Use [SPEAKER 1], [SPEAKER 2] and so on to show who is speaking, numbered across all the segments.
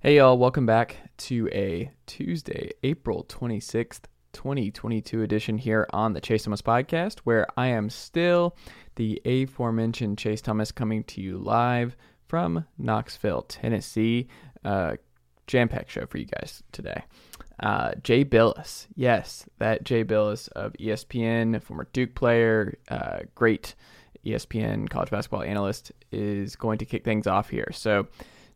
[SPEAKER 1] Hey, y'all, welcome back to a Tuesday, April 26th, 2022 edition here on the Chase Thomas podcast, where I am still the aforementioned Chase Thomas coming to you live from Knoxville, Tennessee. Uh, Jam packed show for you guys today. Uh, Jay Bilas, yes, that Jay Bilas of ESPN, former Duke player, uh, great ESPN college basketball analyst, is going to kick things off here. So,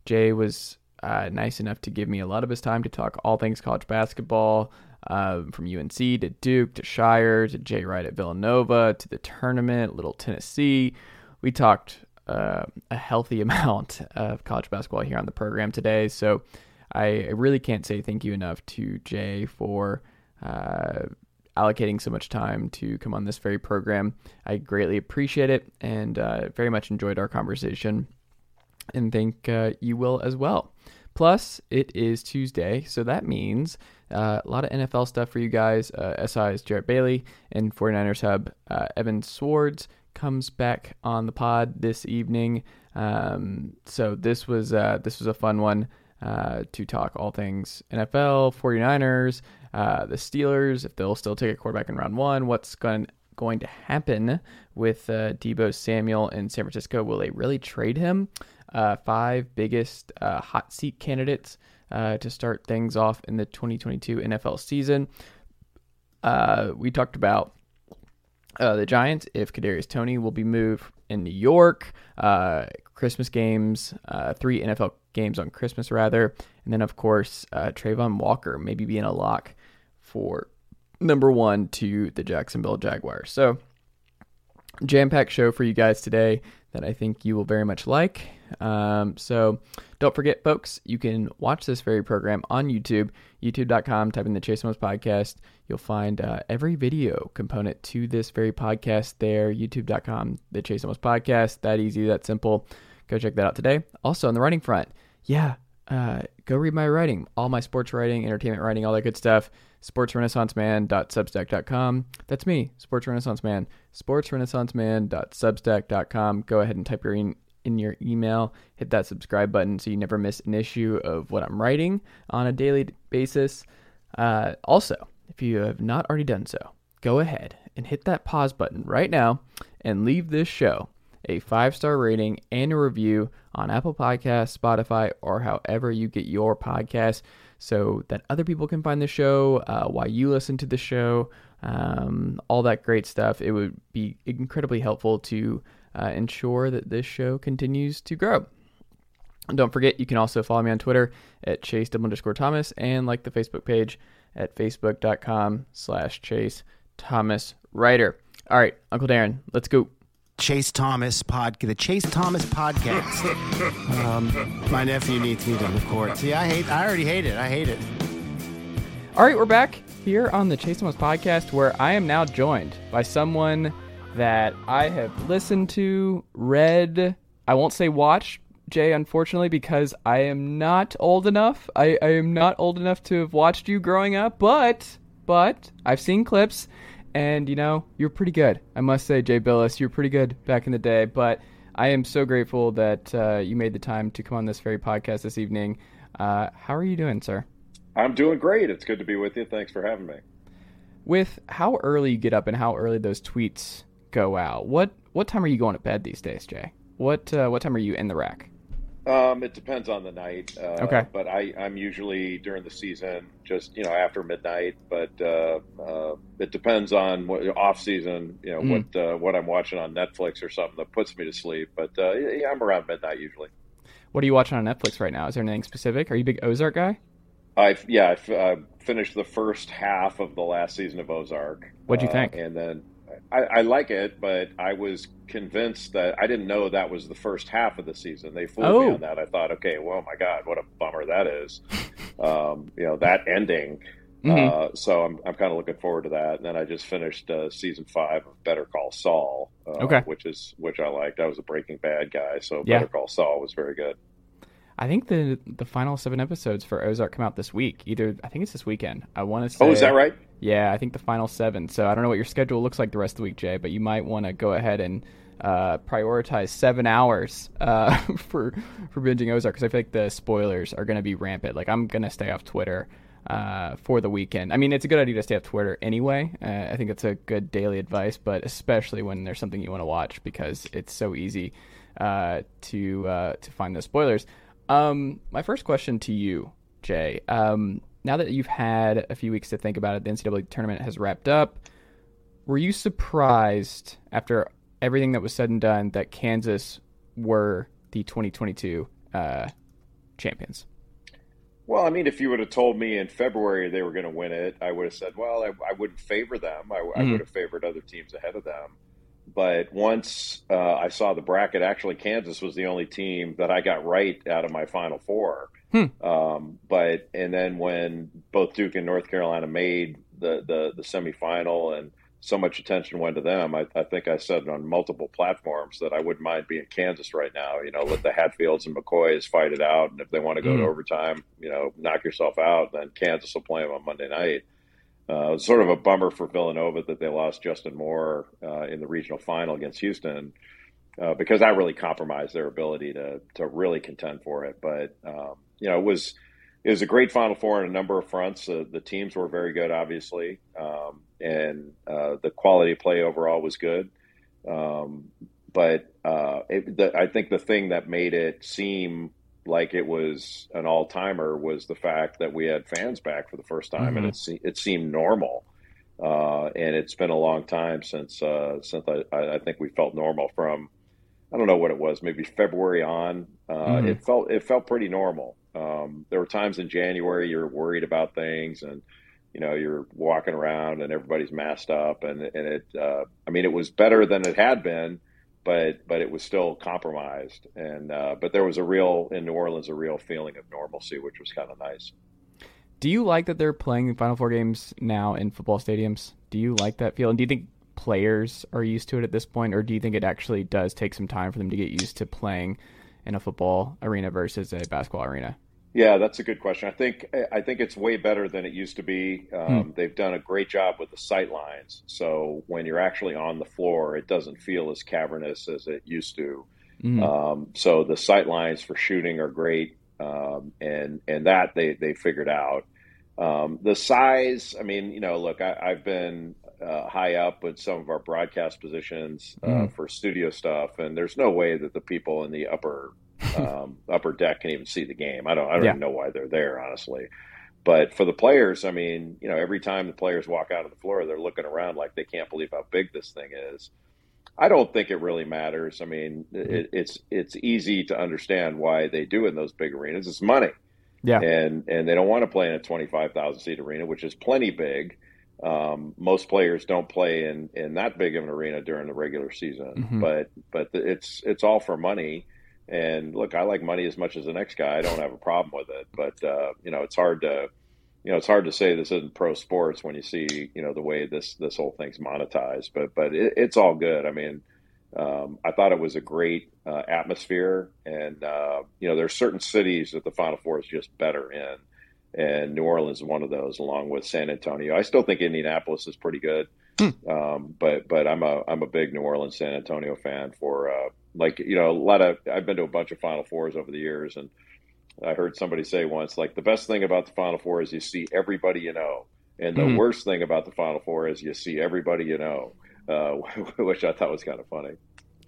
[SPEAKER 1] Jay was uh, nice enough to give me a lot of his time to talk all things college basketball, uh, from UNC to Duke to Scheyer to Jay Wright at Villanova to the tournament, Little Tennessee. We talked uh, a healthy amount of college basketball here on the program today. So I really can't say thank you enough to Jay for uh, allocating so much time to come on this very program. I greatly appreciate it and uh, very much enjoyed our conversation and think uh, you will as well. Plus, it is Tuesday, so that means uh, a lot of NFL stuff for you guys. Uh, SI's Jarrett Bailey and 49ers Hub uh, Evan Sowards comes back on the pod this evening. Um, so this was uh, this was a fun one uh, to talk all things NFL, 49ers, uh, the Steelers, if they'll still take a quarterback in round one, what's going going to happen with Deebo Samuel in San Francisco? Will they really trade him? Uh, five biggest uh, hot seat candidates uh, to start things off in the 2022 NFL season. Uh, we talked about uh, the Giants if Kadarius Toney will be moved in New York. Uh, Christmas games, three NFL games on Christmas rather, and then of course Travon Walker maybe being a lock for number one to the Jacksonville Jaguars. So jam-packed show for you guys today that I think you will very much like. Um, so don't forget, folks, you can watch this very program on YouTube, youtube.com, type in the Chase Thomas podcast. You'll find uh, every video component to this very podcast there, youtube.com, the Chase Thomas podcast. That easy, that simple. Go check that out today. Also, on the writing front, yeah, uh, go read my writing, all my sports writing, entertainment writing, all that good stuff. SportsRenaissanceMan.substack.com. That's me, Sports Renaissance Man. SportsRenaissanceMan.substack.com. Go ahead and type your in, your email, hit that subscribe button so you never miss an issue of what I'm writing on a daily basis. Uh, also, if you have not already done so, go ahead and hit that pause button right now and leave this show a five star rating and a review on Apple Podcasts, Spotify, or however you get your podcasts so that other people can find the show, uh, why you listen to the show, um, all that great stuff. It would be incredibly helpful to uh, ensure that this show continues to grow. And don't forget, you can also follow me on Twitter at chase underscore Thomas and like the Facebook page at facebook.com slash chase Thomas Writer. All right, Uncle Darren, let's go.
[SPEAKER 2] Chase Thomas podcast, the Chase Thomas podcast. um, my nephew needs me to record. See, I hate. I already hate it. I hate it.
[SPEAKER 1] All right, we're back here on the Chase Thomas podcast, where I am now joined by someone that I have listened to, read. I won't say watched, Jay, unfortunately, because I am not old enough. I, I am not old enough to have watched you growing up, but but I've seen clips and you know, you're pretty good. I must say, Jay Bilas, you're pretty good back in the day. But I am so grateful that uh, you made the time to come on this very podcast this evening. Uh, how are you doing, sir?
[SPEAKER 3] I'm doing great. It's good to be with you. Thanks for having me.
[SPEAKER 1] With how early you get up and how early those tweets go out, what what time are you going to bed these days, Jay? What uh, what time are you in the rack?
[SPEAKER 3] Um, it depends on the night. Uh,
[SPEAKER 1] okay.
[SPEAKER 3] But I, I'm usually during the season, just you know after midnight. But uh, uh, it depends on what off season. You know mm. what uh, what I'm watching on Netflix or something that puts me to sleep. But uh, yeah, I'm around midnight usually.
[SPEAKER 1] What are you watching on Netflix right now? Is there anything specific? Are you a big Ozark guy?
[SPEAKER 3] I yeah, I finished the first half of the last season of Ozark.
[SPEAKER 1] What'd you think?
[SPEAKER 3] and then I, I, like it, but I was convinced that I didn't know that was the first half of the season. They fooled
[SPEAKER 1] oh.
[SPEAKER 3] me on that. I thought, okay, well, my God, what a bummer that is. um, you know, that ending. Mm-hmm. Uh, so I'm, I'm kind of looking forward to that. And then I just finished uh, season five of Better Call Saul, uh,
[SPEAKER 1] okay.
[SPEAKER 3] which is which I liked. I was a Breaking Bad guy, so
[SPEAKER 1] yeah.
[SPEAKER 3] Better Call Saul was very good.
[SPEAKER 1] I think the the final seven episodes for Ozark come out this week. Either I think it's this weekend. I want to say.
[SPEAKER 3] Oh, is that right?
[SPEAKER 1] Yeah, I think the final seven. So I don't know what your schedule looks like the rest of the week, Jay, but you might want to go ahead and uh, prioritize seven hours uh, for for binging Ozark because I feel like the spoilers are going to be rampant. Like I'm going to stay off Twitter uh, for the weekend. I mean, it's a good idea to stay off Twitter anyway. Uh, I think it's a good daily advice, but especially when there's something you want to watch because it's so easy uh, to uh, to find those spoilers. Um, my first question to you, Jay. Um, now that you've had a few weeks to think about it, the NCAA tournament has wrapped up. Were you surprised after everything that was said and done that Kansas were the 2022 uh, champions?
[SPEAKER 3] Well, I mean, if you would have told me in February they were going to win it, I would have said, well, I, I wouldn't favor them. I, mm-hmm. I, would have favored other teams ahead of them. But once uh, I saw the bracket, actually, Kansas was the only team that I got right out of my Final Four. Hmm. Um, but and then when both Duke and North Carolina made the the, the semifinal and so much attention went to them. I, I, think I said on multiple platforms that I wouldn't mind being Kansas right now. You know, let the Hatfields and McCoys fight it out, and if they want to go mm. to overtime, you know, knock yourself out. Then Kansas will play them on Monday night. Uh, sort of a bummer for Villanova that they lost Justin Moore uh, in the regional final against Houston uh, because that really compromised their ability to to really contend for it. But um, you know, it was it was a great Final Four on a number of fronts. The teams were very good, obviously, um, and uh, the quality of play overall was good. Um, but uh, it, the, I think the thing that made it seem like it was an all timer was the fact that we had fans back for the first time, mm-hmm. and it it seemed normal. Uh, and it's been a long time since uh, since I, I, think we felt normal from I don't know what it was maybe February on. Uh, mm-hmm. It felt it felt pretty normal. Um, there were times in January you're worried about things and you know you're walking around and everybody's masked up and and it uh, I mean it was better than it had been but but it was still compromised and uh, but there was a real in New Orleans a real feeling of normalcy which was kind of nice.
[SPEAKER 1] Do you like that they're playing the Final Four games now in football stadiums? Do you like that feel? And do you think players are used to it at this point, or do you think it actually does take some time for them to get used to playing in a football arena versus a basketball arena?
[SPEAKER 3] Yeah, that's a good question. I think I think it's way better than it used to be. Um, hmm. They've done a great job with the sight lines, so when you're actually on the floor, it doesn't feel as cavernous as it used to. Mm. Um, so the sight lines for shooting are great, um, and and that they they figured out. Um, the size, I mean, you know, look, I, have been uh, high up with some of our broadcast positions uh, mm. for studio stuff, and there's no way that the people in the upper um, upper deck can even see the game. I don't I don't yeah. even know why they're there, honestly. But for the players, I mean, you know, every time the players walk out of the floor, they're looking around like they can't believe how big this thing is. I don't think it really matters. I mean, mm-hmm. it, it's it's easy to understand why they do in those big arenas. It's money,
[SPEAKER 1] yeah,
[SPEAKER 3] and and they don't want to play in a twenty five thousand seat arena, which is plenty big. Um, most players don't play in, in that big of an arena during the regular season, mm-hmm. but but it's it's all for money, and look, I like money as much as the next guy. I don't have a problem with it, but uh, you know, it's hard to, you know, it's hard to say this isn't pro sports when you see, you know, the way this this whole thing's monetized. But but it, it's all good. I mean, um, I thought it was a great uh, atmosphere, and uh, you know, there's certain cities that the Final Four is just better in, and New Orleans is one of those, along with San Antonio. I still think Indianapolis is pretty good. Hmm. Um, but but I'm a I'm a big New Orleans San Antonio fan for uh, like you know a lot of I've been to a bunch of Final Fours over the years, and I heard somebody say once like the best thing about the Final Four is you see everybody you know, and the mm-hmm. worst thing about the Final Four is you see everybody you know, uh, which I thought was kind of funny.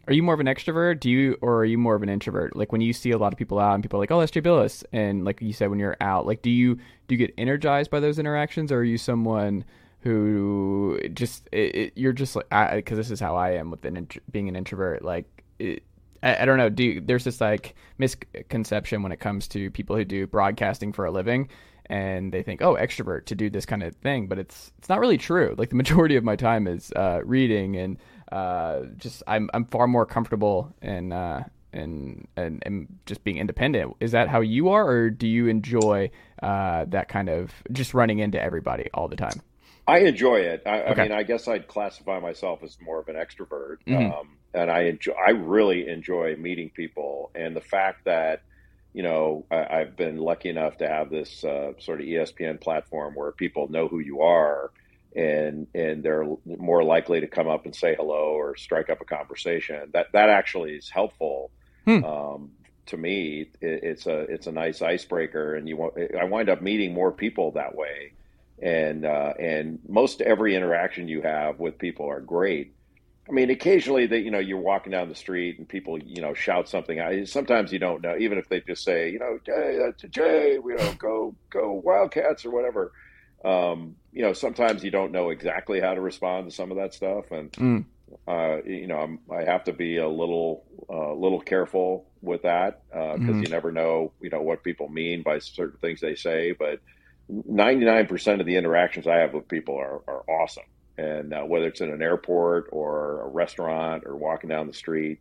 [SPEAKER 1] Are you more of an extrovert? Do you, or are you more of an introvert? Like when you see a lot of people out and people are like, "Oh, that's Jay Bilas," and like you said, when you're out, like do you do you get energized by those interactions, or are you someone who just it, it, you're just like because this is how I am with an, being an introvert. Like it, I, I, don't know. Do you, there's this like misconception when it comes to people who do broadcasting for a living, and they think, oh, extrovert to do this kind of thing, but it's it's not really true. Like the majority of my time is uh, reading and uh, just I'm I'm far more comfortable in. Uh, and, and and just being independent. Is that how you are, or do you enjoy uh, that kind of just running into everybody all the time?
[SPEAKER 3] I enjoy it. I, okay. I, mean, I guess I'd classify myself as more of an extrovert, mm-hmm. um, and I enjoy. I really enjoy meeting people, and the fact that you know I, have been lucky enough to have this uh, sort of ESPN platform where people know who you are, and and they're more likely to come up and say hello or strike up a conversation. That that actually is helpful. Hmm. Um, to me, it, it's a it's a nice icebreaker, and you want, I wind up meeting more people that way, and uh, and most every interaction you have with people are great. I mean, occasionally that you know you're walking down the street and people you know shout something. I, sometimes you don't know, even if they just say you know Jay, Jay, you know go go Wildcats or whatever um, you know, sometimes you don't know exactly how to respond to some of that stuff, and mm. uh, you know, I'm, i have to be a little uh, little careful with that because uh, mm. you never know, you know, what people mean by certain things they say. But 99% of the interactions I have with people are, are awesome, and uh, whether it's in an airport or a restaurant or walking down the street,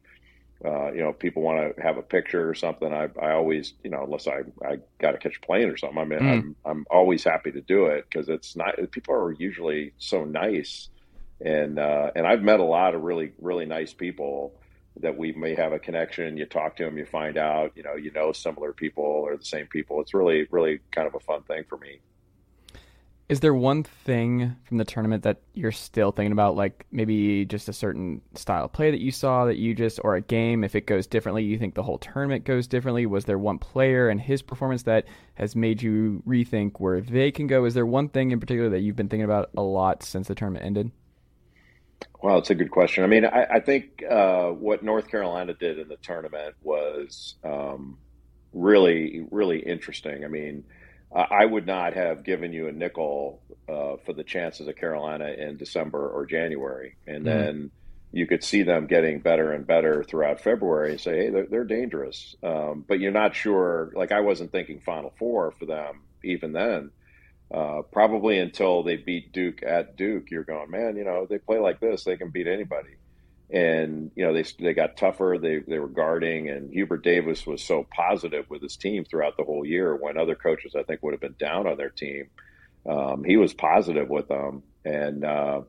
[SPEAKER 3] uh, you know, people want to have a picture or something, I, I always, you know, unless I, I got to catch a plane or something, I mean, mm. I'm, I'm always happy to do it because it's not, people are usually so nice. And, uh, and I've met a lot of really, really nice people that we may have a connection. You talk to them, you find out, you know, you know, similar people or the same people. It's really, really kind of a fun thing for me.
[SPEAKER 1] Is there one thing from the tournament that you're still thinking about, like maybe just a certain style of play that you saw that you just, or a game, if it goes differently, you think the whole tournament goes differently? Was there one player and his performance that has made you rethink where they can go? Is there one thing in particular that you've been thinking about a lot since the tournament ended?
[SPEAKER 3] Well, it's a good question. I mean, I, I think uh, what North Carolina did in the tournament was um, really, really interesting. I mean, I would not have given you a nickel uh, for the chances of Carolina in December or January, and mm-hmm. then you could see them getting better and better throughout February and say, hey, they're, they're dangerous. Um, but you're not sure. Like I wasn't thinking Final Four for them even then. Uh, probably until they beat Duke at Duke, you're going, man. You know, they play like this, they can beat anybody and you know they they got tougher. They they were guarding, and Hubert Davis was so positive with his team throughout the whole year. When other coaches, I think, would have been down on their team, um, he was positive with them, and uh,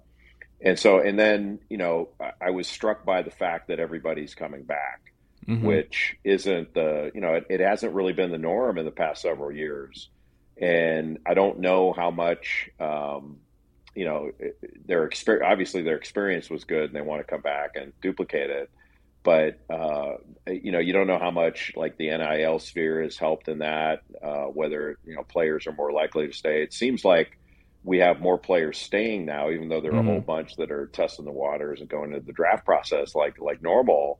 [SPEAKER 3] and so and then you know I, I, was struck by the fact that everybody's coming back, mm-hmm. which isn't the you know it, it hasn't really been the norm in the past several years, and I don't know how much. Um, you know, their experience, obviously their experience was good and they want to come back and duplicate it. But, uh, you know, you don't know how much like the NIL sphere has helped in that, uh, whether, you know, players are more likely to stay. It seems like we have more players staying now, even though there are mm-hmm. a whole mm-hmm. bunch that are testing the waters and going into the draft process like, like normal.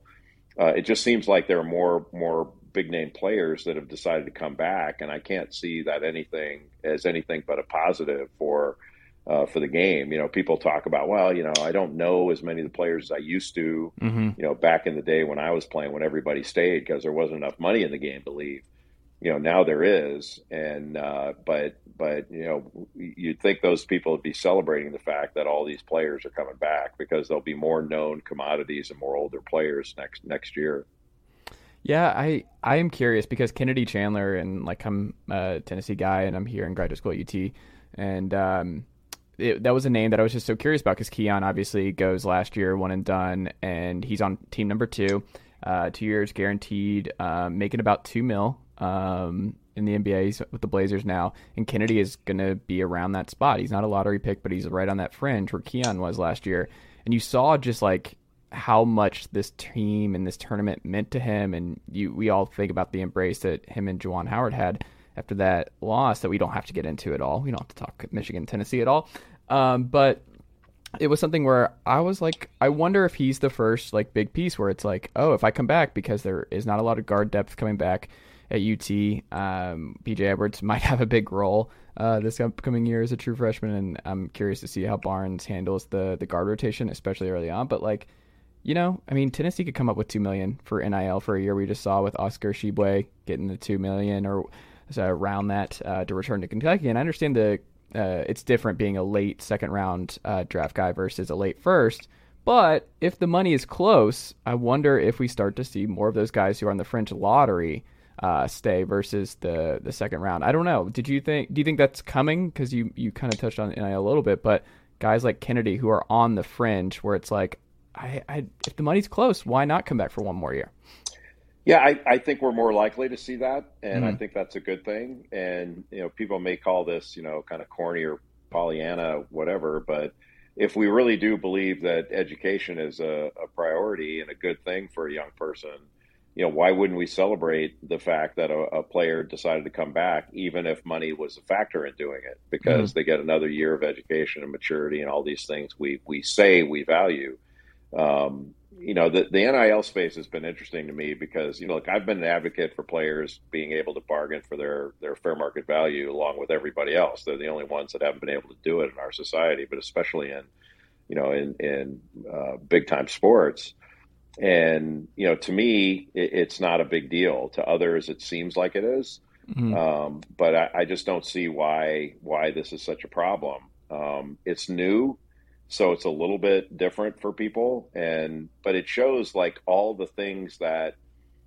[SPEAKER 3] Uh, it just seems like there are more, more big name players that have decided to come back. And I can't see that anything as anything but a positive for, uh, for the game. You know, people talk about, well, you know, I don't know as many of the players as I used to, mm-hmm. you know, back in the day when I was playing, when everybody stayed because there wasn't enough money in the game to leave. You know, now there is, and uh, but but you know, you'd think those people would be celebrating the fact that all these players are coming back because there'll be more known commodities and more older players next next year.
[SPEAKER 1] Yeah, I I am curious because Kennedy Chandler and like I'm a Tennessee guy and I'm here in graduate school at UT, and um, it, that was a name that I was just so curious about because Keon obviously goes last year one and done, and he's on team number two, uh, two years guaranteed, um, making about two mil um, in the NBA. He's with the Blazers now, and Kennedy is going to be around that spot. He's not a lottery pick, but he's right on that fringe where Keon was last year. And you saw just like how much this team and this tournament meant to him, and you we all think about the embrace that him and Juwan Howard had after that loss that we don't have to get into at all. We don't have to talk Michigan, Tennessee at all. Um, but it was something where I was like, I wonder if he's the first like big piece where it's like, oh, if I come back because there is not a lot of guard depth coming back at UT, um, PJ Edwards might have a big role uh, this upcoming year as a true freshman, and I'm curious to see how Barnes handles the the guard rotation, especially early on. But like, you know, I mean, Tennessee could come up with two million for NIL for a year. We just saw with Oscar Tshiebwe getting the two million or around that uh, to return to Kentucky. And I understand the uh, it's different being a late second round uh, draft guy versus a late first. But if the money is close, I wonder if we start to see more of those guys who are on the fringe lottery uh, stay versus the the second round. I don't know. Did you think? Do you think that's coming? Because you you kind of touched on NIL a little bit, but guys like Kennedy who are on the fringe, where it's like, I, I if the money's close, why not come back for one more year?
[SPEAKER 3] Yeah, I, I, think we're more likely to see that, and mm. I think that's a good thing. And you know, people may call this, you know, kind of corny or Pollyanna, whatever. But if we really do believe that education is a, a priority and a good thing for a young person, you know, why wouldn't we celebrate the fact that a, a, player decided to come back, even if money was a factor in doing it, because mm-hmm. they get another year of education and maturity and all these things we we say we value. Um, you know, the, the NIL space has been interesting to me because you know, look, I've been an advocate for players being able to bargain for their their fair market value along with everybody else. They're the only ones that haven't been able to do it in our society, but especially in you know in in uh, big time sports and you know to me it, it's not a big deal to others it seems like it is. Mm-hmm. Um, but I, I, just don't see why why this is such a problem um, it's new so it's a little bit different for people and but it shows like all the things that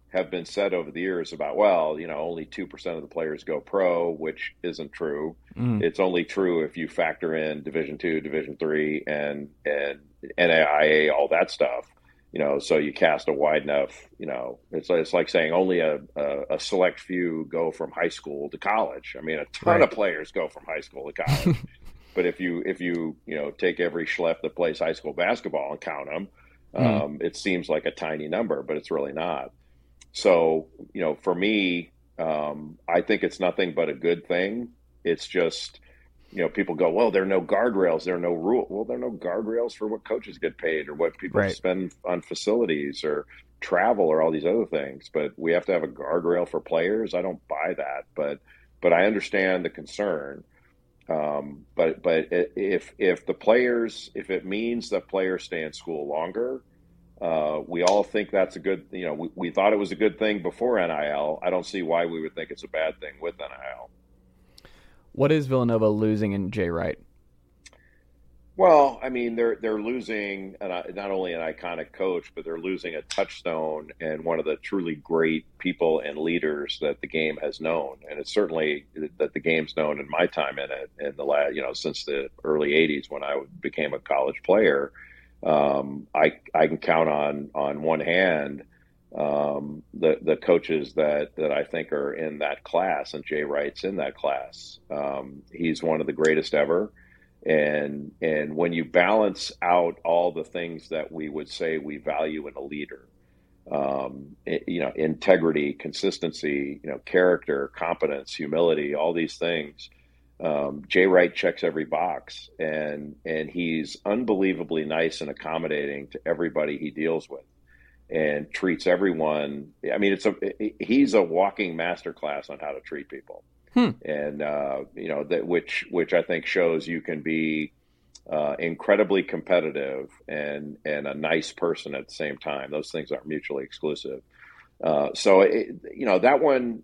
[SPEAKER 3] have been said over the years about well you know only 2% of the players go pro which isn't true mm. it's only true if you factor in division 2 division 3 and and NAIA all that stuff you know, so you cast a wide enough, you know, it's, it's like saying only a, a, a select few go from high school to college. I mean, a ton right. of players go from high school to college. But if you, if you, you know, take every schlep that plays high school basketball and count them, mm. um, it seems like a tiny number, but it's really not. So, you know, for me, um, I think it's nothing but a good thing. It's just, you know, people go, well, there are no guardrails, there are no rule. Well, there are no guardrails for what coaches get paid or what people right. spend on facilities or travel or all these other things. But we have to have a guardrail for players. I don't buy that, but but I understand the concern. Um, but but if if the players, if it means that players stay in school longer, uh, we all think that's a good. You know, we, we thought it was a good thing before NIL. I don't see why we would think it's a bad thing with NIL.
[SPEAKER 1] What is Villanova losing in Jay Wright?
[SPEAKER 3] Well, I mean, they're they're losing an, not only an iconic coach, but they're losing a touchstone and one of the truly great people and leaders that the game has known, and it's certainly that the game's known in my time in it, in the last, you know, since the early '80s when I became a college player. Um, I I can count on on one hand um, the the coaches that that I think are in that class, and Jay Wright's in that class. Um, he's one of the greatest ever, and and when you balance out all the things that we would say we value in a leader, um, it, you know, integrity, consistency, you know, character, competence, humility, all these things. Um, Jay Wright checks every box, and and he's unbelievably nice and accommodating to everybody he deals with and treats everyone. I mean, it's a he's a walking masterclass on how to treat people, hmm. and uh, you know that which which I think shows you can be uh, incredibly competitive and and a nice person at the same time. Those things aren't mutually exclusive. Uh, so it, you know that one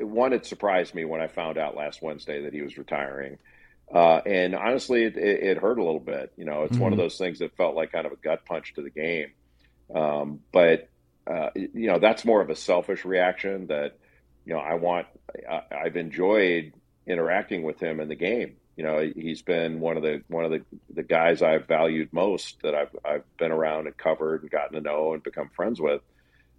[SPEAKER 3] one it surprised me when I found out last Wednesday that he was retiring. Uh, and honestly, it, it, it, hurt a little bit. You know, it's mm-hmm. one of hmm. those things that felt like kind of a gut punch to the game. Um, but uh, you know, that's more of a selfish reaction that you know I want. I, I've enjoyed interacting with him in the game. You know, he's been one of the one of the, the guys I've valued most that I've I've been around and covered and gotten to know and become friends with.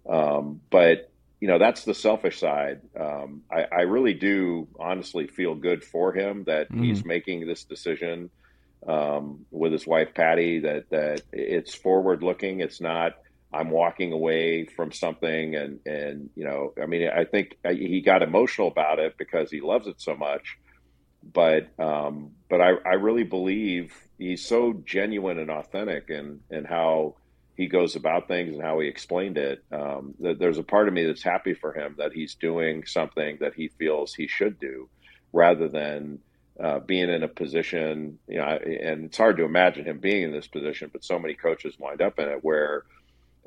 [SPEAKER 3] Um, but you know, that's the selfish side. Um, I, I, really do honestly feel good for him that mm. he's making this decision um, with his wife Patty. That that it's forward looking. It's not I'm walking away from something, and and you know, I mean, I think he got emotional about it because he loves it so much. But um, but I, I really believe he's so genuine and authentic and in how he goes about things and how he explained it. Um, there's a part of me that's happy for him that he's doing something that he feels he should do, rather than uh, being in a position. You know, and it's hard to imagine him being in this position, but so many coaches wind up in it where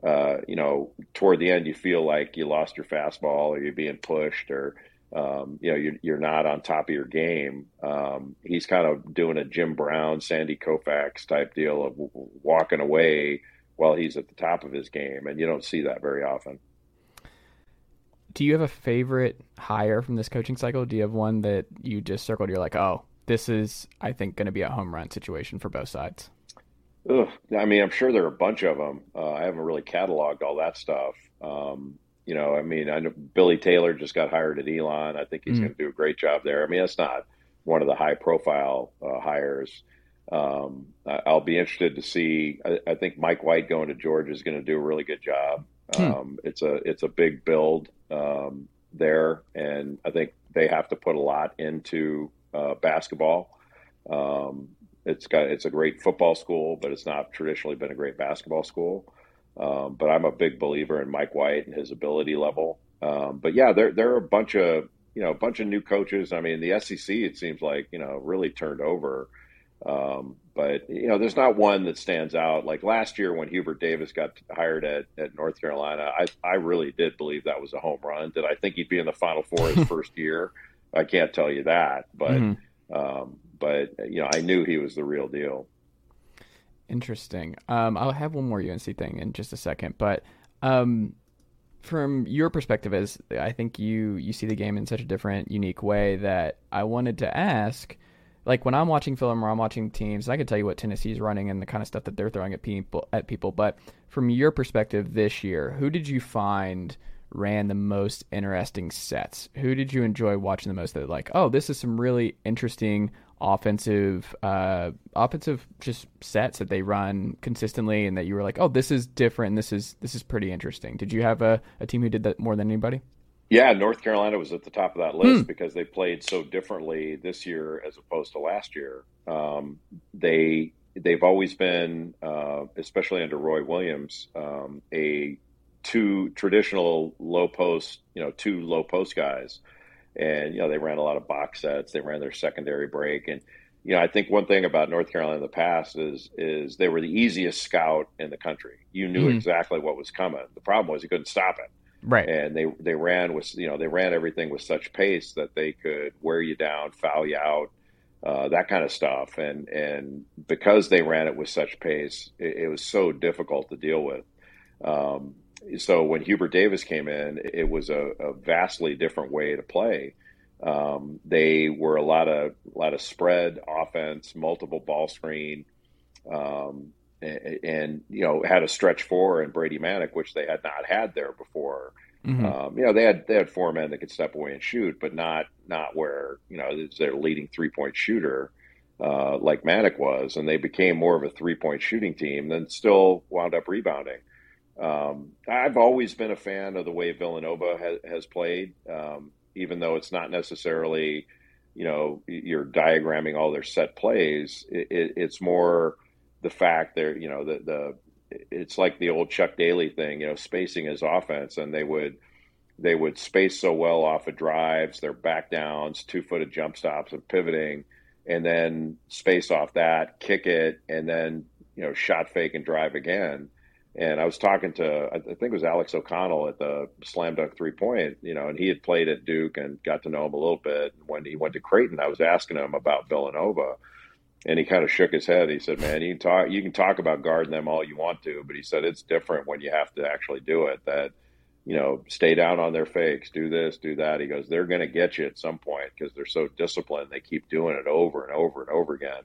[SPEAKER 3] uh, you know, toward the end, you feel like you lost your fastball or you're being pushed or, um, you know, you're, you're, not on top of your game. Um, he's kind of doing a Jim Brown, Sandy Koufax type deal of walking away while he's at the top of his game. And you don't see that very often.
[SPEAKER 1] Do you have a favorite hire from this coaching cycle? Do you have one that you just circled? You're like, oh, this is, I think, going to be a home run situation for both sides.
[SPEAKER 3] Ugh, I mean, I'm sure there are a bunch of them. Uh, I haven't really cataloged all that stuff. Um, you know, I mean, I know Billy Taylor just got hired at Elon. I think he's mm. going to do a great job there. I mean, it's not one of the high profile uh, hires. Um, I'll be interested to see. I, I, think Mike White going to Georgia is going to do a really good job. Hmm. Um, it's a it's a big build um, there, and I think they have to put a lot into uh, basketball. Um, it's got it's a great football school, but it's not traditionally been a great basketball school. Um, but I'm a big believer in Mike White and his ability level. Um, but yeah, there there are a bunch of you know a bunch of new coaches. I mean, the SEC it seems like you know really turned over. Um, but you know, there's not one that stands out. Like last year when Hubert Davis got hired at, at North Carolina, I I really did believe that was a home run. Did I think he'd be in the Final Four his first year? I can't tell you that, but mm-hmm. um, but you know, I knew he was the real deal.
[SPEAKER 1] Interesting. Um, I'll have one more UNC thing in just a second, but um, from your perspective, as I think you you see the game in such a different, unique way that I wanted to ask. Like when I'm watching film or I'm watching teams, I can tell you what Tennessee's running and the kind of stuff that they're throwing at people. At people, but from your perspective this year, who did you find ran the most interesting sets? Who did you enjoy watching the most? That like, oh, this is some really interesting offensive uh, offensive just sets that they run consistently and that you were like oh this is different. This is this is pretty interesting. Did you have a, a team who did that more than anybody?
[SPEAKER 3] Yeah north carolina was at the top of that list hmm. because they played so differently this year as opposed to last year. Um, they they've always been uh, especially under roy williams um, a two traditional low post you know two low post guys and you know they ran a lot of box sets. They ran their secondary break, and you know I think one thing about North Carolina in the past is is they were the easiest scout in the country. You knew mm-hmm. exactly what was coming. The problem was you couldn't stop it.
[SPEAKER 1] Right.
[SPEAKER 3] And they they ran with you know they ran everything with such pace that they could wear you down, foul you out, uh, that kind of stuff. And and because they ran it with such pace, it, it was so difficult to deal with. Um, so when Hubert Davis came in, it was a, a vastly different way to play. Um, they were a lot of a lot of spread offense, multiple ball screen, um, and, and, you know had a stretch four and Brady Manek, which they had not had there before. Mm-hmm. Um, you know they had they had four men that could step away and shoot, but not not where you know their leading three point shooter uh, like Manic was, and they became more of a three point shooting team. Then still wound up rebounding. Um, I've always been a fan of the way Villanova has, has played, um, even though it's not necessarily, you know, you're diagramming all their set plays. It, it, it's more the fact they're, you know, the, the it's like the old Chuck Daly thing, you know, spacing his offense, and they would they would space so well off of drives, their back downs, two footed jump stops, and pivoting, and then space off that, kick it, and then you know shot fake and drive again and I was talking to, I think it was Alex O'Connell at the slam dunk three point, you know, and he had played at Duke and got to know him a little bit. When he went to Creighton, I was asking him about Villanova, and he kind of shook his head. He said, "Man, you can talk, you can talk about guarding them all you want to, but he said it's different when you have to actually do it. That you know, stay down on their fakes, do this, do that. He goes, they're going to get you at some point because they're so disciplined. They keep doing it over and over and over again."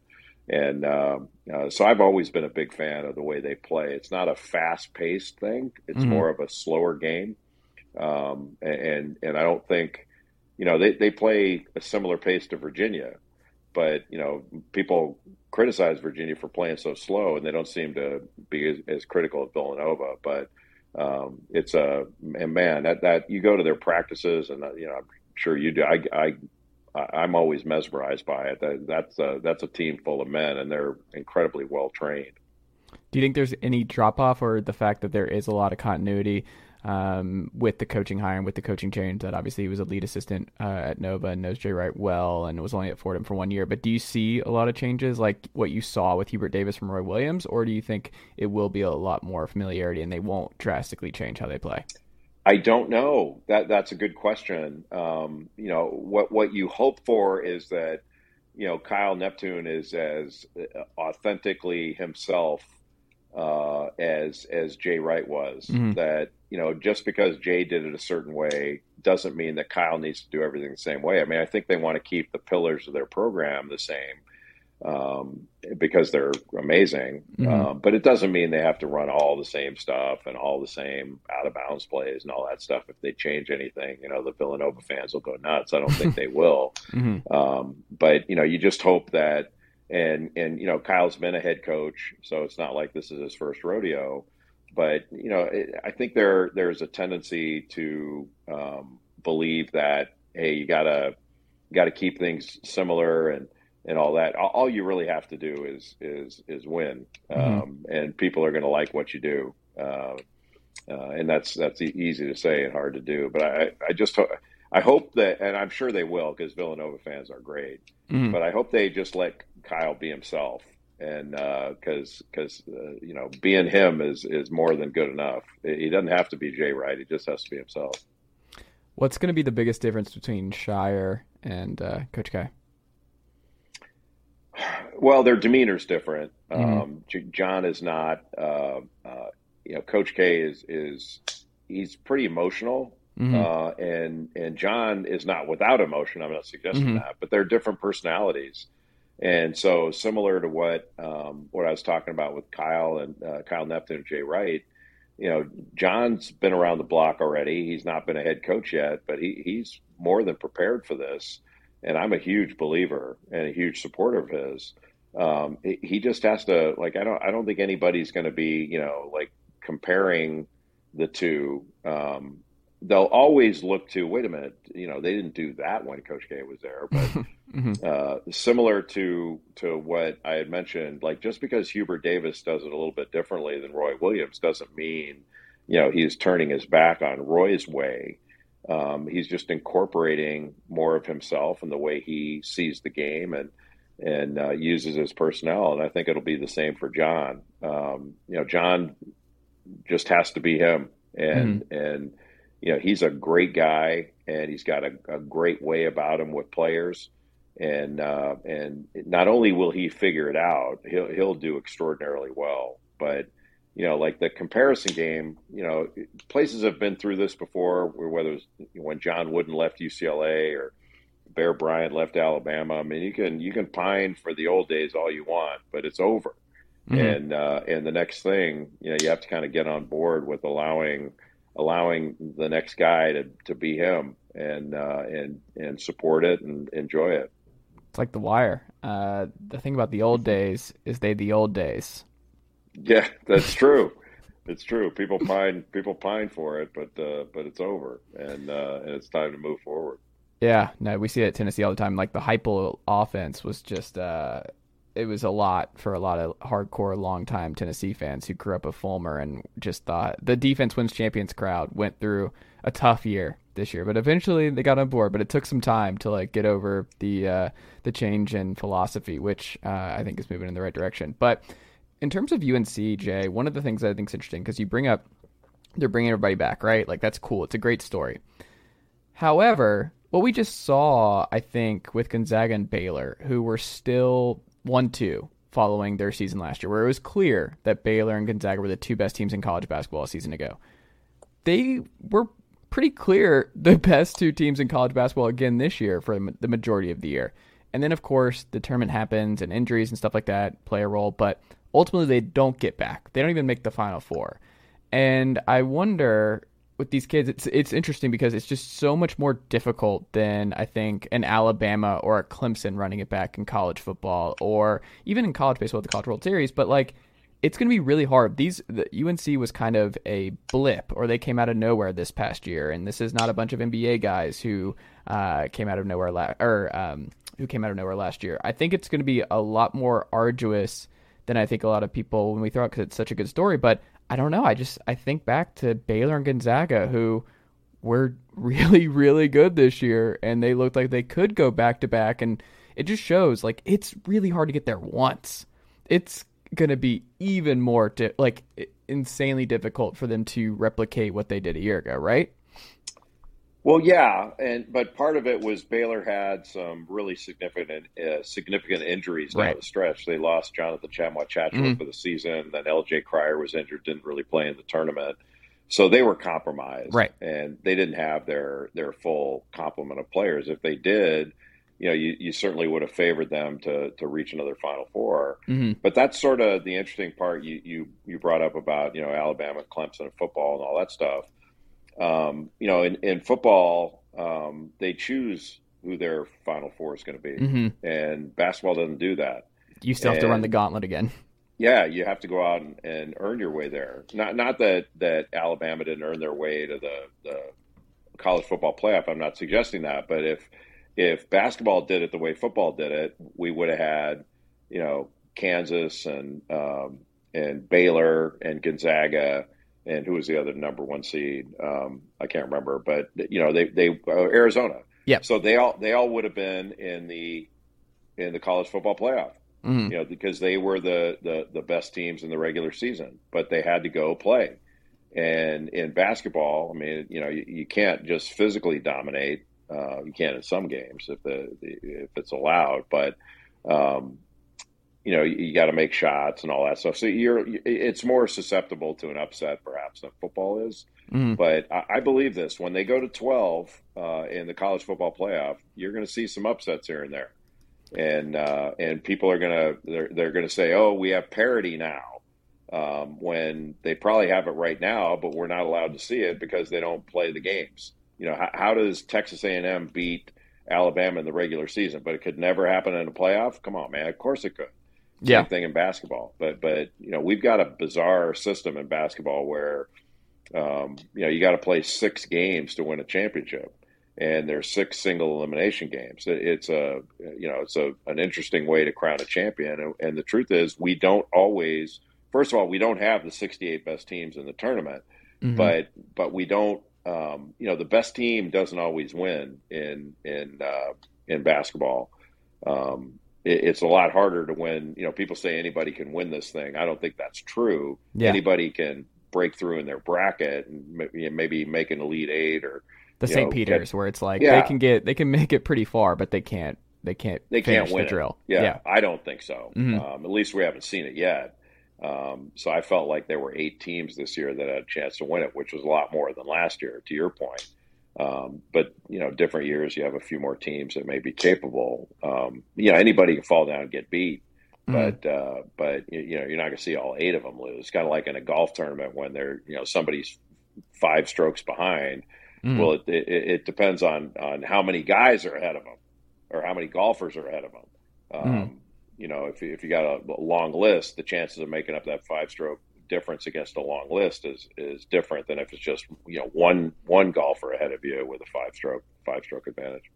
[SPEAKER 3] And um, uh, so I've always been a big fan of the way they play. It's not a fast paced thing, it's mm-hmm. more of a slower game. Um, and, and I don't think, you know, they, they play a similar pace to Virginia, but, you know, people criticize Virginia for playing so slow and they don't seem to be as, as critical of Villanova. But um, it's a, and man, that, that you go to their practices and, uh, you know, I'm sure you do. I, I I'm always mesmerized by it. That, that's a, that's a team full of men, and they're incredibly well trained.
[SPEAKER 1] Do you think there's any drop off, or the fact that there is a lot of continuity um, with the coaching hire and with the coaching change? That obviously he was a lead assistant uh, at Nova and knows Jay Wright well, and was only at Fordham for one year. But do you see a lot of changes, like what you saw with Hubert Davis from Roy Williams, or do you think it will be a lot more familiarity and they won't drastically change how they play?
[SPEAKER 3] I don't know. That that's a good question. Um, you know, what what you hope for is that you know Kyle Neptune is as authentically himself uh, as as Jay Wright was. Mm-hmm. That you know, just because Jay did it a certain way doesn't mean that Kyle needs to do everything the same way. I mean, I think they want to keep the pillars of their program the same. Um, because they're amazing. Mm-hmm. Um, but it doesn't mean they have to run all the same stuff and all the same out of bounds plays and all that stuff. If they change anything, you know, the Villanova fans will go nuts. I don't think they will. Mm-hmm. Um, but you know, you just hope that. And and you know, Kyle's been a head coach, so it's not like this is his first rodeo. But you know, it, I think there there's a tendency to um, believe that hey, you gotta got to keep things similar and and all that. All, you really have to do is is is win, mm-hmm. um, and people are going to like what you do. Uh, uh, and that's that's easy to say and hard to do. But I I just I hope that, and I'm sure they will because Villanova fans are great. Mm-hmm. But I hope they just let Kyle be himself, and because uh, because uh, you know being him is is more than good enough. He doesn't have to be Jay Wright. He just has to be himself.
[SPEAKER 1] What's going to be the biggest difference between Scheyer and uh, Coach K?
[SPEAKER 3] Well, their demeanor's different. Mm-hmm. Um, Jon is not. Uh, uh, you know, Coach K is is he's pretty emotional, mm-hmm. uh, and and Jon is not without emotion. I'm not suggesting mm-hmm. that, but they're different personalities, and so similar to what um, what I was talking about with Kyle and uh, Kyle Neptune and Jay Wright. You know, Jon's been around the block already. He's not been a head coach yet, but he, he's more than prepared for this and I'm a huge believer and a huge supporter of his. Um, he just has to like I don't I don't think anybody's going to be you know like comparing the two. Um, they'll always look to wait a minute you know they didn't do that when Coach K was there, but mm-hmm. uh, similar to to what I had mentioned, like just because Hubert Davis does it a little bit differently than Roy Williams doesn't mean you know he's turning his back on Roy's way. Um, he's just incorporating more of himself and the way he sees the game and and uh, uses his personnel. And I think it'll be the same for Jon. Um, you know, Jon just has to be him, and mm-hmm. and you know he's a great guy, and he's got a, a great way about him with players. And uh, and not only will he figure it out, he'll he'll do extraordinarily well. But you know, like the comparison game, you know, places have been through this before, whether it's when John Wooden left UCLA or Bear Bryant left Alabama. I mean, you can you can pine for the old days all you want, but it's over. Mm-hmm. And uh, and the next thing, you know, you have to kind of get on board with allowing allowing the next guy to, to be him and uh, and and support it and enjoy it.
[SPEAKER 1] It's like the wire. Uh, the thing about the old days is they the old days.
[SPEAKER 3] Yeah, that's true. it's true. People pine people pine for it, but uh, but it's over, and uh, and it's time to move forward.
[SPEAKER 1] Yeah, no, we see it at Tennessee all the time. Like the Heupel offense was just uh, it was a lot for a lot of hardcore long time Tennessee fans who grew up with Fulmer and just thought the defense wins champions crowd went through a tough year this year, but eventually they got on board. But it took some time to like get over the uh, the change in philosophy, which uh, I think is moving in the right direction. But in terms of UNC, Jay, one of the things that I think is interesting because you bring up they're bringing everybody back, right? Like that's cool. It's a great story. However, what we just saw, I think, with Gonzaga and Baylor, who were still one two following their season last year, where it was clear that Baylor and Gonzaga were the two best teams in college basketball a season ago. They were pretty clear the best two teams in college basketball again this year for the majority of the year. And then, of course, the tournament happens and injuries and stuff like that play a role. But ultimately they don't get back. They don't even make the final four. And I wonder with these kids, it's it's interesting because it's just so much more difficult than I think an Alabama or a Clemson running it back in college football or even in college baseball the College World Series. But like, it's going to be really hard. These the UNC was kind of a blip, or they came out of nowhere this past year, and this is not a bunch of NBA guys who uh, came out of nowhere la- or um, who came out of nowhere last year. I think it's going to be a lot more arduous than I think a lot of people when we throw it because it's such a good story. But I don't know. I just I think back to Baylor and Gonzaga who were really really good this year, and they looked like they could go back to back, and it just shows like it's really hard to get there once. It's gonna be even more di- like insanely difficult for them to replicate what they did a year ago, right?
[SPEAKER 3] Well, yeah, and but part of it was Baylor had some really significant uh, significant injuries down right. the stretch. They lost Jonathan Tchamwa Tchatchoua mm-hmm. for the season. Then L.J. Cryer was injured, didn't really play in the tournament, so they were compromised.
[SPEAKER 1] Right,
[SPEAKER 3] and they didn't have their their full complement of players. If they did, you know, you, you certainly would have favored them to to reach another Final 4
[SPEAKER 1] Mm-hmm.
[SPEAKER 3] But that's sort of the interesting part you you you brought up about you know Alabama, Clemson, and football and all that stuff. Um, you know, in, in football, um, they choose who their Final Four is going to be,
[SPEAKER 1] Mm-hmm.
[SPEAKER 3] and basketball doesn't do that.
[SPEAKER 1] You still have to run the gauntlet again.
[SPEAKER 3] Yeah, you have to go out and, and earn your way there. Not not that that Alabama didn't earn their way to the, the college football playoff. I'm not suggesting that, but if if basketball did it the way football did it, we would have had you know Kansas and um, and Baylor and Gonzaga and who was the other number one seed? Um, I can't remember, but you know they they uh, Arizona.
[SPEAKER 1] Yep.
[SPEAKER 3] So they all they all would have been in the in the college football playoff
[SPEAKER 1] Mm-hmm.
[SPEAKER 3] you know, because they were the, the, the best teams in the regular season, but they had to go play. And in basketball, I mean, you know, you, you can't just physically dominate. Uh, you can in some games if the, the if it's allowed, but um, you know, you, you got to make shots and all that stuff. So you're it's more susceptible to an upset perhaps than football is.
[SPEAKER 1] Mm-hmm.
[SPEAKER 3] But I, I believe this: when they go to twelve uh, in the college football playoff, you're going to see some upsets here and there and uh, and people are gonna they're they're gonna say, oh, we have parity now, um, when they probably have it right now, but we're not allowed to see it because they don't play the games. You know, how, how does Texas A and M beat Alabama in the regular season? But it could never happen in a playoff. Come on, man. Of course it could.
[SPEAKER 1] Yeah.
[SPEAKER 3] Same thing in basketball, but but you know we've got a bizarre system in basketball where um, you know you got to play six games to win a championship and there's six single elimination games. It- It's a you know it's a an interesting way to crown a champion, and, and the truth is we don't always. First of all, we don't have the 68 best teams in the tournament,
[SPEAKER 1] Mhm.
[SPEAKER 3] but but we don't. Um, you know, the best team doesn't always win in in uh, in basketball. Um, it, it's a lot harder to win. You know, people say anybody can win this thing. I don't think that's true.
[SPEAKER 1] Yeah.
[SPEAKER 3] Anybody can break through in their bracket and maybe, maybe make an elite eight or
[SPEAKER 1] the St. Peter's, where it's like
[SPEAKER 3] Yeah.
[SPEAKER 1] they can get they can make it pretty far, but they can't they can't
[SPEAKER 3] they can't win
[SPEAKER 1] the drill.
[SPEAKER 3] Yeah,
[SPEAKER 1] yeah.
[SPEAKER 3] I don't think so.
[SPEAKER 1] Mhm.
[SPEAKER 3] Um, at least we haven't seen it yet. Um, so I felt like there were eight teams this year that had a chance to win it, which was a lot more than last year. To your point, um, but you know, different years you have a few more teams that may be capable. Um, you know, anybody can fall down and get beat,
[SPEAKER 1] Mhm.
[SPEAKER 3] but uh, but you know, you're not going to see all eight of them lose. Kind of like in a golf tournament when they're you know somebody's five strokes behind.
[SPEAKER 1] Mhm.
[SPEAKER 3] Well, it, it, it depends on on how many guys are ahead of them, or how many golfers are ahead of them. Um, You know, if if you got a long list, the chances of making up that five stroke difference against a long list is is different than if it's just you know one one golfer ahead of you with a five stroke five stroke advantage.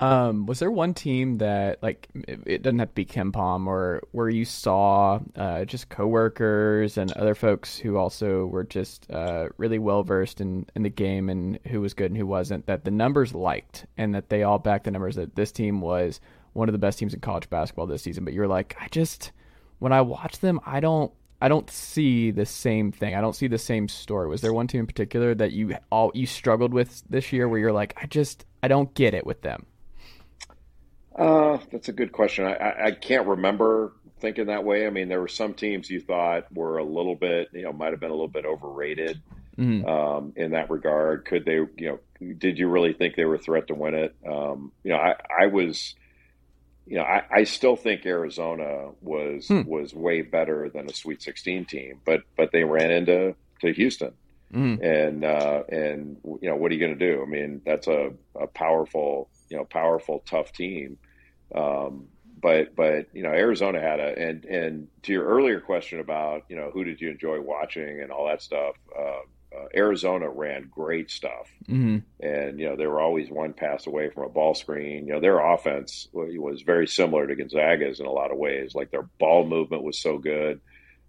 [SPEAKER 1] Um, was there one team that like it doesn't have to be KenPom or where you saw uh, just coworkers and other folks who also were just uh, really well versed in, in the game and who was good and who wasn't that the numbers liked and that they all backed the numbers that this team was one of the best teams in college basketball this season. But you're like, I just when I watch them, I don't I don't see the same thing. I don't see the same story. Was there one team in particular that you all you struggled with this year where you're like, I just I don't get it with them.
[SPEAKER 3] Uh, that's a good question. I, I, I can't remember thinking that way. I mean, there were some teams you thought were a little bit, you know, might have been a little bit overrated
[SPEAKER 1] Mhm.
[SPEAKER 3] um, in that regard. Could they, you know, did you really think they were a threat to win it? Um, you know, I, I was, you know, I, I still think Arizona was
[SPEAKER 1] Hmm.
[SPEAKER 3] was way better than a Sweet 16 team, but but they ran into to Houston
[SPEAKER 1] Mhm.
[SPEAKER 3] and uh, and you know what are you going to do? I mean, that's a, a powerful you know powerful tough team. Um, but but you know Arizona had a and and to your earlier question about you know who did you enjoy watching and all that stuff. Uh, uh, Arizona ran great stuff,
[SPEAKER 1] Mhm.
[SPEAKER 3] and you know they were always one pass away from a ball screen. You know their offense was very similar to Gonzaga's in a lot of ways. Like their ball movement was so good.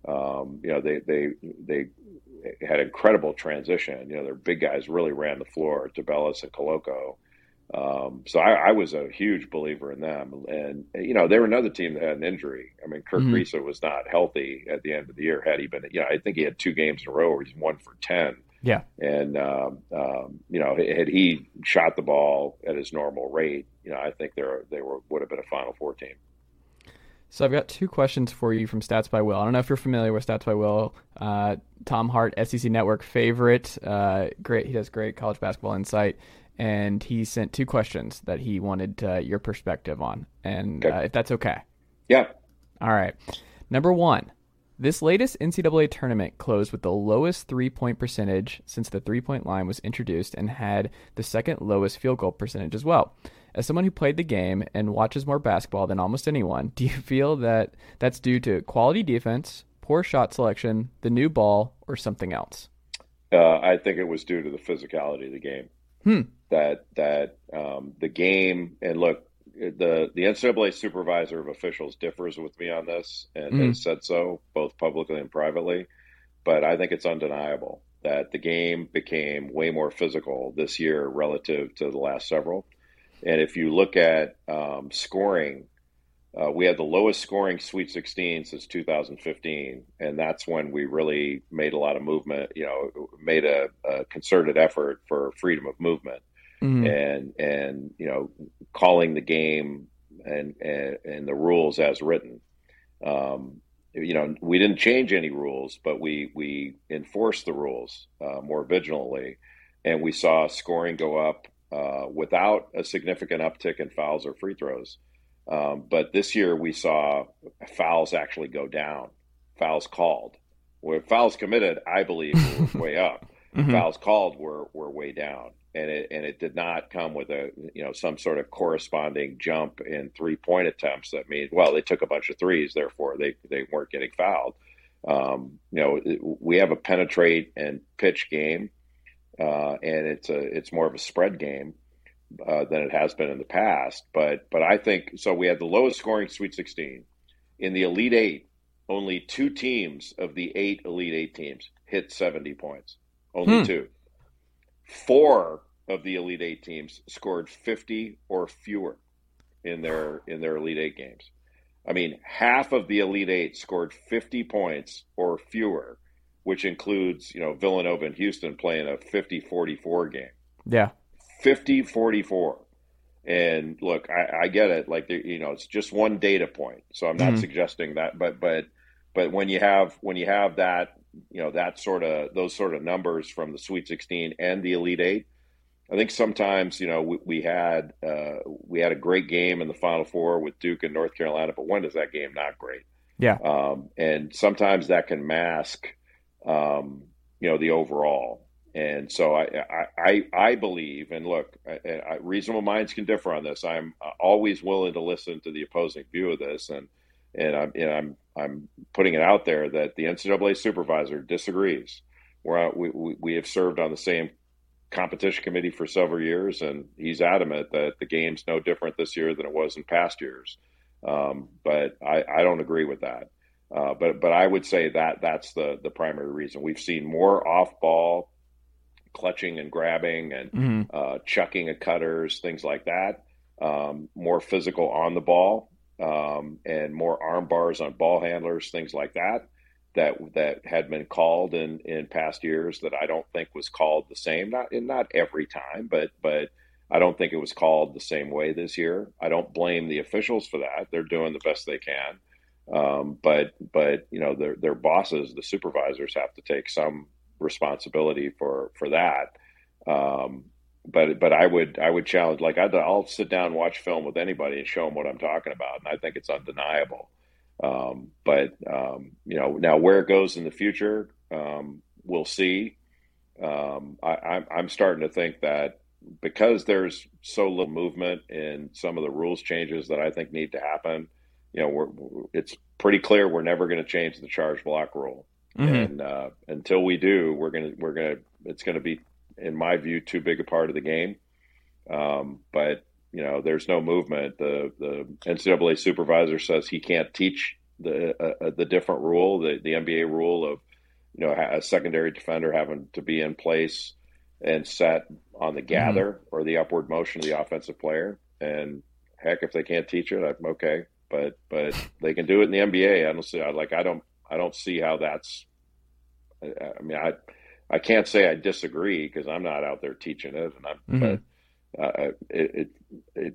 [SPEAKER 3] Um, you know they they they had incredible transition. You know their big guys really ran the floor. Tubelis and Koloko. Um, so I, I was a huge believer in them, and you know they were another team that had an injury. I mean,
[SPEAKER 1] Kerr
[SPEAKER 3] Kriisa was not healthy at the end of the year. Had he been, you know, I think he had two games in a row where he's one for ten.
[SPEAKER 1] Yeah.
[SPEAKER 3] And um, um, you know, had he shot the ball at his normal rate, you know, I think they they were would have been a Final Four team.
[SPEAKER 1] So I've got two questions for you from Stats by Will. I don't know if you're familiar with Stats by Will. Uh, Tom Hart, SEC Network favorite. Uh, great, he does great college basketball insight. And he sent two questions that he wanted uh, your perspective on, and
[SPEAKER 3] Okay.
[SPEAKER 1] uh, if that's okay.
[SPEAKER 3] Yeah.
[SPEAKER 1] All right. Number one, this latest NCAA tournament closed with the lowest three point percentage since the three point line was introduced and had the second lowest field goal percentage as well. As someone who played the game and watches more basketball than almost anyone, do you feel that that's due to quality defense, poor shot selection, the new ball, or something else?
[SPEAKER 3] Uh, I think it was due to the physicality of the game.
[SPEAKER 1] Hmm.
[SPEAKER 3] That that um, the game and look, the the NCAA supervisor of officials differs with me on this and
[SPEAKER 1] Mhm.
[SPEAKER 3] has said so both publicly and privately. But I think it's undeniable that the game became way more physical this year relative to the last several. And if you look at um, scoring, uh, we had the lowest scoring Sweet 16 since 2015, and that's when we really made a lot of movement. You know, made a, a concerted effort for freedom of movement,
[SPEAKER 1] Mhm.
[SPEAKER 3] and and you know, calling the game and and, and the rules as written. Um, you know, we didn't change any rules, but we we enforced the rules uh, more vigilantly, and we saw scoring go up uh, without a significant uptick in fouls or free throws. Um, but this year we saw fouls actually go down, fouls called. Where fouls committed, I believe, were way up.
[SPEAKER 1] Mhm.
[SPEAKER 3] Fouls called were, were way down, and it and it did not come with a you know some sort of corresponding jump in three point attempts. That means well they took a bunch of threes, therefore they they weren't getting fouled. Um, you know we have a penetrate and pitch game, uh, and it's a it's more of a spread game uh, than it has been in the past. But but I think so. We had the lowest scoring Sweet 16 in the Elite Eight. Only two teams of the eight Elite Eight teams hit 70 points. Only
[SPEAKER 1] Hmm.
[SPEAKER 3] two. Four of the Elite Eight teams scored 50 or fewer in their in their Elite Eight games. I mean, half of the Elite Eight scored 50 points or fewer, which includes, you know, Villanova and Houston playing a 50-44 game.
[SPEAKER 1] Yeah.
[SPEAKER 3] 50 44 and look i, I get it like you know it's just one data point so i'm not
[SPEAKER 1] Mhm.
[SPEAKER 3] suggesting that but but but when you have when you have that you know that sort of those sort of numbers from the sweet 16 and the elite eight i think sometimes you know we, we had uh, we had a great game in the final four with duke and north carolina but when does that game not great
[SPEAKER 1] Yeah.
[SPEAKER 3] um, and sometimes that can mask, um, you know, the overall. And so I, I, I, I believe, and look, I, I, reasonable minds can differ on this. I'm always willing to listen to the opposing view of this, and and I'm, and I'm, I'm putting it out there that the NCAA supervisor disagrees. We're, we, we, we have served on the same competition committee for several years, and he's adamant that the game's no different this year than it was in past years. Um, but I, I don't agree with that. Uh, but but I would say that that's the the primary reason. We've seen more off ball clutching and grabbing and
[SPEAKER 1] hmm
[SPEAKER 3] uh, chucking of cutters, things like that. Um, more physical on the ball um, and more arm bars on ball handlers, things like that. That that had been called in in past years that I don't think was called the same. Not not every time, but but I don't think it was called the same way this year. I don't blame the officials for that. They're doing the best they can. Um, but but you know their their bosses, the supervisors, have to take some responsibility for for that. Um, but but I would I would challenge like I'd, I'll sit down and watch film with anybody and show them what I'm talking about, and I think it's undeniable. Um, but um, you know now where it goes in the future, um, we'll see. Um, I, I'm I'm starting to think that because there's so little movement in some of the rules changes that I think need to happen. You know, we're, it's pretty clear we're never going to change the charge block rule,
[SPEAKER 1] hmm
[SPEAKER 3] and uh, until we do, we're gonna we're gonna it's going to be, in my view, too big a part of the game. Um, but you know, there's no movement. The the NCAA supervisor says he can't teach the uh, uh, the different rule, the the NBA rule of you know a secondary defender having to be in place and set on the gather or the upward motion of the offensive player. And heck, if they can't teach it, I'm okay. But but they can do it in the NBA. I don't see. I like. I don't. I don't see how that's. I, I mean, I I can't say I disagree because I'm not out there teaching it, and I'm.
[SPEAKER 1] Mhm.
[SPEAKER 3] But uh, it, it it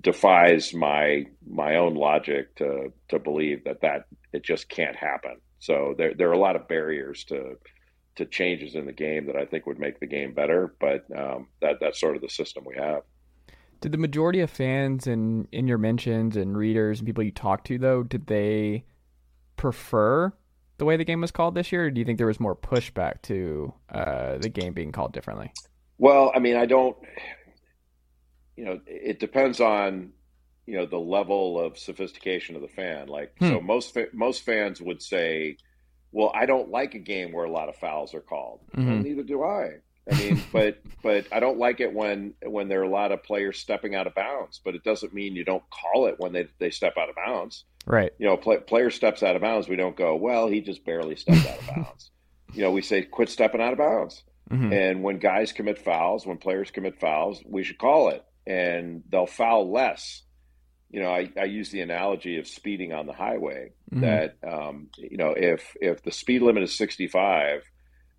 [SPEAKER 3] defies my my own logic to to believe that that it just can't happen. So there there are a lot of barriers to to changes in the game that I think would make the game better. But um, that that's sort of the system we have.
[SPEAKER 1] Did the majority of fans and in your mentions and readers and people you talk to though, did they prefer the way the game was called this year, or do you think there was more pushback to uh, the game being called differently?
[SPEAKER 3] Well, I mean, I don't. You know, it depends on you know the level of sophistication of the fan. Like, hmm. so most most fans would say, "Well, I don't like a game where a lot of fouls are called." Mm-hmm. Well, neither do I. I mean, but but I don't like it when when there are a lot of players stepping out of bounds. But it doesn't mean you don't call it when they they step out of bounds.
[SPEAKER 1] Right.
[SPEAKER 3] You know, play, player steps out of bounds. We don't go, well, he just barely stepped out of bounds. you know, we say, quit stepping out of bounds. Mm-hmm. And when guys commit fouls, when players commit fouls, we should call it, and they'll foul less. You know, I, I use the analogy of speeding on the highway. Mm-hmm. That um, you know, if if the speed limit is sixty five,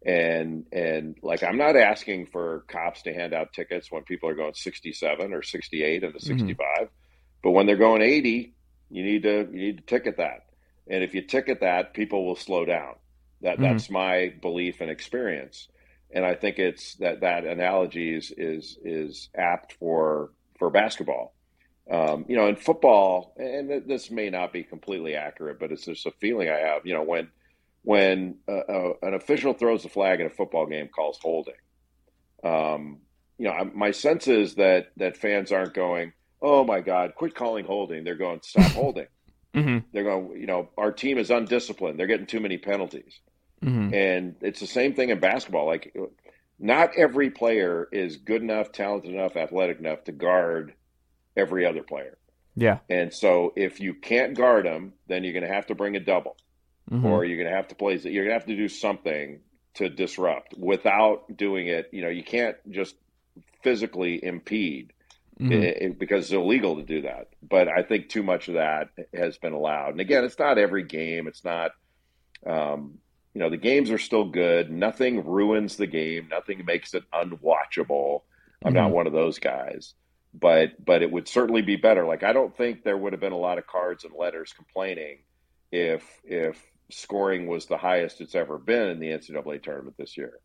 [SPEAKER 3] and and like I'm not asking for cops to hand out tickets when people are going sixty seven or sixty eight into sixty five, mm mm-hmm. but when they're going eighty, you need to you need to ticket that, and if you ticket that, people will slow down. That mm-hmm. that's my belief and experience, and I think it's that that analogy is is is apt for for basketball. Um, you know, in football, and this may not be completely accurate, but it's just a feeling I have. You know, when when uh, uh, an official throws the flag in a football game, calls holding. Um, you know, my sense is that that fans aren't going, oh my God, quit calling holding. They're going, stop holding. Mm-hmm. They're going, you know, our team is undisciplined. They're getting too many penalties. Mm-hmm. And it's the same thing in basketball. Like, not every player is good enough, talented enough, athletic enough to guard every other player.
[SPEAKER 1] Yeah.
[SPEAKER 3] And so if you can't guard them, then you're going to have to bring a double, mm-hmm. or you're going to have to play. You're going to have to do something to disrupt without doing it. You know, you can't just physically impede mm-hmm. it, it, because it's illegal to do that. But I think too much of that has been allowed. And again, it's not every game. It's not, um, you know, the games are still good. Nothing ruins the game. Nothing makes it unwatchable. I'm mm-hmm. not one of those guys. But but it would certainly be better. Like I don't think there would have been a lot of cards and letters complaining if if scoring was the highest it's ever been in the NCAA tournament this year.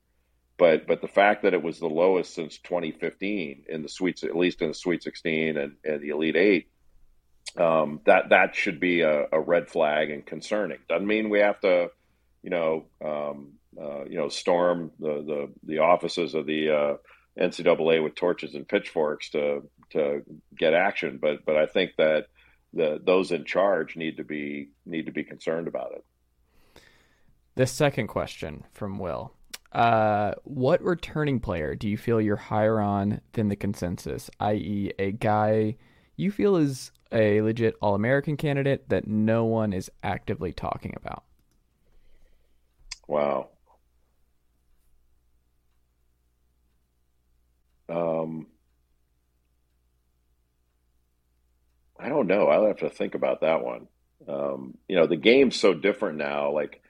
[SPEAKER 3] But but the fact that it was the lowest since 2015 in the sweets, at least in the Sweet 16 and, and the Elite Eight, um, that that should be a, a, red flag and concerning. Doesn't mean we have to, you know, um, uh, you know, storm the the, the offices of the uh, NCAA with torches and pitchforks to to get action. But but I think that the those in charge need to be need to be concerned about it.
[SPEAKER 1] The second question from Will. Uh, what returning player do you feel you're higher on than the consensus, i.e., a guy you feel is a legit All American candidate that no one is actively talking about?
[SPEAKER 3] Wow. Um, I don't know. I'll have to think about that one. Um, you know, the game's so different now. Like,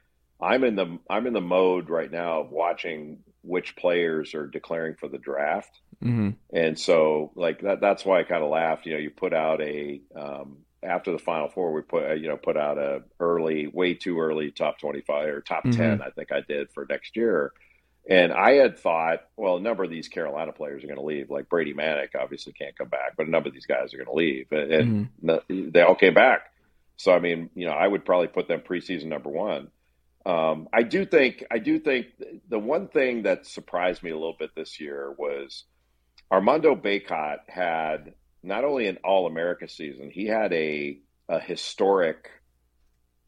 [SPEAKER 3] I'm in the I'm in the mode right now of watching which players are declaring for the draft, mm-hmm. and so like that that's why I kind of laughed. You know, you put out a um, after the Final Four, we put you know put out a early, way too early top twenty five or top mm-hmm. ten. I think I did for next year. And I had thought, well, a number of these Carolina players are going to leave. Like Brady Manek obviously can't come back, but a number of these guys are going to leave, and, and mm-hmm. they all came back. So I mean, you know, I would probably put them preseason number one. Um, I do think I do think the one thing that surprised me a little bit this year was Armando Bacot had not only an All America season, he had a a historic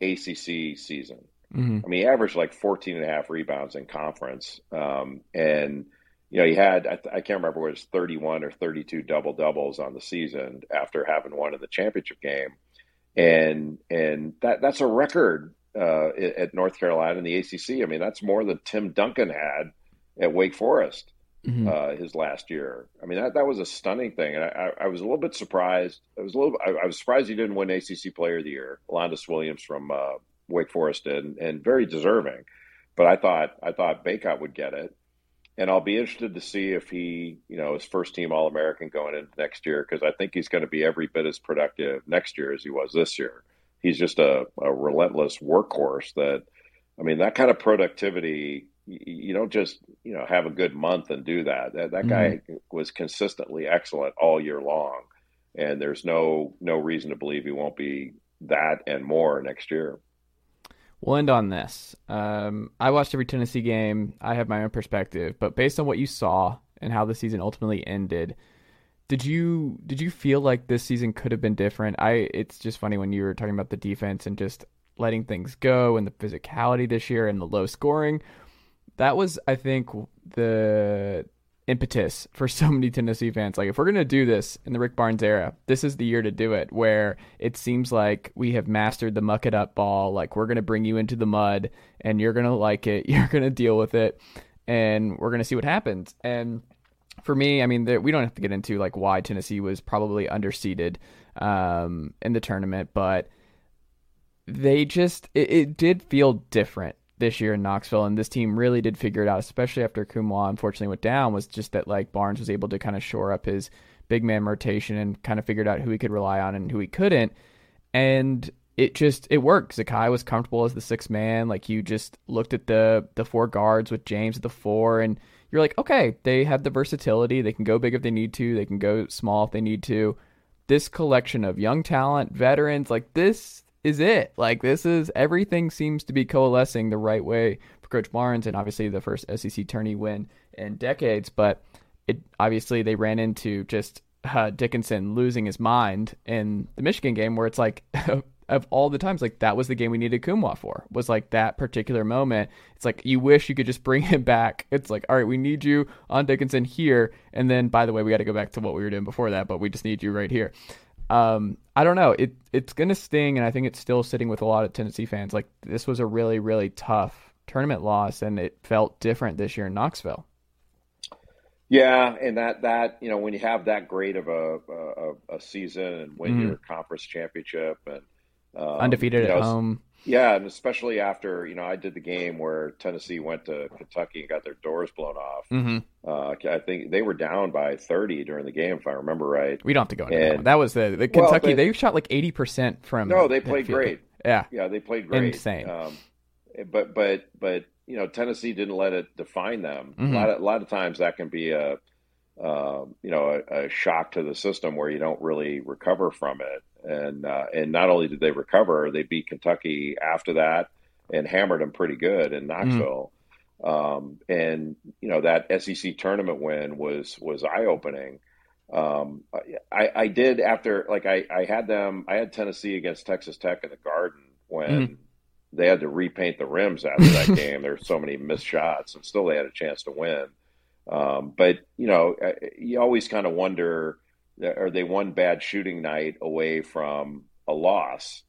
[SPEAKER 3] ACC season. Mm-hmm. I mean, he averaged like 14 and a half rebounds in conference. Um, and, you know, he had, I, I, can't remember what it was 31 or 32 double doubles on the season after having won in the championship game. And, and that, that's a record uh, at North Carolina in the ACC. I mean, that's more than Tim Duncan had at Wake Forest mm-hmm. uh, his last year. I mean, that, that was a stunning thing, and I, I was a little bit surprised. I was a little, I, I, was surprised he didn't win ACC Player of the Year. Alondes Williams from uh, Wake Forest did, and, and very deserving. But I thought I thought Bacot would get it, and I'll be interested to see if he, you know, is first team All American going into next year because I think he's going to be every bit as productive next year as he was this year he's just a, a relentless workhorse that I mean, that kind of productivity you, you don't just you know have a good month and do that. That that guy mm-hmm. was consistently excellent all year long, and there's no no reason to believe he won't be that and more next year.
[SPEAKER 1] We'll end on this. Um, I watched every Tennessee game. I have my own perspective, but based on what you saw and how the season ultimately ended, did you did you feel like this season could have been different? I it's just funny when you were talking about the defense and just letting things go and the physicality this year and the low scoring. That was, I think, the impetus for so many Tennessee fans. Like, if we're going to do this in the Rick Barnes era, this is the year to do it, where it seems like we have mastered the muck it up ball. Like, we're going to bring you into the mud and you're going to like it. You're going to deal with it and we're going to see what happens. And for me, I mean, we don't have to get into like why Tennessee was probably underseeded um, in the tournament, but they just, it, it did feel different this year in Knoxville, and this team really did figure it out, especially after Nkamhoua unfortunately went down. Was just that like Barnes was able to kind of shore up his big man rotation and kind of figured out who he could rely on and who he couldn't, and it just it worked. Zakai was comfortable as the sixth man. Like you just looked at the the four guards with James at the four, and you're like, okay, they have the versatility. They can go big if they need to. They can go small if they need to. This collection of young talent, veterans, like this is it. Like this is everything seems to be coalescing the right way for Coach Barnes, and obviously the first SEC tourney win in decades. But it obviously they ran into just uh, Dickinson losing his mind in the Michigan game, where it's like. of all the times, like that was the game we needed Nkamhoua for. Was like that particular moment. It's like you wish you could just bring him back. It's like, all right, we need you on Dickinson here, and then by the way, we got to go back to what we were doing before that, but we just need you right here um, I don't know. It it's gonna sting, and I think it's still sitting with a lot of Tennessee fans. Like this was a really really tough tournament loss, and it felt different this year in Knoxville.
[SPEAKER 3] Yeah, and that that you know when you have that great of a a, a season and win mm-hmm. your conference championship and
[SPEAKER 1] um, undefeated
[SPEAKER 3] at
[SPEAKER 1] know, home,
[SPEAKER 3] yeah, and especially after you know I did the game where Tennessee went to Kentucky and got their doors blown off.
[SPEAKER 1] Mm-hmm.
[SPEAKER 3] Uh, I think they were down by thirty during the game, if I remember right.
[SPEAKER 1] We don't have to go into and, that. That was the, the Kentucky. Well, they, they, shot like eighty percent from.
[SPEAKER 3] No, they played great.
[SPEAKER 1] Yeah,
[SPEAKER 3] yeah, they played great.
[SPEAKER 1] Insane.
[SPEAKER 3] Um, but but but you know Tennessee didn't let it define them. Mm-hmm. A lot of, a lot of times that can be a uh, you know a, a, shock to the system where you don't really recover from it and uh, and not only did they recover, they beat Kentucky after that and hammered them pretty good in Knoxville. Mm. Um, and you know that SEC tournament win was was eye opening. Um, I, I did after like I, I had them I had Tennessee against Texas Tech in the Garden when mm. they had to repaint the rims after that game. There's so many missed shots, and still they had a chance to win. Um, but you know, you always kind of wonder are they one bad shooting night away from a loss.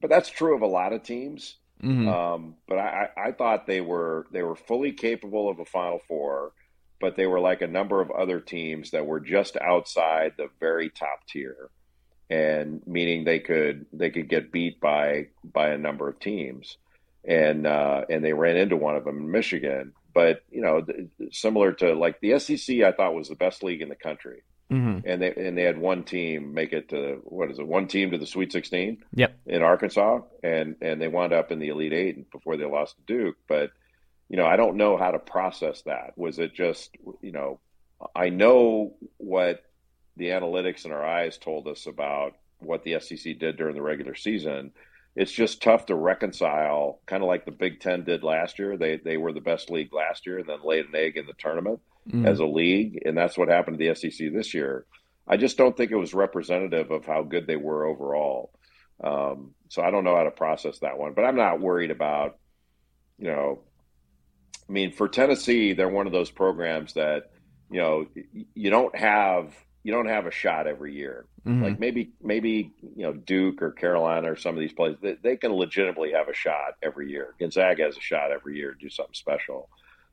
[SPEAKER 3] But that's true of a lot of teams.
[SPEAKER 1] Mm-hmm.
[SPEAKER 3] Um, but I, I thought they were they were fully capable of a Final Four, but they were like a number of other teams that were just outside the very top tier, and meaning they could they could get beat by by a number of teams, and uh, and they ran into one of them in Michigan. But you know, similar to like the SEC, I thought was the best league in the country.
[SPEAKER 1] Mm-hmm.
[SPEAKER 3] And they and they had one team make it to what is it? One team to the Sweet Sixteen.
[SPEAKER 1] Yep.
[SPEAKER 3] In Arkansas, and and they wound up in the Elite Eight before they lost to Duke. But you know, I don't know how to process that. Was it just you know? I know what the analytics in our eyes told us about what the SEC did during the regular season. It's just tough to reconcile, kind of like the Big Ten did last year. They they were the best league last year, and then laid an egg in the tournament mm. as a league, and that's what happened to the SEC this year. I just don't think it was representative of how good they were overall. Um, so I don't know how to process that one, but I'm not worried about, you know, I mean, for Tennessee, they're one of those programs that, you know, you don't have you don't have a shot every year. Mm-hmm. Like maybe maybe you know Duke or Carolina or some of these places they, they, can legitimately have a shot every year. Gonzaga has a shot every year to do something special.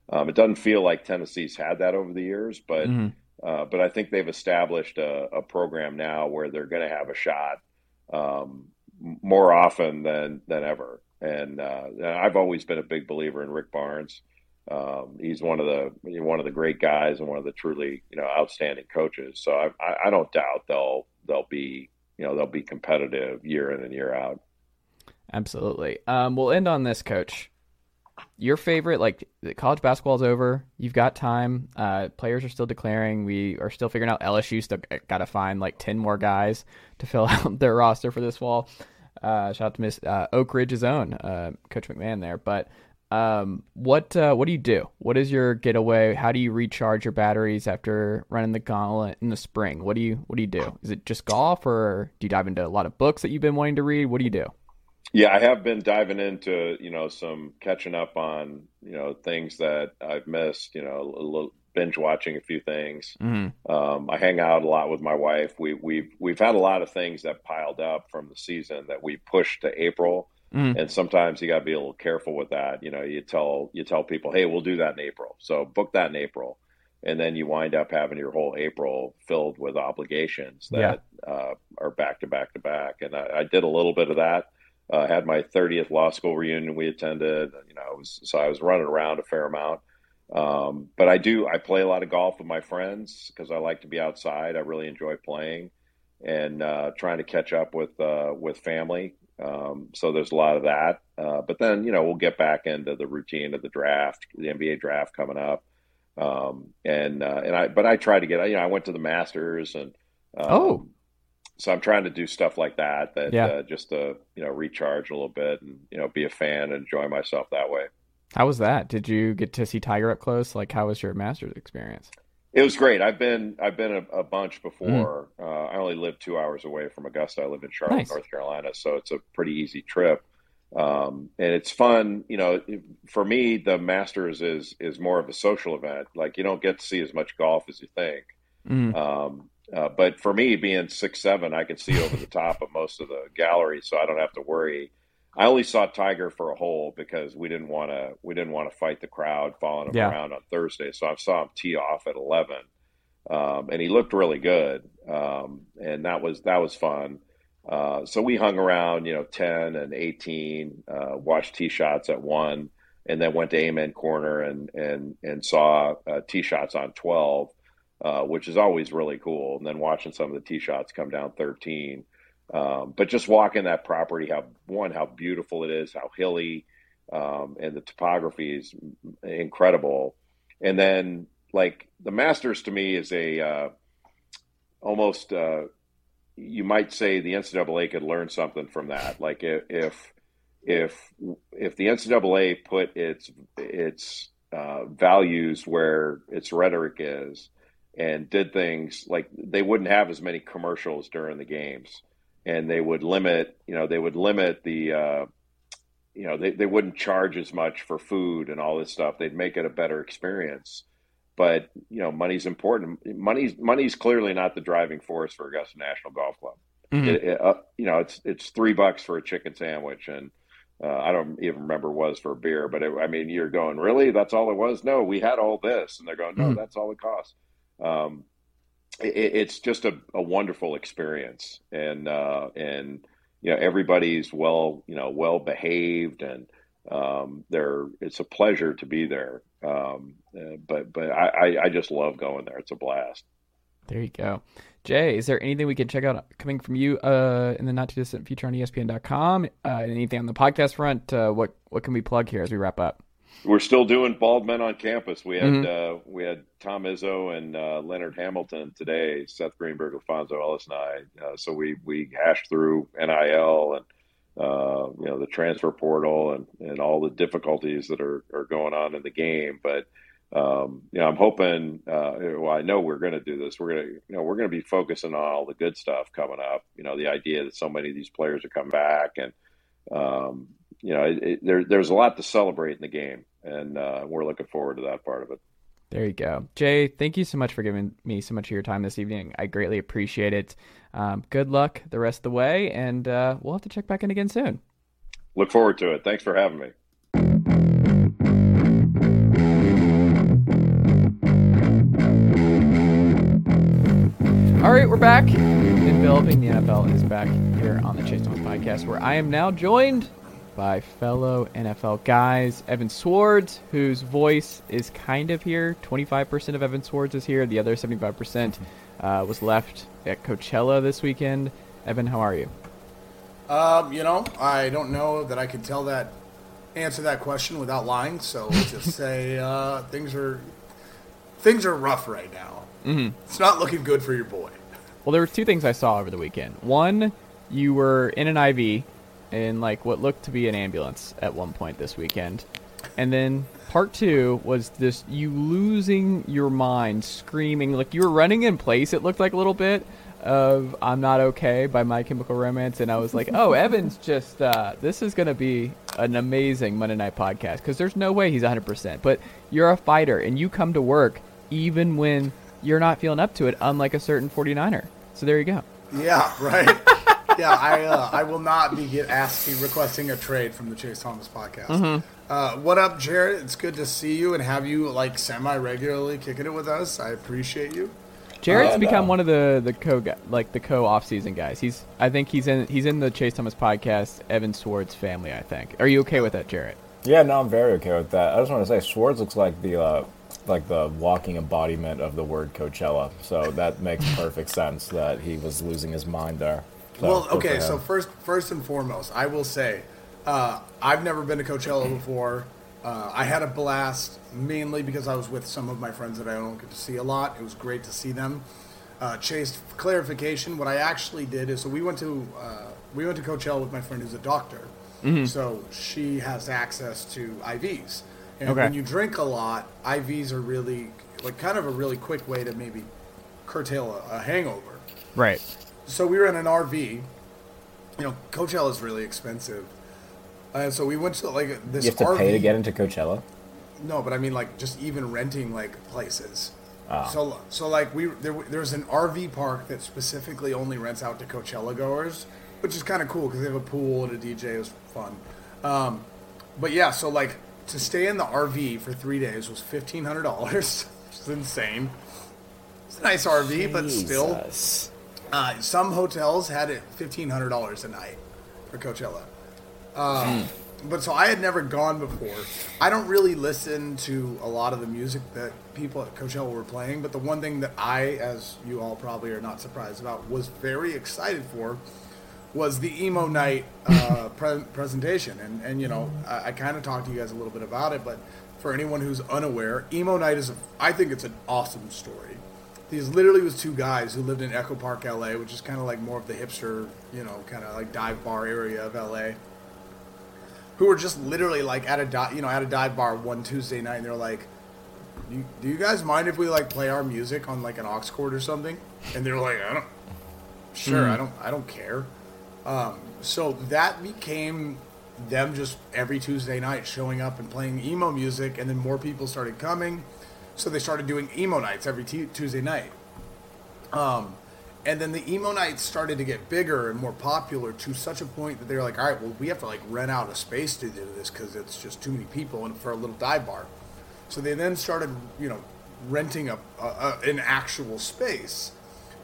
[SPEAKER 3] Um, it doesn't feel like Tennessee's had that over the years, but mm-hmm. uh, but I think they've established a, a program now where they're going to have a shot um, more often than than ever. And uh, I've always been a big believer in Rick Barnes. Um, he's one of the one of the great guys and one of the truly you know outstanding coaches. So I, I, I don't doubt they'll they'll be you know they'll be competitive year in and year out.
[SPEAKER 1] Absolutely. Um, we'll end on this, Coach your favorite, like college basketball's over. You've got time. Uh, players are still declaring. We are still figuring out. LSU still got to find like ten more guys to fill out their roster for this fall. Uh, shout out to Miss uh, Oak Ridge's own uh, Coach McMahon there. But um, what uh, what do you do? What is your getaway? How do you recharge your batteries after running the gauntlet in the spring? What do you what do you do? Is it just golf, or do you dive into a lot of books that you've been wanting to read? What do you do?
[SPEAKER 3] Yeah, I have been diving into you know some catching up on you know things that I've missed. You know, a little binge watching a few things. Mm-hmm. Um, I hang out a lot with my wife. We, we've we've had a lot of things that piled up from the season that we pushed to April. Mm. And sometimes you got to be a little careful with that. You know, you tell you tell people, "Hey, we'll do that in April." So book that in April, and then you wind up having your whole April filled with obligations that yeah. uh, are back to back to back. And I, I did a little bit of that uh, had my 30th law school reunion we attended. You know, I was, so I was running around a fair amount. Um, but I do, I play a lot of golf with my friends because I like to be outside. I really enjoy playing and uh, trying to catch up with, uh, with family. Um, so there's a lot of that. Uh, but then, you know, we'll get back into the routine of the draft, the NBA draft coming up. Um, and, uh, and I, but I try to get, you know, I went to the Masters and,
[SPEAKER 1] um, oh,
[SPEAKER 3] so I'm trying to do stuff like that, that yeah. uh, just to you know recharge a little bit and you know be a fan and enjoy myself that way.
[SPEAKER 1] How was that? Did you get to see Tiger up close? Like, how was your Masters experience?
[SPEAKER 3] It was great. I've been I've been a, a bunch before. Mm. Uh, I only live two hours away from Augusta. I live in Charlotte, nice. North Carolina, so it's a pretty easy trip. Um, and it's fun, you know. For me, the Masters is is more of a social event. Like you don't get to see as much golf as you think. Mm. Um, uh, but for me, being six seven, I can see over the top of most of the gallery, so I don't have to worry. I only saw Tiger for a hole because we didn't want to we didn't want to fight the crowd following him yeah. around on Thursday. So I saw him tee off at eleven, um, and he looked really good, um, and that was that was fun. Uh, so we hung around, you know, ten and eighteen, uh, watched tee shots at one, and then went to Amen Corner and and and saw uh, tee shots on twelve uh, which is always really cool. And then watching some of the tee shots come down 13. Um, but just walking that property, how one, how beautiful it is, how hilly, um, and the topography is incredible. And then, like the Masters to me is a uh, almost uh, you might say the NCAA could learn something from that. Like if if if the NCAA put its its uh, values where its rhetoric is, and did things like they wouldn't have as many commercials during the games and they would limit you know they would limit the uh, you know they, they wouldn't charge as much for food and all this stuff they'd make it a better experience but you know money's important money's money's clearly not the driving force for augusta national golf club mm-hmm. it, it, uh, you know it's it's three bucks for a chicken sandwich and uh, I don't even remember it was for a beer, but it, I mean, you're going, really? That's all it was? No, we had all this. And they're going, no, mm-hmm. that's all it costs um, it, it's just a, a, wonderful experience, and uh, and you know everybody's well you know well behaved, and um, they're it's a pleasure to be there. Um, uh, but but I, I just love going there. It's a blast.
[SPEAKER 1] There you go. Jay, is there anything we can check out coming from you uh, in the not too distant future on ESPN.com? Uh, anything on the podcast front? Uh, what what can we plug here as we wrap up?
[SPEAKER 3] We're still doing bald men on campus. We had mm-hmm. uh, we had Tom Izzo and uh, Leonard Hamilton today. Seth Greenberg, LaPhonso Ellis, and I. Uh, so we we hashed through NIL and uh, you know the transfer portal and and all the difficulties that are are going on in the game. But um, you know, I'm hoping. Uh, well, I know we're going to do this. We're going to you know we're going to be focusing on all the good stuff coming up. You know, the idea that so many of these players are coming back and um, you know, it, it, there, there's a lot to celebrate in the game, and uh, we're looking forward to that part of it.
[SPEAKER 1] There you go. Jay, thank you so much for giving me so much of your time this evening. I greatly appreciate it. Um, good luck the rest of the way, and uh, we'll have to check back in again soon.
[SPEAKER 3] Look forward to it. Thanks for having me.
[SPEAKER 1] All right, we're back. Developing the NFL is back here on the Chase Thomas podcast, where I am now joined by fellow NFL guys. Evan Sowards, whose voice is kind of here. 25% of Evan Sowards is here. The other 75% uh, was left at Coachella this weekend. Evan, how are you?
[SPEAKER 4] Um, you know, I don't know that I could tell that answer that question without lying. So let's just say uh, things are things are rough right now. Mm-hmm. It's not looking good for your boy.
[SPEAKER 1] Well, there were two things I saw over the weekend. One, you were in an IV in like what looked to be an ambulance at one point this weekend. And then part two was this you losing your mind, screaming like you were running in place. It looked like a little bit of "I'm Not Okay" by My Chemical Romance, and I was like, "Oh, Evan's just uh, this is going to be an amazing Monday Night podcast because there's no way he's 100." percent But you're a fighter, and you come to work even when you're not feeling up to it, unlike a certain 49er. So there you go.
[SPEAKER 4] Yeah, right. yeah, I uh, I will not be get asking requesting a trade from the Chase Thomas podcast. Mm-hmm. Uh, what up, Jarrett? It's good to see you and have you like semi regularly kicking it with us. I appreciate you.
[SPEAKER 1] Jarrett's become one of the the co like the co off season guys. He's I think he's in he's in the Chase Thomas podcast Evan Sowards family. I think. Are you okay with that, Jared?
[SPEAKER 5] Yeah, no, I'm very okay with that. I just want to say Sowards looks like the uh, like the walking embodiment of the word Coachella. So that makes perfect sense that he was losing his mind there. So,
[SPEAKER 4] well, okay. So first, first and foremost, I will say, uh, I've never been to Coachella before. Uh, I had a blast mainly because I was with some of my friends that I don't get to see a lot. It was great to see them. Uh, Chase, clarification. What I actually did is, so we went to uh, we went to Coachella with my friend who's a doctor. Mm-hmm. So she has access to IVs. And okay. when you drink a lot, IVs are really like kind of a really quick way to maybe curtail a, a hangover.
[SPEAKER 1] Right.
[SPEAKER 4] So we were in an RV. You know, Coachella is really expensive, and so we went to like this.
[SPEAKER 5] You have to
[SPEAKER 4] RV.
[SPEAKER 5] pay to get into Coachella.
[SPEAKER 4] No, but I mean like just even renting like places. Oh. So so like we there there's an RV park that specifically only rents out to Coachella goers, which is kind of cool because they have a pool and a DJ. It was fun. Um, but yeah, so like to stay in the RV for three days was fifteen hundred dollars. which is insane. It's a nice RV, Jesus. but still. Uh, some hotels had it fifteen hundred dollars a night for Coachella. Uh, mm. But so I had never gone before. I don't really listen to a lot of the music that people at Coachella were playing, but the one thing that I, as you all probably are not surprised about, was very excited for was the emo night uh, pre- presentation, and and you know I, I kind of talked to you guys a little bit about it, but for anyone who's unaware, emo night is a, I think it's an awesome story. These literally was two guys who lived in Echo Park, LA, which is kind of like more of the hipster, you know, kind of like dive bar area of LA. Who were just literally like at a di- you know at a dive bar one Tuesday night, and they're like, do you, do you guys mind if we like play our music on like an aux cord or something? And they're like, I don't, sure, mm. I don't, I don't care. Um, so that became them just every Tuesday night showing up and playing emo music, and then more people started coming. So they started doing emo nights every t- Tuesday night. Um, and then the emo nights started to get bigger and more popular to such a point that they were like, all right, well, we have to like rent out a space to do this because it's just too many people and for a little dive bar. So they then started, you know, renting a, a, a an actual space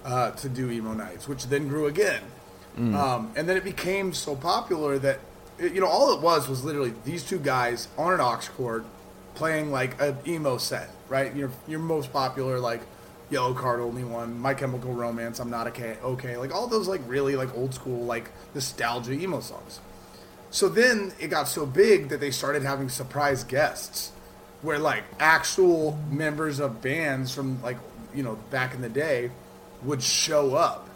[SPEAKER 4] uh, to do emo nights, which then grew again. Mm. Um, and then it became so popular that, it, you know, all it was was literally these two guys on an aux cord playing like an emo set, right? Your your most popular like Yellowcard only one, My Chemical Romance, I'm not okay, okay, like all those like really like old school like nostalgia emo songs. So then it got so big that they started having surprise guests, where like actual members of bands from like you know back in the day would show up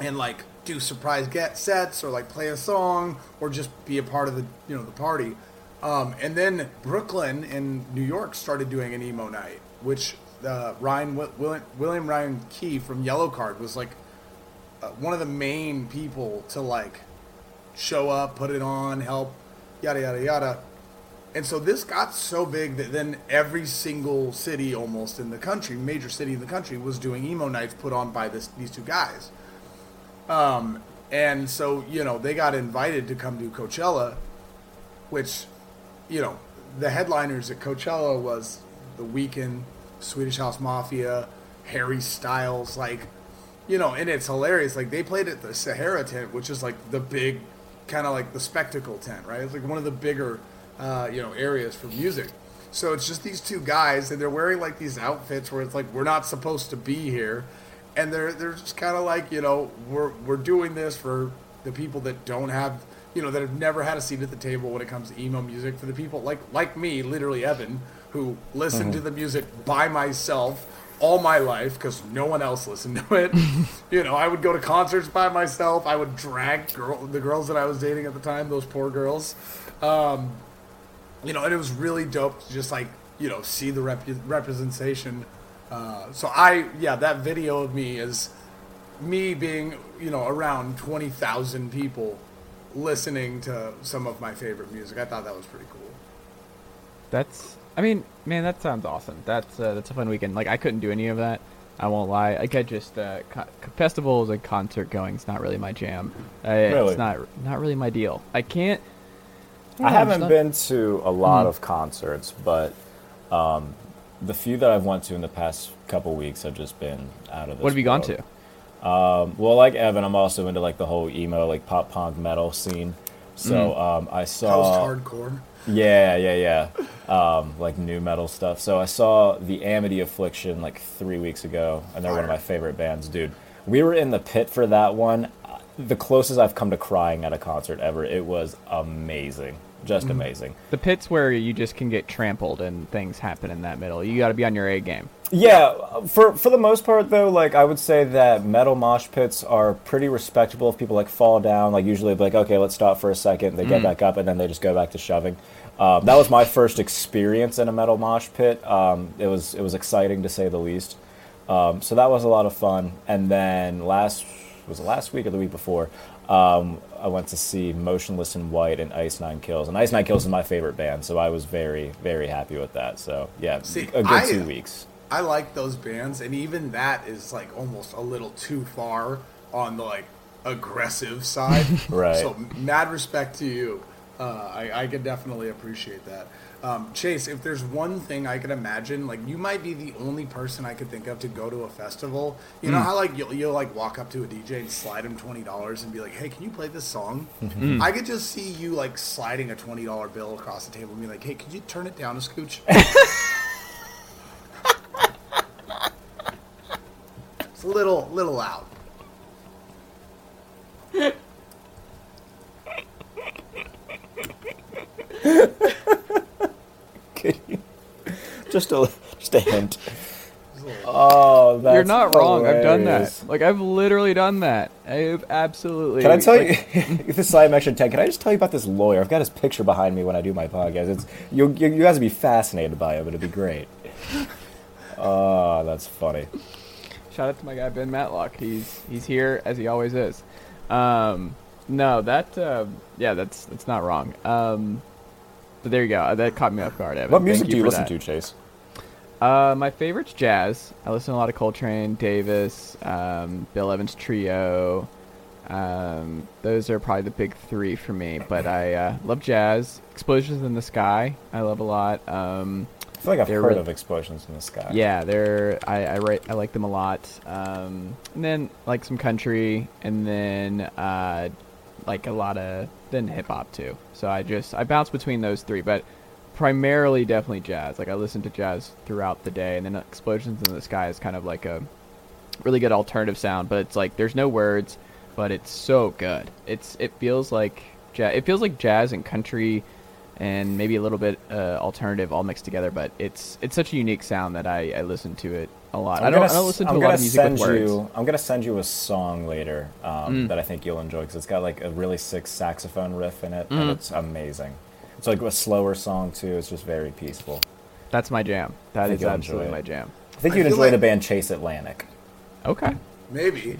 [SPEAKER 4] and like do surprise get sets or like play a song or just be a part of the you know the party. Um, and then Brooklyn and New York started doing an emo night, which uh, Ryan William, Ryan Key from Yellowcard was like uh, one of the main people to like show up, put it on, help, yada yada yada. And so this got so big that then every single city almost in the country, major city in the country, was doing emo nights put on by this these two guys. Um, and so, you know, they got invited to come to Coachella, which, you know, the headliners at Coachella was The Weeknd, Swedish House Mafia, Harry Styles, like, you know, and it's hilarious. Like, they played at the Sahara tent, which is like the big, kind of like the spectacle tent, right? It's like one of the bigger, uh, you know, areas for music. So it's just these two guys, and they're wearing like these outfits where it's like, we're not supposed to be here and they're they're just kind of like you know we're we're doing this for the people that don't have you know that have never had a seat at the table when it comes to emo music. For the people like like me, literally Evan, who listened to the music by myself all my life because no one else listened to it. you know, I would go to concerts by myself. I would drag girl, the girls that I was dating at the time, those poor girls. Um, you know, and it was really dope to just like you know see the rep- representation. Uh, so I, yeah, that video of me is me being you know around twenty thousand people listening to some of my favorite music. I thought that was pretty cool.
[SPEAKER 1] That's. I mean, man, that sounds awesome. That's uh, that's a fun weekend. Like I couldn't do any of that. I won't lie. Like I just uh, co- festivals and concert going is not really my jam. Uh,
[SPEAKER 5] Really?
[SPEAKER 1] It's not not really my deal. I can't.
[SPEAKER 5] I haven't
[SPEAKER 1] not-
[SPEAKER 5] been to a lot
[SPEAKER 1] Mhm.
[SPEAKER 5] of concerts, but um, the few that I've went to in the past couple weeks have just been out of this
[SPEAKER 1] What have you gone to?
[SPEAKER 5] Um, well, like Evan, I'm also into like the whole emo, like pop punk metal scene. So
[SPEAKER 1] Mm.
[SPEAKER 5] um, I saw,
[SPEAKER 4] Post hardcore.
[SPEAKER 5] yeah, yeah, yeah, um, like new metal stuff. So I saw the Amity Affliction like three weeks ago, and they're one of my favorite bands, dude. We were in the pit for that one. Uh, The closest I've come to crying at a concert ever. It was amazing, just amazing.
[SPEAKER 1] The pits where you just can get trampled and things happen in that middle. You got to be on your A game.
[SPEAKER 5] Yeah, for for the most part though, like I would say that metal mosh pits are pretty respectable. If people like fall down, like usually like, okay, let's stop for a second. They get back up and then they just go back to shoving. Um, that was my first experience in a metal mosh pit. Um, it was it was exciting to say the least. Um, so that was a lot of fun. And then last was it last week or the week before, um, I went to see Motionless in White and Ice Nine Kills. And Ice Nine Kills is my favorite band, so I was very very happy with that. So yeah,
[SPEAKER 4] See,
[SPEAKER 5] a good
[SPEAKER 4] I-
[SPEAKER 5] two weeks.
[SPEAKER 4] I like those bands, and even that is like almost a little too far on the like aggressive side.
[SPEAKER 5] Right.
[SPEAKER 4] So mad respect to you. Uh, I, I could definitely appreciate that. Um, Chase, if there's one thing I could imagine, like you might be the only person I could think of to go to a festival. You know how like you'll, you'll like walk up to a DJ and slide him twenty dollars and be like, "Hey, can you play this song?" I could just see you like sliding a twenty dollar bill across the table and be like, "Hey, could you turn it down a scooch?" It's a little little loud.
[SPEAKER 5] just a just a hint. Oh, that's
[SPEAKER 1] You're not wrong. I've done that. Like I've literally done that. I've absolutely.
[SPEAKER 5] Can I tell
[SPEAKER 1] like,
[SPEAKER 5] you this side extra ten? Can I just tell you about this lawyer? I've got his picture behind me when I do my podcast. It's you. You, you guys would be fascinated by him. It'd be great. Oh, that's funny.
[SPEAKER 1] Shout out to my guy Ben Matlock. He's he's here as he always is. Um, no, that uh, yeah, that's that's not wrong. Um, but there you go. That caught me off guard. Evan.
[SPEAKER 5] What music do you listen
[SPEAKER 1] that.
[SPEAKER 5] to, Chase?
[SPEAKER 1] Uh, my favorite's jazz. I listen to a lot of Coltrane, Davis, um, Bill Evans Trio. Um, those are probably the big three for me. But I uh, love jazz. Explosions in the Sky. I love a lot. Um,
[SPEAKER 5] I feel like I've heard
[SPEAKER 1] really-
[SPEAKER 5] of explosions in the sky.
[SPEAKER 1] yeah, they're I I, write, I like them a lot. Um, and then like some country, and then uh, like a lot of then hip hop too. So I just I bounce between those three, but primarily definitely jazz. Like I listen to jazz throughout the day, and then Explosions in the Sky is kind of like a really good alternative sound, but it's like there's no words, but it's so good. It's it feels like jazz. It feels like jazz and country, and maybe a little bit uh, alternative all mixed together. But it's it's such a unique sound that I, I listen to it a lot. I
[SPEAKER 5] I'm
[SPEAKER 1] don't,
[SPEAKER 5] gonna
[SPEAKER 1] I don't
[SPEAKER 5] s-
[SPEAKER 1] listen to
[SPEAKER 5] I'm
[SPEAKER 1] a lot
[SPEAKER 5] gonna
[SPEAKER 1] of music
[SPEAKER 5] send
[SPEAKER 1] with words.
[SPEAKER 5] you. I'm gonna send you a song later um,
[SPEAKER 1] Mm.
[SPEAKER 5] that I think you'll enjoy because it's got like a really sick saxophone riff in it,
[SPEAKER 1] Mm.
[SPEAKER 5] and it's amazing. It's like a slower song too. It's just very peaceful.
[SPEAKER 1] That's my jam. That is
[SPEAKER 5] think
[SPEAKER 1] is
[SPEAKER 5] you'll
[SPEAKER 1] absolutely my jam.
[SPEAKER 5] I think
[SPEAKER 4] I
[SPEAKER 5] you'd
[SPEAKER 4] feel
[SPEAKER 5] enjoy
[SPEAKER 4] like-
[SPEAKER 5] the band Chase Atlantic.
[SPEAKER 1] Okay.
[SPEAKER 4] Maybe.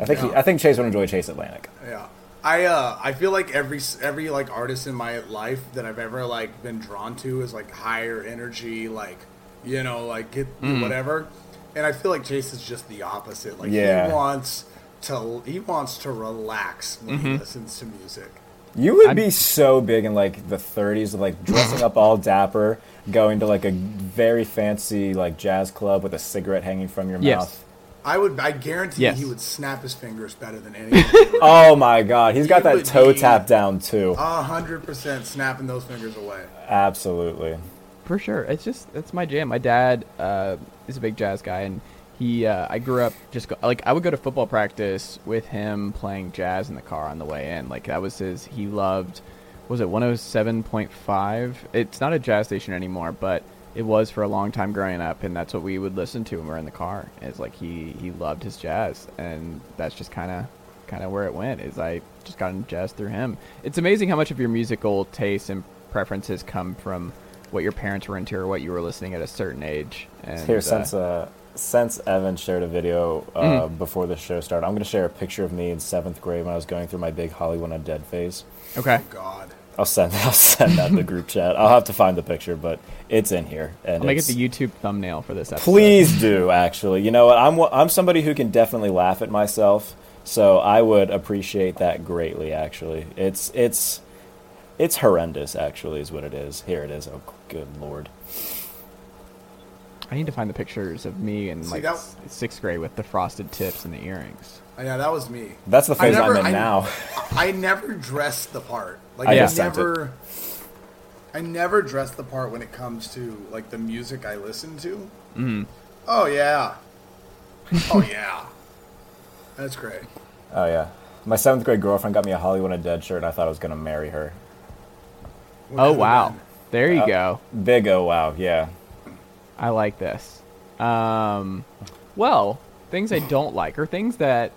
[SPEAKER 5] I think he, I think Chase would enjoy Chase Atlantic.
[SPEAKER 4] Yeah. I uh I feel like every every like artist in my life that I've ever like been drawn to is like higher energy like you know like get hmm. whatever. And I feel like Chase is just the opposite. Like
[SPEAKER 5] Yeah.
[SPEAKER 4] he wants to he wants to relax when he mm-hmm. listens to music.
[SPEAKER 5] You would
[SPEAKER 1] I'm-
[SPEAKER 5] be so big in like the 30s, like dressing up all dapper, going to like a very fancy like jazz club with a cigarette hanging from your
[SPEAKER 1] Yes.
[SPEAKER 5] mouth.
[SPEAKER 4] I would I guarantee
[SPEAKER 1] Yes.
[SPEAKER 4] he would snap his fingers better than anyone.
[SPEAKER 5] Oh my God, he's got
[SPEAKER 4] He
[SPEAKER 5] that toe tap down too.
[SPEAKER 4] A hundred percent snapping those fingers away.
[SPEAKER 5] Absolutely.
[SPEAKER 1] For sure. It's just it's my jam. My dad uh, is a big jazz guy, and he uh, I grew up just go, like I would go to football practice with him playing jazz in the car on the way in. Like that was his. He loved. Was it 107.5? It's not a jazz station anymore, but it was for a long time growing up, and that's what we would listen to when we're in the car. It's like he he loved his jazz, and that's just kind of kind of where it went. Is I just got into jazz through him. It's amazing how much of your musical tastes and preferences come from what your parents were into or what you were listening at a certain age. And,
[SPEAKER 5] Here, since uh, since Evan shared a video uh,
[SPEAKER 1] Mm-hmm.
[SPEAKER 5] before the show started, I'm going to share a picture of me in seventh grade when I was going through my big Hollywood Undead phase.
[SPEAKER 1] okay,
[SPEAKER 4] God.
[SPEAKER 5] I'll send I'll send that in the group chat. I'll have to find the picture, but it's in here. And
[SPEAKER 1] I'll make it
[SPEAKER 5] it's-
[SPEAKER 1] the YouTube thumbnail for this episode.
[SPEAKER 5] Please do. Actually, you know what? I'm I'm somebody who can definitely laugh at myself, so I would appreciate that greatly. Actually, it's it's it's horrendous. Actually, is what it is. Here it is. Oh, good lord.
[SPEAKER 1] I need to find the pictures of me in
[SPEAKER 4] See,
[SPEAKER 1] like
[SPEAKER 4] that-
[SPEAKER 1] s- sixth grade with the frosted tips and the earrings.
[SPEAKER 4] Oh, yeah, that was me.
[SPEAKER 5] That's the phase
[SPEAKER 4] never-
[SPEAKER 5] I'm in
[SPEAKER 4] I-
[SPEAKER 5] now.
[SPEAKER 4] I never dressed the part. Like
[SPEAKER 5] I
[SPEAKER 4] I,
[SPEAKER 5] just sent it.
[SPEAKER 4] never. I never dressed the part when it comes to like the music I listen to. Mm-hmm. Oh yeah. Oh yeah. That's great.
[SPEAKER 5] Oh yeah. My seventh grade girlfriend got me a Hollywood Undead shirt, and I thought I was gonna marry her.
[SPEAKER 1] Oh wow, there you
[SPEAKER 5] Uh,
[SPEAKER 1] go.
[SPEAKER 5] Big oh wow, yeah.
[SPEAKER 1] I like this. Um, well, things I don't like are things that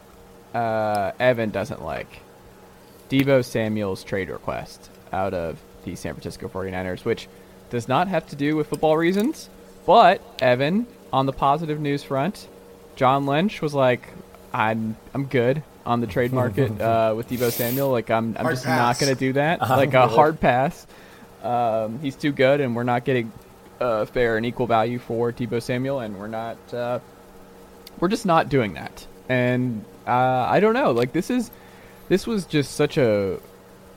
[SPEAKER 1] uh, Evan doesn't like. Deebo Samuel's trade request out of the San Francisco 49ers, which does not have to do with football reasons. But Evan, on the positive news front, John Lynch was like, "I'm I'm good on the trade market uh, with Deebo Samuel. Like I'm I'm
[SPEAKER 4] Hard
[SPEAKER 1] just not going to do that. like a hard pass. Um, he's too good, and we're not getting uh, fair and equal value for Deebo Samuel, and we're not. Uh, we're just not doing that. And uh, I don't know. Like this is, this was just such a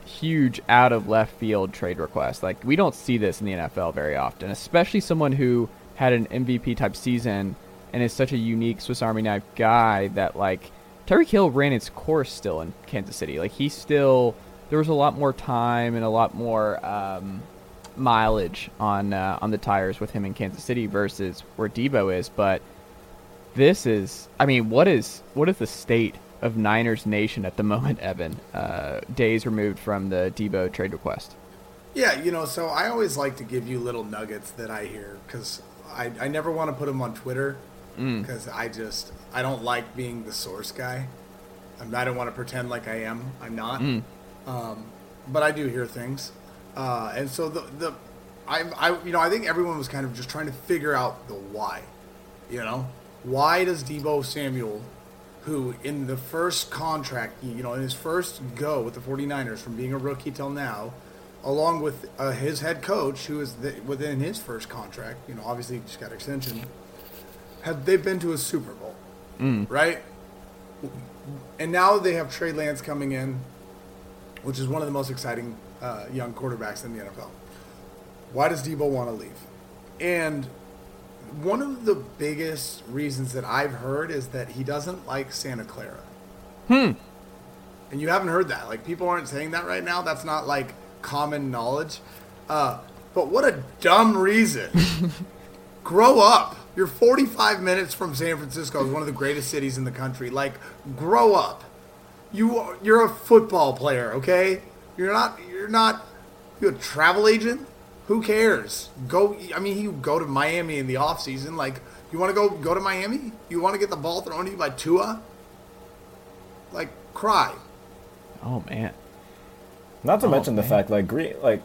[SPEAKER 1] huge out of left field trade request. Like we don't see this in the NFL very often, especially someone who had an MVP type season and is such a unique Swiss Army knife guy that like Tyreek Hill ran its course still in Kansas City. Like he still there was a lot more time and a lot more um, mileage on uh, on the tires with him in Kansas City versus where Deebo is, but this is I mean, what is what is the state of Niners Nation at the moment, Evan? Uh, days removed from the Deebo trade request.
[SPEAKER 4] Yeah, you know, so I always like to give you little nuggets that I hear because I, I never want to put them on Twitter because I just I don't like being the source guy. I'm, I don't want to pretend like I am. I'm not. Um, but I do hear things, uh, and so the the I I you know I think everyone was kind of just trying to figure out the why. You know, why does Deebo Samuel, who in the first contract, you know, in his first go with the 49ers from being a rookie till now, along with uh, his head coach, who is the, within his first contract, you know, obviously he just got extension, have they've been to a Super Bowl, right? And now they have Trey Lance coming in, which is one of the most exciting uh, young quarterbacks in the NFL. Why does Deebo want to leave? And one of the biggest reasons that I've heard is that he doesn't like Santa Clara. Hmm. And you haven't heard that. Like people aren't saying that right now. That's not like common knowledge. Uh, but what a dumb reason. grow up. You're 45 minutes from San Francisco, one of the greatest cities in the country. Like, grow up. You are, you're a football player, okay? You're not. You're not. You're a travel agent. Who cares? Go. I mean, you go to Miami in the off season. Like, you want to go go to Miami? You want to get the ball thrown to you by Tua? Like, cry.
[SPEAKER 1] Oh man.
[SPEAKER 5] Not to
[SPEAKER 1] Oh,
[SPEAKER 5] mention the fact like Green like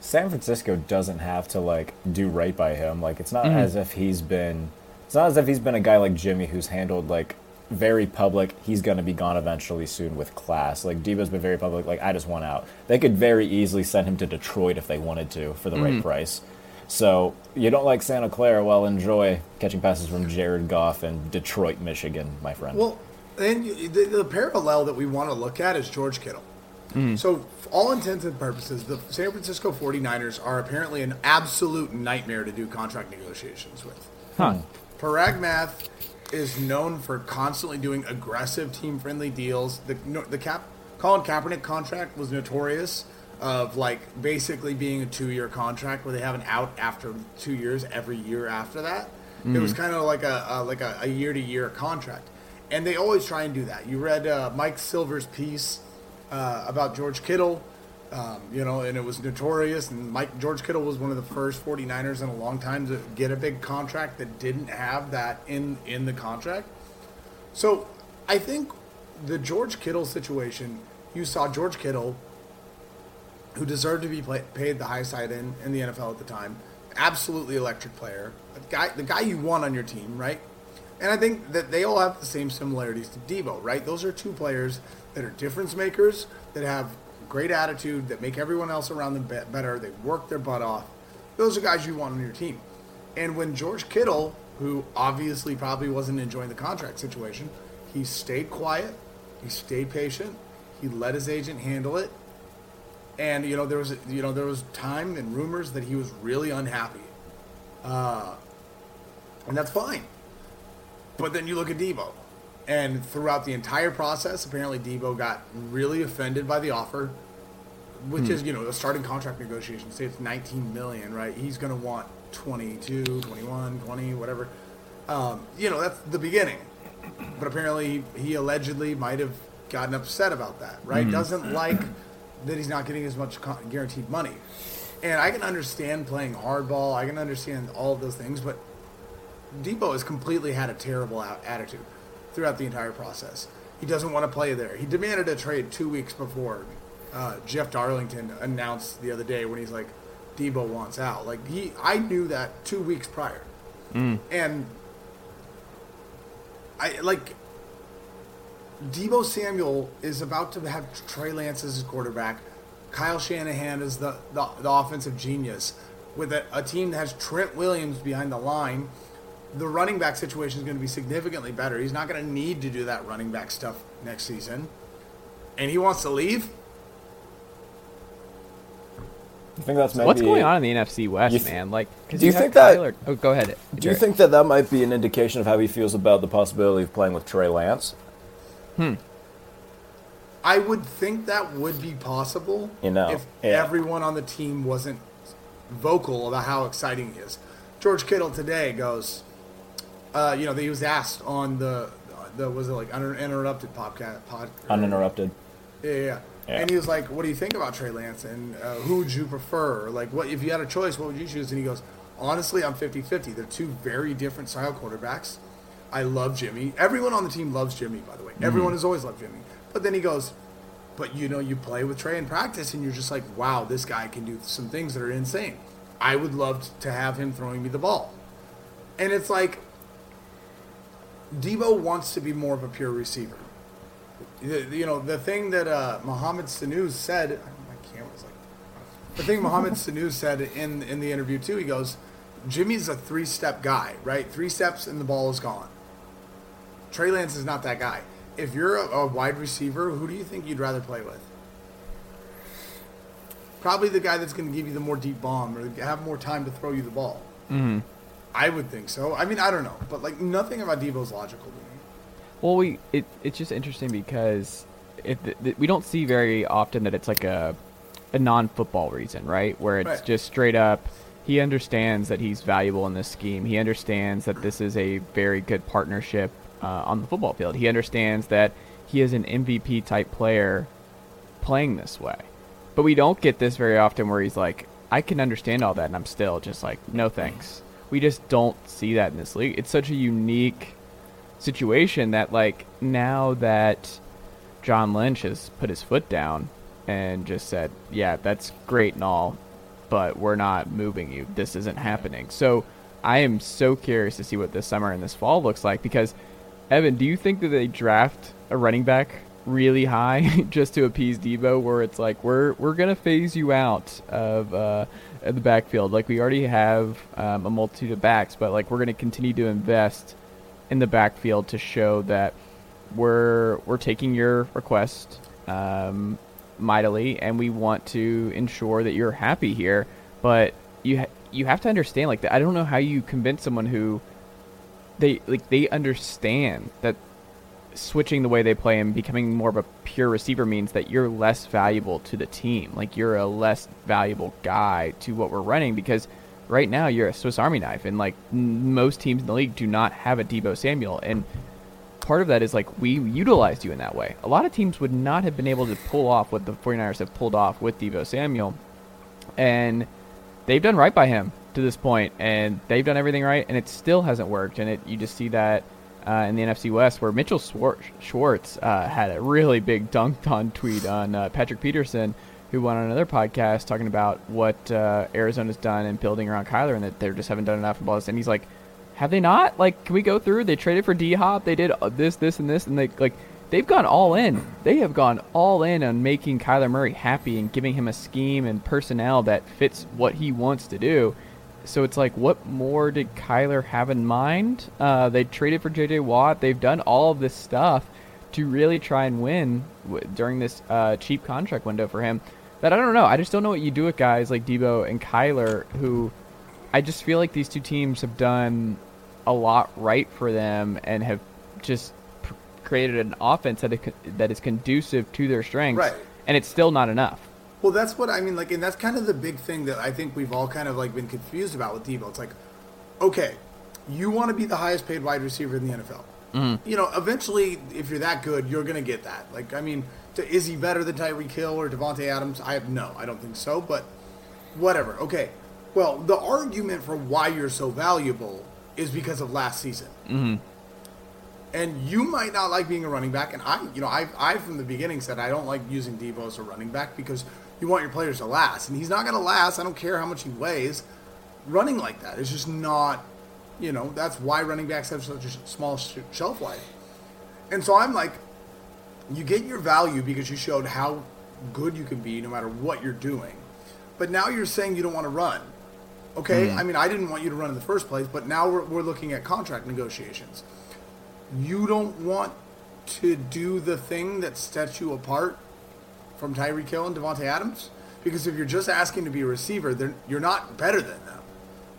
[SPEAKER 5] San Francisco doesn't have to like do right by him. Like it's not
[SPEAKER 1] Mm-hmm.
[SPEAKER 5] as if he's been it's not as if he's been a guy like Jimmy who's handled like very public, he's gonna be gone eventually soon with class. Like Deebo's been very public, like I just want out. They could very easily send him to Detroit if they wanted to for the
[SPEAKER 1] Mm-hmm.
[SPEAKER 5] right price. So you don't like Santa Clara, well enjoy catching passes from Jared Goff in Detroit, Michigan, my friend.
[SPEAKER 4] Well, and the, the parallel that we want to look at is George Kittle. So, for all intents and purposes, the San Francisco 49ers are apparently an absolute nightmare to do contract negotiations with.
[SPEAKER 1] Huh.
[SPEAKER 4] Paraag Marathe is known for constantly doing aggressive, team-friendly deals. The the Cap Colin Kaepernick contract was notorious of like basically being a two-year contract where they have an out after two years every year after that. Mm-hmm. It was kind of like a, a like a year to year contract, and they always try and do that. You read uh, Mike Silver's piece uh, about George Kittle. Um, you know, and it was notorious. And Mike George Kittle was one of the first 49ers in a long time to get a big contract that didn't have that in in the contract. So I think the George Kittle situation, you saw George Kittle, who deserved to be play, paid the high side in in the NFL at the time, absolutely electric player, the guy the guy you want on your team, right? And I think that they all have the same similarities to Deebo, right? Those are two players that are difference makers that have great attitude, that make everyone else around them better. They work their butt off. Those are guys you want on your team. And when George Kittle, who obviously probably wasn't enjoying the contract situation, he stayed quiet, he stayed patient, he let his agent handle it. And you know there was you know there was time and rumors that he was really unhappy, uh, and that's fine. But then you look at Deebo, and throughout the entire process, apparently Deebo got really offended by the offer, which hmm. is, you know, a starting contract negotiation. Say it's 19 million, right? He's going to want 22, 21, 20, whatever. Um, you know, that's the beginning. But apparently he, he allegedly might have gotten upset about that, right? Mm-hmm. Doesn't like that he's not getting as much guaranteed money. And I can understand playing hardball. I can understand all of those things, but Deebo has completely had a terrible attitude throughout the entire process. He doesn't want to play there. He demanded a trade two weeks before uh, Jeff Darlington announced the other day when he's like, Deebo wants out. Like he, I knew that two weeks prior, mm. and I like Deebo Samuel is about to have Trey Lance as his quarterback. Kyle Shanahan is the, the, the offensive genius with a, a team that has Trent Williams behind the line the running back situation is going to be significantly better. He's not going to need to do that running back stuff next season. And he wants to leave.
[SPEAKER 5] I think that's maybe,
[SPEAKER 1] what's going on in the NFC West, th- man. Like,
[SPEAKER 5] do you, you think that?
[SPEAKER 1] Kyler, oh, go ahead.
[SPEAKER 5] Do you think that that might be an indication of how he feels about the possibility of playing with Trey Lance?
[SPEAKER 1] Hmm.
[SPEAKER 4] I would think that would be possible.
[SPEAKER 5] You know,
[SPEAKER 4] if yeah. everyone on the team wasn't vocal about how exciting he is. George Kittle today goes, uh, you know, he was asked on the the was it like uninterrupted podcast pod
[SPEAKER 5] uninterrupted.
[SPEAKER 4] Yeah, yeah, yeah, And he was like, "What do you think about Trey Lance? And uh, who would you prefer? Or like, what if you had a choice? What would you choose?" And he goes, "Honestly, I'm 50-50. They're two very different style quarterbacks. I love Jimmy. Everyone on the team loves Jimmy, by the way. Mm-hmm. Everyone has always loved Jimmy. But then he goes, but you know, you play with Trey in practice, and you're just like, wow, this guy can do some things that are insane. I would love to have him throwing me the ball. And it's like, Deebo wants to be more of a pure receiver. You know, the thing that uh, Mohamed Sanu said, my camera's like, the thing Mohamed Sanu said in, in the interview too, he goes, Jimmy's a three step guy, right? Three steps and the ball is gone. Trey Lance is not that guy. If you're a, a wide receiver, who do you think you'd rather play with? Probably the guy that's going to give you the more deep bomb or have more time to throw you the ball.
[SPEAKER 1] Mm-hmm.
[SPEAKER 4] I would think so. I mean, I don't know, but like nothing about Deebo's logical to me.
[SPEAKER 1] Well, we it, it's just interesting because if we don't see very often that it's like a a non-football reason, right? Where it's right. just straight up he understands that he's valuable in this scheme. He understands that this is a very good partnership uh, on the football field. He understands that he is an MVP type player playing this way. But we don't get this very often where he's like, I can understand all that, and I'm still just like, no thanks we just don't see that in this league. It's such a unique situation that like now that John Lynch has put his foot down and just said, "Yeah, that's great and all, but we're not moving you. This isn't happening." So I am so curious to see what this summer and this fall looks like because Evan, do you think that they draft a running back really high just to appease Deebo, where it's like we're we're gonna phase you out of uh, the backfield. Like we already have um, a multitude of backs, but like we're gonna continue to invest in the backfield to show that we're we're taking your request um, mightily, and we want to ensure that you're happy here. But you ha- you have to understand, like I don't know how you convince someone who they like they understand that switching the way they play and becoming more of a pure receiver means that you're less valuable to the team. Like you're a less valuable guy to what we're running because right now you're a Swiss Army knife, and like most teams in the league do not have a Deebo Samuel, and part of that is like we utilized you in that way. A lot of teams would not have been able to pull off what the 49ers have pulled off with Deebo Samuel, and they've done right by him to this point, and they've done everything right, and it still hasn't worked, and it you just see that. Uh, in the NFC West, where Mitchell Schwartz uh, had a really big dunked on tweet on uh, Patrick Peterson, who went on another podcast talking about what uh, Arizona's done in building around Kyler and that they just haven't done enough about this. And he's like, have they not? Like, can we go through? They traded for D Hop. They did this, this, and this, and they like they've gone all in. They have gone all in on making Kyler Murray happy and giving him a scheme and personnel that fits what he wants to do. So it's like, what more did Kyler have in mind? Uh, they traded for J.J. Watt. They've done all of this stuff to really try and win w- during this uh, cheap contract window for him that I don't know. I just don't know what you do with guys like Deebo and Kyler, who I just feel like these two teams have done a lot right for them and have just pr- created an offense that is, that is conducive to their strengths.
[SPEAKER 4] Right.
[SPEAKER 1] And it's still not enough.
[SPEAKER 4] Well, that's what I mean. Like, and that's kind of the big thing that I think we've all kind of like been confused about with Deebo. It's like, okay, you want to be the highest paid wide receiver in the NFL. Mm-hmm. You know, eventually, if you're that good, you're going to get that. Like, I mean, to, is he better than Tyreek Hill or Davante Adams? I have no, I don't think so. But whatever. Okay. Well, the argument for why you're so valuable is because of last season.
[SPEAKER 1] Mm-hmm.
[SPEAKER 4] And you might not like being a running back, and I, you know, I, I from the beginning said I don't like using Deebo as a running back because you want your players to last, and he's not going to last. I don't care how much he weighs. Running like that is just not, you know, that's why running backs have such a small shelf life. And so I'm like, you get your value because you showed how good you can be no matter what you're doing. But now you're saying you don't want to run. Okay, mm. I mean, I didn't want you to run in the first place, but now we're, we're looking at contract negotiations. You don't want to do the thing that sets you apart from Tyreek Hill and Davante Adams? Because if you're just asking to be a receiver, then you're not better than them.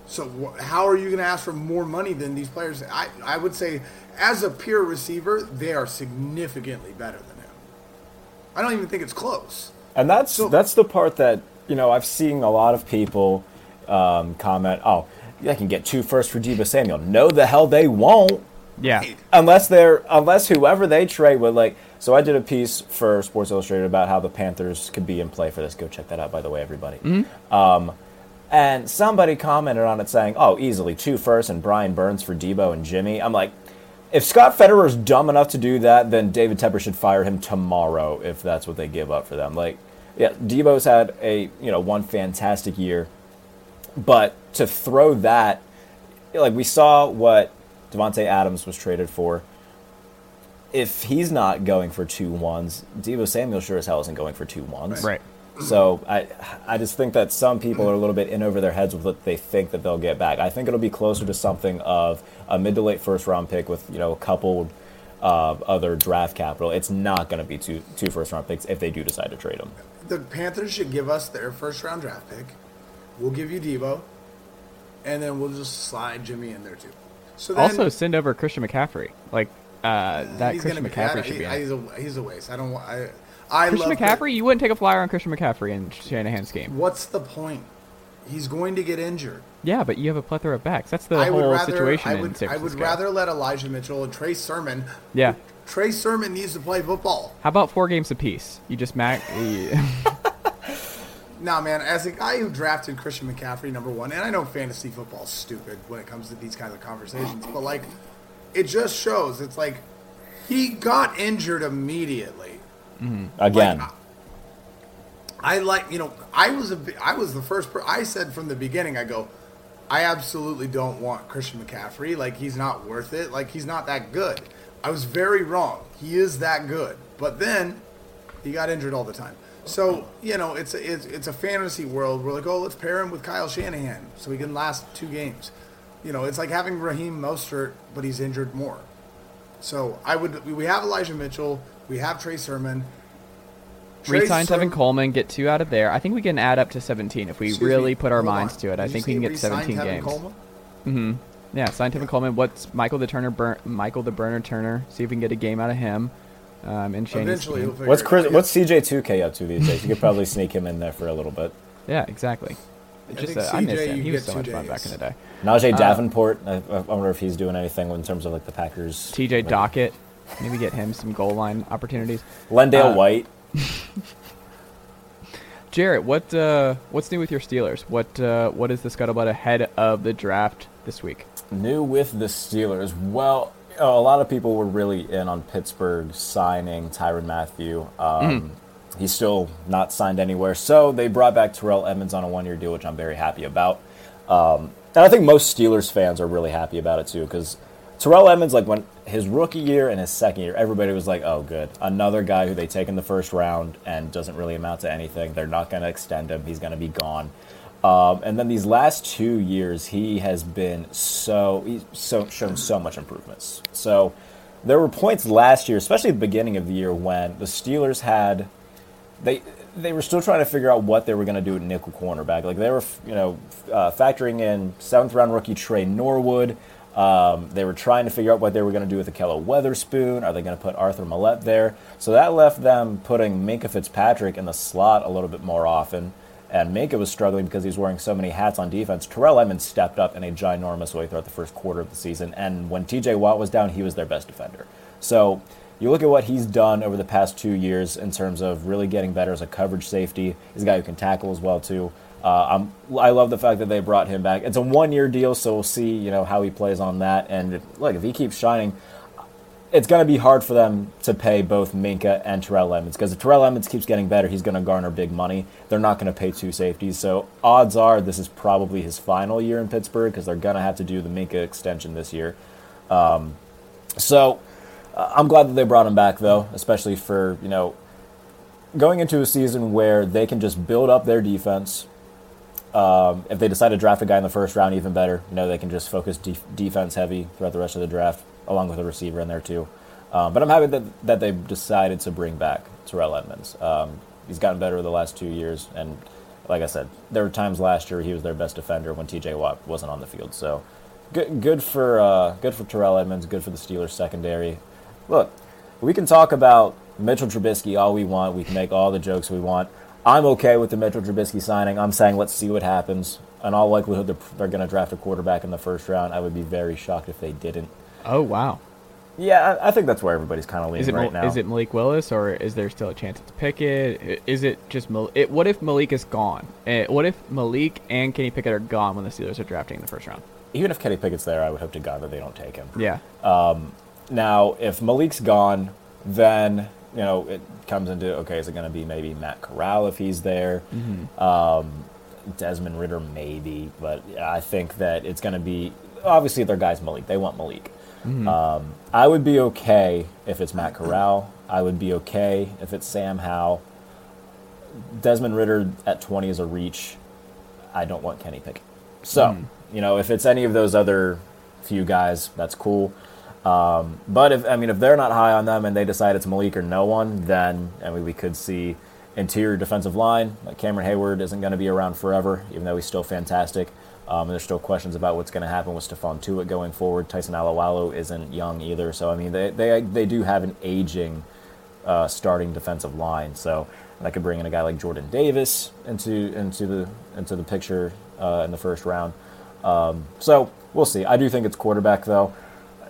[SPEAKER 4] So wh- how are you going to ask for more money than these players? I, I would say, as a pure receiver, they are significantly better than him. I don't even think it's close.
[SPEAKER 5] And that's so, that's the part that you know I've seen a lot of people um, comment, "Oh, they can get two first for Deebo Samuel." No, the hell they won't.
[SPEAKER 1] Yeah.
[SPEAKER 5] Unless they're unless whoever they trade with, like so I did a piece for Sports Illustrated about how the Panthers could be in play for this. Go check that out, by the way, everybody.
[SPEAKER 1] Mm-hmm.
[SPEAKER 5] Um, and somebody commented on it saying, "Oh, easily two first and Brian Burns for Deebo and Jimmy." I'm like, if Scott Fitterer's dumb enough to do that, then David Tepper should fire him tomorrow if that's what they give up for them. Like, yeah, Deebo's had a you know one fantastic year, but to throw that, like we saw what Davante Adams was traded for if he's not going for two ones, Deebo Samuel sure as hell isn't going for two ones.
[SPEAKER 1] Right.
[SPEAKER 5] So I I just think that some people are a little bit in over their heads with what they think that they'll get back. I think it'll be closer to something of a mid to late first round pick with you know a couple uh, other draft capital. It's not going to be two two first round picks if they do decide to trade them.
[SPEAKER 4] The Panthers should give us their first round draft pick. We'll give you Deebo, and then we'll just slide Jimmy in there too.
[SPEAKER 1] So then, also send over Christian McCaffrey. Like uh, that Christian McCaffrey should be.
[SPEAKER 4] He's a, he's a waste. I don't. I. I
[SPEAKER 1] Christian McCaffrey. The, you wouldn't take a flyer on Christian McCaffrey in Shanahan's game.
[SPEAKER 4] What's the point? He's going to get injured.
[SPEAKER 1] Yeah, but you have a plethora of backs. That's the I whole rather, situation.
[SPEAKER 4] I would,
[SPEAKER 1] I
[SPEAKER 4] would rather let Elijah Mitchell and Trey Sermon.
[SPEAKER 1] Yeah.
[SPEAKER 4] Trey Sermon needs to play football.
[SPEAKER 1] How about four games apiece? You just mac.
[SPEAKER 4] nah, man. As a guy who drafted Christian McCaffrey number one, and I know fantasy football is stupid when it comes to these kinds of conversations, but like, it just shows. It's like he got injured immediately.
[SPEAKER 5] Mm-hmm. Again.
[SPEAKER 4] Like, I like you know I was a I was the first per, I said from the beginning I go I absolutely don't want Christian McCaffrey like he's not worth it like he's not that good I was very wrong he is that good but then he got injured all the time so you know it's a, it's, it's a fantasy world we're like oh let's pair him with Kyle Shanahan so he can last two games you know it's like having Raheem Mostert but he's injured more so I would we have Elijah Mitchell we have Trey Sermon
[SPEAKER 1] Resign Tevin Coleman, get two out of there. I think we can add up to 17 if we
[SPEAKER 4] Excuse
[SPEAKER 1] really
[SPEAKER 4] me,
[SPEAKER 1] put our
[SPEAKER 4] hold
[SPEAKER 1] minds
[SPEAKER 4] on.
[SPEAKER 1] to it. I think we can get 17
[SPEAKER 4] Tevin
[SPEAKER 1] games.
[SPEAKER 4] Coleman?
[SPEAKER 1] Mm-hmm. Yeah, sign Tevin Coleman. What's Michael the Turner? Bur- Michael the Burner Turner. See if we can get a game out of him. Um, in Shane's
[SPEAKER 4] Eventually, he'll
[SPEAKER 1] team.
[SPEAKER 4] figure
[SPEAKER 5] What's Chris,
[SPEAKER 4] out.
[SPEAKER 5] what's CJ2K up to these days? You could probably sneak him in there for a little bit.
[SPEAKER 1] Yeah, exactly. Just
[SPEAKER 4] think
[SPEAKER 1] uh, I miss him. He was so much
[SPEAKER 4] two
[SPEAKER 1] fun back in the day.
[SPEAKER 5] Najeh
[SPEAKER 1] Uh,
[SPEAKER 5] Davenport. I, I wonder if he's doing anything in terms of like the Packers.
[SPEAKER 1] T.J. Duckett, maybe get him some goal line opportunities.
[SPEAKER 5] Lendale
[SPEAKER 1] Uh,
[SPEAKER 5] White.
[SPEAKER 1] Jarrett, what uh, what's new with your Steelers? What uh, what is the scuttlebutt ahead of the draft this week?
[SPEAKER 5] New with the Steelers. Well, you know, a lot of people were really in on Pittsburgh signing Tyrann Mathieu. Um, He's still not signed anywhere. So they brought back Terrell Edmunds on a one year deal, which I'm very happy about. Um, and I think most Steelers fans are really happy about it too, because Terrell Edmunds, like when his rookie year and his second year, everybody was like, "Oh, good, another guy who they take in the first round and doesn't really amount to anything. They're not going to extend him. He's going to be gone." Um, and then these last two years, he has been so he's so shown so much improvements. So there were points last year, especially the beginning of the year, when the Steelers had they they were still trying to figure out what they were going to do at nickel cornerback. Like they were, you know, uh, factoring in seventh round rookie Tre Norwood. Um, they were trying to figure out what they were going to do with Ahkello Witherspoon. Are they going to put Arthur Maulet there? So that left them putting Minkah Fitzpatrick in the slot a little bit more often. And Minkah was struggling because he was wearing so many hats on defense. Terrell Edmunds stepped up in a ginormous way throughout the first quarter of the season. And when TJ Watt was down, he was their best defender. So you look at what he's done over the past two years in terms of really getting better as a coverage safety. He's a guy who can tackle as well too. Uh, I love the fact that they brought him back. It's a one-year deal, so we'll see, you know, how he plays on that. And look, if he keeps shining, it's going to be hard for them to pay both Minkah and Terrell Edmunds because if Terrell Edmunds keeps getting better, he's going to garner big money. They're not going to pay two safeties, so odds are this is probably his final year in Pittsburgh because they're going to have to do the Minkah extension this year. Um, so uh, I'm glad that they brought him back, though, especially for you know going into a season where they can just build up their defense. Um, if they decide to draft a guy in the first round, even better. You know, they can just focus def- defense heavy throughout the rest of the draft, along with a receiver in there too. Um, but I'm happy that that they decided to bring back Terrell Edmunds. Um, he's gotten better the last two years, and like I said, there were times last year he was their best defender when T.J. Watt wasn't on the field. So good, good for uh, good for Terrell Edmunds. Good for the Steelers secondary. Look, we can talk about Mitchell Trubisky all we want. We can make all the jokes we want. I'm okay with the Mitchell Trubisky signing. I'm saying let's see what happens. In all likelihood, they're, they're going to draft a quarterback in the first round. I would be very shocked if they didn't.
[SPEAKER 1] Oh wow,
[SPEAKER 5] Yeah, I, I think that's where everybody's kind of leaning
[SPEAKER 1] is it
[SPEAKER 5] right now.
[SPEAKER 1] is it Malik Willis or is there still a chance it's Pickett? Is it just Mal- it, what if Malik is gone? Eh, what if Malik and Kenny Pickett are gone when the Steelers are drafting in the first round?
[SPEAKER 5] Even if Kenny Pickett's there, I would hope to God that they don't take him.
[SPEAKER 1] Yeah,
[SPEAKER 5] Now, if Malik's gone, then you know it comes into okay, is it going to be maybe Matt Corral if he's there? Um, Desmond Ridder maybe, but I think that it's going to be obviously their guy's Malik. They want Malik. Um, I would be okay if it's Matt Corral. I would be okay if it's Sam Howe. Desmond Ridder at 20 is a reach. I don't want Kenny Pickett. So, you know, if it's any of those other few guys, that's cool. Um, but if I mean, if they're not high on them and they decide it's Malik or no one, then I mean, we could see interior defensive line. Like Cameron Heyward isn't going to be around forever, even though he's still fantastic. Um, there's still questions about what's going to happen with Stephon Tuitt going forward. Tyson Alualu isn't young either, so I mean, they they they do have an aging uh, starting defensive line. So that could bring in a guy like Jordan Davis into into the into the picture uh, in the first round. Um, so we'll see. I do think it's quarterback though.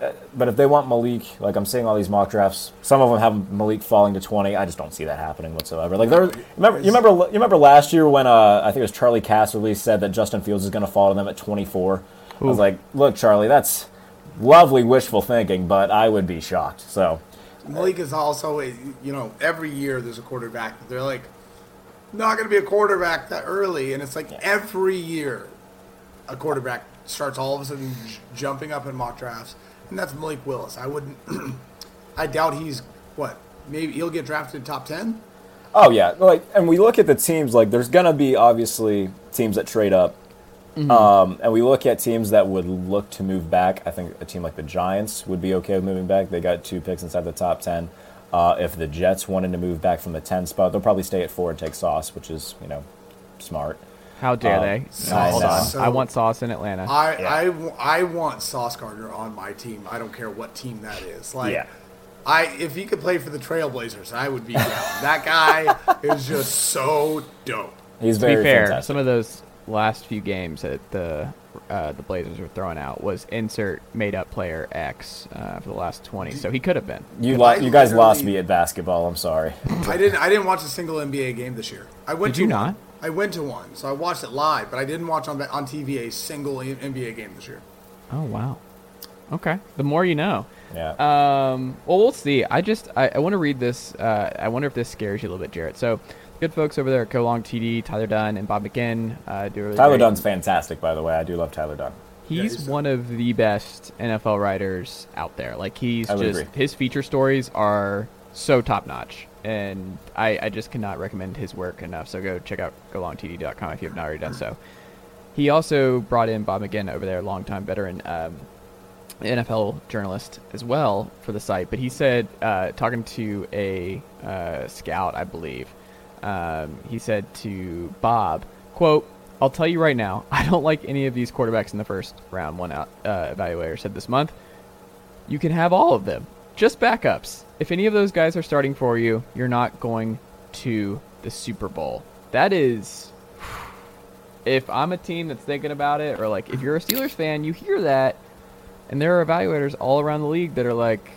[SPEAKER 5] Uh, But if they want Malik, like I'm seeing all these mock drafts, some of them have Malik falling to 20. I just don't see that happening whatsoever. Like there, remember, you remember, you remember last year when uh, I think it was Charley Casserly said that Justin Fields is going to fall to them at 24. I was like, look, Charlie, that's lovely wishful thinking, but I would be shocked. So
[SPEAKER 4] Malik is also, a, you know, every year there's a quarterback that they're like, not going to be a quarterback that early. And it's like every year a quarterback starts all of a sudden j- jumping up in mock drafts. And that's Malik Willis. I wouldn't, I doubt he's, what, maybe he'll get drafted top 10?
[SPEAKER 5] Oh yeah, like, and we look at the teams. Like, there's gonna be obviously teams that trade up, um, and we look at teams that would look to move back. I think a team like the Giants would be okay with moving back. They got two picks inside the top ten. Uh, if the Jets wanted to move back from the ten spot, they'll probably stay at four and take Sauce, which is you know smart.
[SPEAKER 1] How dare
[SPEAKER 5] Uh,
[SPEAKER 1] they? No, hold on,
[SPEAKER 4] so-
[SPEAKER 1] I want Sauce in Atlanta.
[SPEAKER 4] I,
[SPEAKER 5] Yeah.
[SPEAKER 4] I, w- I want Sauce Gardner on my team. I don't care what team that is. Like,
[SPEAKER 5] Yeah.
[SPEAKER 4] I if he could play for the Trailblazers, I would be down. that guy is just so dope.
[SPEAKER 5] He's
[SPEAKER 1] to be
[SPEAKER 5] very
[SPEAKER 1] fair,
[SPEAKER 5] fantastic.
[SPEAKER 1] some of those last few games that the uh, the Blazers were throwing out was insert made up player X uh, for the last 20. So he could have been.
[SPEAKER 5] You
[SPEAKER 4] I
[SPEAKER 5] lo- you guys lost me at basketball. I'm sorry.
[SPEAKER 4] I didn't. I didn't watch a single NBA game this year. I went
[SPEAKER 1] Did
[SPEAKER 4] to
[SPEAKER 1] you not?
[SPEAKER 4] I went to one, so I watched it live, but I didn't watch on on TV a single NBA game this year.
[SPEAKER 1] Oh wow. Okay. The more you know.
[SPEAKER 5] Yeah.
[SPEAKER 1] Um, well, we'll see. I just I, I want to read this. Uh, I wonder if this scares you a little bit, Jarrett. So, good folks over there at Go Long TD, Tyler Dunne and Bob McGinn. Uh, do really
[SPEAKER 5] Tyler
[SPEAKER 1] great-
[SPEAKER 5] Dunne's fantastic, by the way. I do love Tyler Dunne.
[SPEAKER 4] Yeah,
[SPEAKER 1] He's
[SPEAKER 4] he's-
[SPEAKER 1] one of the best NFL writers out there. Like he's
[SPEAKER 5] I
[SPEAKER 1] just
[SPEAKER 5] agree.
[SPEAKER 1] his feature stories are so top notch, and I, I just cannot recommend his work enough. So go check out golongtd.com if you have not already done so. He also brought in Bob McGinn over there, longtime veteran um, NFL journalist as well for the site. But he said, uh, talking to a uh, scout, I believe, um, he said to Bob, "quote I'll tell you right now, I don't like any of these quarterbacks in the first round." One out, uh, evaluator said this month. You can have all of them, just backups. If any of those guys are starting for you, you're not going to the Super Bowl. That is if I'm a team that's thinking about it, or like if you're a Steelers fan, you hear that, and there are evaluators all around the league that are like,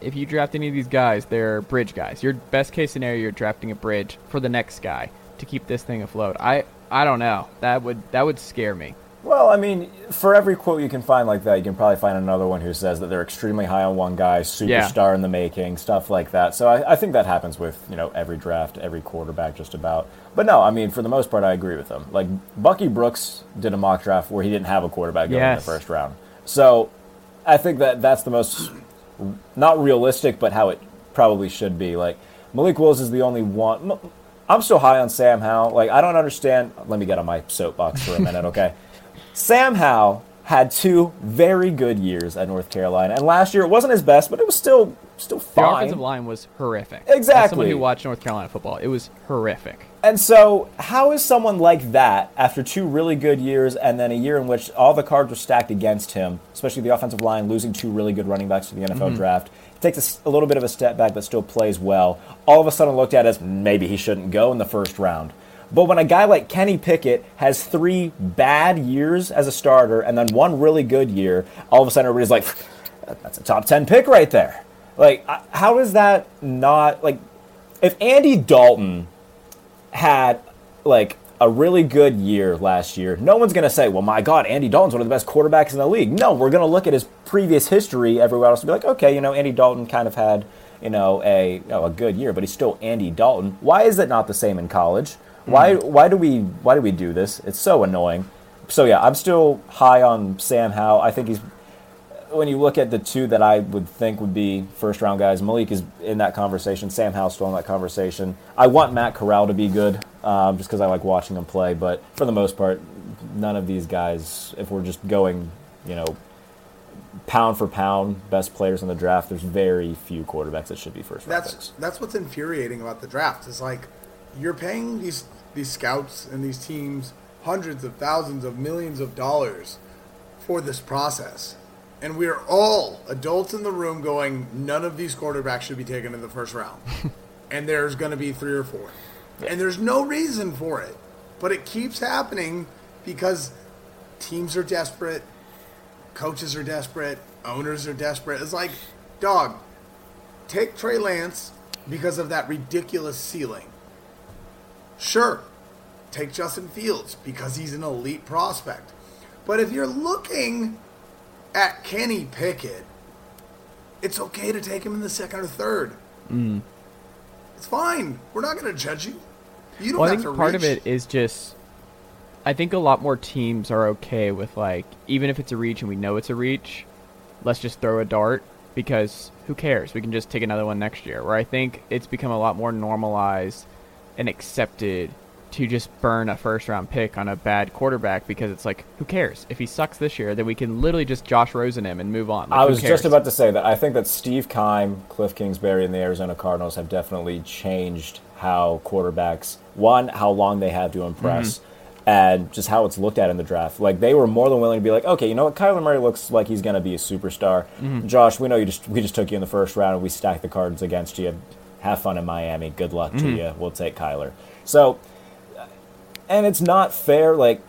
[SPEAKER 1] if you draft any of these guys, they're bridge guys. Your best case scenario, you're drafting a bridge for the next guy to keep this thing afloat. I I don't know. That would that would scare me.
[SPEAKER 5] Well, I mean, for every quote you can find like that, you can probably find another one who says that they're extremely high on one guy, superstar in the making, stuff like that. So I, I think that happens with you know every draft, every quarterback, just about. But no, I mean, for the most part, I agree with them. Like Bucky Brooks did a mock draft where he didn't have a quarterback going in the first round. So I think that that's the most not realistic, but how it probably should be. Like Malik Willis is the only one. I'm still high on Sam Howell. Like I don't understand. Let me get on my soapbox for a minute, okay? Sam Howell had two very good years at North Carolina, and last year it wasn't his best, but it was still still fine.
[SPEAKER 1] The offensive line was horrific. Exactly. As someone who watched North Carolina football, it was horrific.
[SPEAKER 5] And so, how is someone like that, after two really good years and then a year in which all the cards were stacked against him, especially the offensive line, losing two really good running backs to the NFL mm-hmm. draft, takes a little bit of a step back but still plays well, all of a sudden looked at as maybe he shouldn't go in the first round. But when a guy like Kenny Pickett has three bad years as a starter and then one really good year, all of a sudden everybody's like, that's a top 10 pick right there. Like, how is that not, like, if Andy Dalton had like a really good year last year, no one's going to say, well, my God, Andy Dalton's one of the best quarterbacks in the league. No, we're going to look at his previous history everywhere else and be like, okay, you know, Andy Dalton kind of had, you know, a, you know, a good year, but he's still Andy Dalton. Why is it not the same in college? Why, why do we, why do we do this? It's so annoying. So yeah, I'm still high on Sam Howell. I think he's when you look at the two that I would think would be first round guys, Malik is in that conversation. Sam Howell's still in that conversation. I want Matt Corral to be good, um, just because I like watching him play. But for the most part, none of these guys. If we're just going, you know, pound for pound, best players in the draft, there's very few quarterbacks that should be first round
[SPEAKER 4] That's
[SPEAKER 5] picks.
[SPEAKER 4] that's what's infuriating about the draft. Is like you're paying these these scouts and these teams hundreds of thousands of millions of dollars for this process. And we're all adults in the room going, none of these quarterbacks should be taken in the first round. and there's going to be three or four. And there's no reason for it. But it keeps happening because teams are desperate, coaches are desperate, owners are desperate. It's like, dog, take Trey Lance because of that ridiculous ceiling. Sure, take Justin Fields because he's an elite prospect. But if you're looking at Kenny Pickett, it's okay to take him in the second or third. Mm. It's fine. We're not going to judge you. You don't
[SPEAKER 1] Well, I
[SPEAKER 4] have
[SPEAKER 1] think
[SPEAKER 4] to
[SPEAKER 1] part of
[SPEAKER 4] reach.
[SPEAKER 1] it is just. I think a lot more teams are okay with like even if it's a reach and we know it's a reach, let's just throw a dart because who cares? We can just take another one next year. Where I think it's become a lot more normalized and accepted to just burn a first round pick on a bad quarterback because it's like who cares? If he sucks this year, then we can literally just Josh Rosen him and move on. Like,
[SPEAKER 5] I was just about to say that I think that Steve Keim, Cliff Kingsbury, and the Arizona Cardinals have definitely changed how quarterbacks, one, how long they have to impress, mm-hmm. and just how it's looked at in the draft. Like they were more than willing to be like, okay, you know what, Kyler Murray looks like he's going to be a superstar. Mm-hmm. Josh, we know you just we just took you in the first round and we stacked the cards against you. Have fun in Miami. Good luck to you. We'll take Kyler. So and it's not fair. Like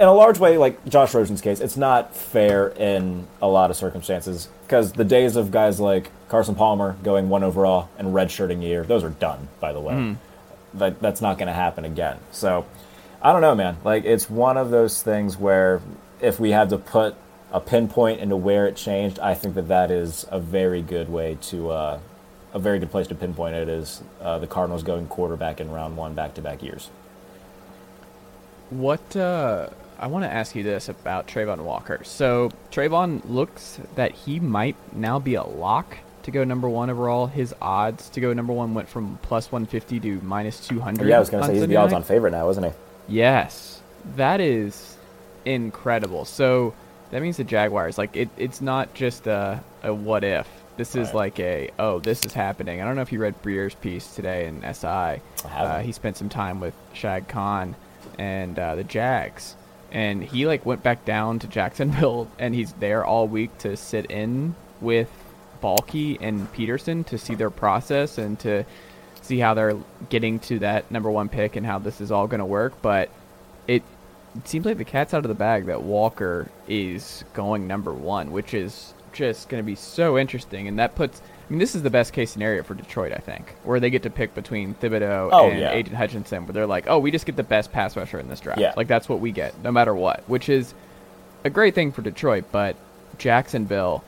[SPEAKER 5] in a large way, like Josh Rosen's case, it's not fair in a lot of circumstances because the days of guys like Carson Palmer going one overall and redshirting a year, those are done. By the way, mm. that that's not going to happen again. So I don't know, man. Like it's one of those things where if we had to put a pinpoint into where it changed, I think that that is a very good way to uh, a very good place to pinpoint it is uh, the Cardinals going quarterback in round one back to back years.
[SPEAKER 1] What uh, I want to ask you this about Travon Walker. So Travon looks that he might now be a lock to go number one overall. His odds to go number one went from plus 150 to minus 200.
[SPEAKER 5] Yeah, I was going to say he's the odds on favorite now, isn't he?
[SPEAKER 1] Yes, that is incredible. So that means the Jaguars, like it, it's not just a, a what if this is right. like a oh, this is happening. I don't know if you read Breer's piece today in SI. Uh, he spent some time with Shad Khan and uh, the Jags, and he like went back down to Jacksonville, and he's there all week to sit in with Baalke and Pederson to see their process and to see how they're getting to that number one pick and how this is all going to work. But it, it seems like the cat's out of the bag that Walker is going number one, which is just going to be so interesting. And that puts, I mean, this is the best case scenario for Detroit, I think, where they get to pick between Thibodeaux oh, and yeah. Aidan Hutchinson, where they're like, oh, we just get the best pass rusher in this draft. Yeah. Like, that's what we get, no matter what, which is a great thing for Detroit. But Jacksonville,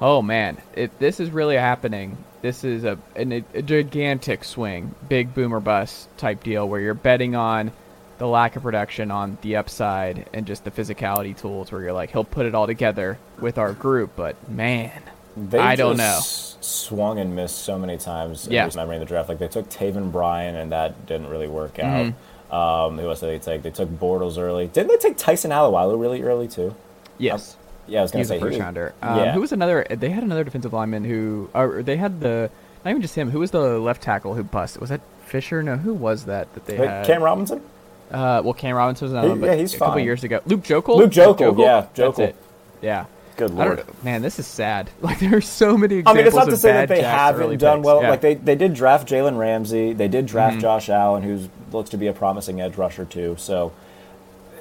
[SPEAKER 1] oh, man, if this is really happening, this is a, a, a gigantic swing, big boomer bust type deal where you're betting on – the lack of production on the upside and just the physicality tools where you're like he'll put it all together with our group but man they I don't know.
[SPEAKER 5] swung and missed so many times yeah. remembering the draft. Like they took Taven Bryan and that didn't really work out. Mm-hmm. um, who else did they take? They took Bortles early. Didn't they take Tyson Alualu really early too?
[SPEAKER 1] Yes.
[SPEAKER 5] Um, yeah I was gonna say
[SPEAKER 1] a first rounder um, yeah. who was another they had another defensive lineman who or they had the not even just him who was the left tackle who bust? Was that Fisher? No who was that that they
[SPEAKER 5] Wait,
[SPEAKER 1] had?
[SPEAKER 5] Cam Robinson
[SPEAKER 1] uh, well, Cam Robinson was another one, but yeah, he's a couple years ago. Luke Joeckel?
[SPEAKER 5] Luke Joeckel, yeah. Joeckel.
[SPEAKER 1] Yeah.
[SPEAKER 5] Good lord.
[SPEAKER 1] man, this is sad. Like, there are so many I mean, it's not to say that
[SPEAKER 5] they haven't done
[SPEAKER 1] picks.
[SPEAKER 5] well.
[SPEAKER 1] Yeah.
[SPEAKER 5] Like, they, they did draft Jalen Ramsey. They did draft mm-hmm. Josh Allen, who looks to be a promising edge rusher, too. So,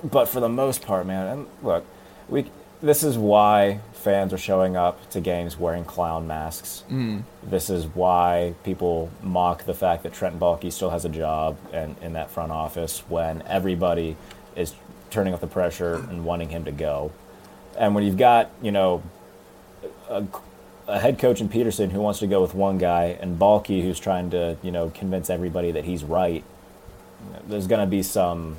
[SPEAKER 5] but for the most part, man, and look, we this is why fans are showing up to games wearing clown masks.
[SPEAKER 1] Mm.
[SPEAKER 5] This is why people mock the fact that Trent Baalke still has a job and in that front office when everybody is turning up the pressure and wanting him to go. And when you've got, you know, a, a head coach in Pederson who wants to go with one guy and Baalke who's trying to, you know, convince everybody that he's right, there's going to be some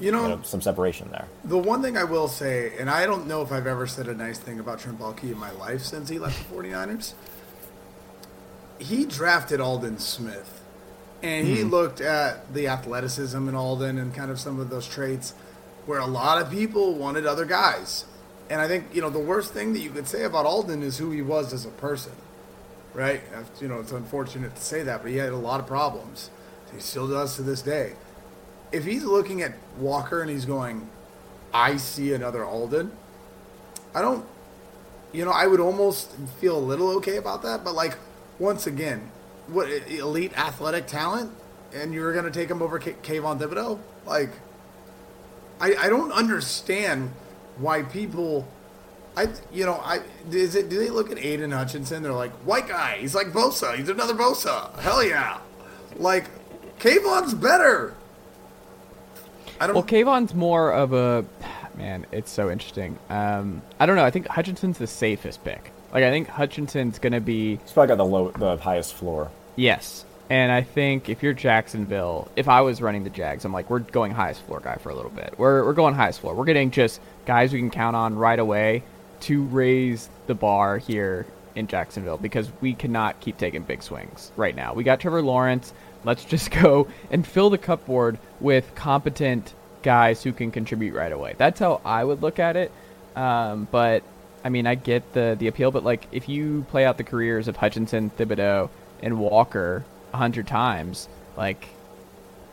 [SPEAKER 5] you know, you know, some separation there.
[SPEAKER 4] The one thing I will say, and I don't know if I've ever said a nice thing about Trent Baalke in my life since he left the 49ers, he drafted Aldon Smith. And he mm. looked at the athleticism in Aldon and kind of some of those traits where a lot of people wanted other guys. And I think, you know, the worst thing that you could say about Aldon is who he was as a person, right? You know, it's unfortunate to say that, but he had a lot of problems. He still does to this day if he's looking at Walker and he's going, I see another Aldon, I don't, you know, I would almost feel a little okay about that. But like, once again, what elite athletic talent, and you're going to take him over K- Kayvon Thibodeaux? Like, I, I don't understand why people. I you know I is it do they look at Aidan Hutchinson? They're like white guy. He's like Bosa. He's another Bosa. Hell yeah! Like Kayvon's better.
[SPEAKER 1] I don't. Well, Kayvon's more of a man. It's so interesting. Um, I don't know. I think Hutchinson's the safest pick. Like I think Hutchinson's gonna be.
[SPEAKER 5] He's probably got the low, the highest floor.
[SPEAKER 1] Yes, and I think if you're Jacksonville, if I was running the Jags, I'm like, we're going highest floor guy for a little bit. We're we're going highest floor. We're getting just guys we can count on right away to raise the bar here in Jacksonville because we cannot keep taking big swings right now. We got Trevor Lawrence. Let's just go and fill the cupboard with competent guys who can contribute right away. That's how I would look at it. Um, but I mean, I get the the appeal, but like if you play out the careers of Hutchinson, Thibodeaux, and Walker a hundred times, like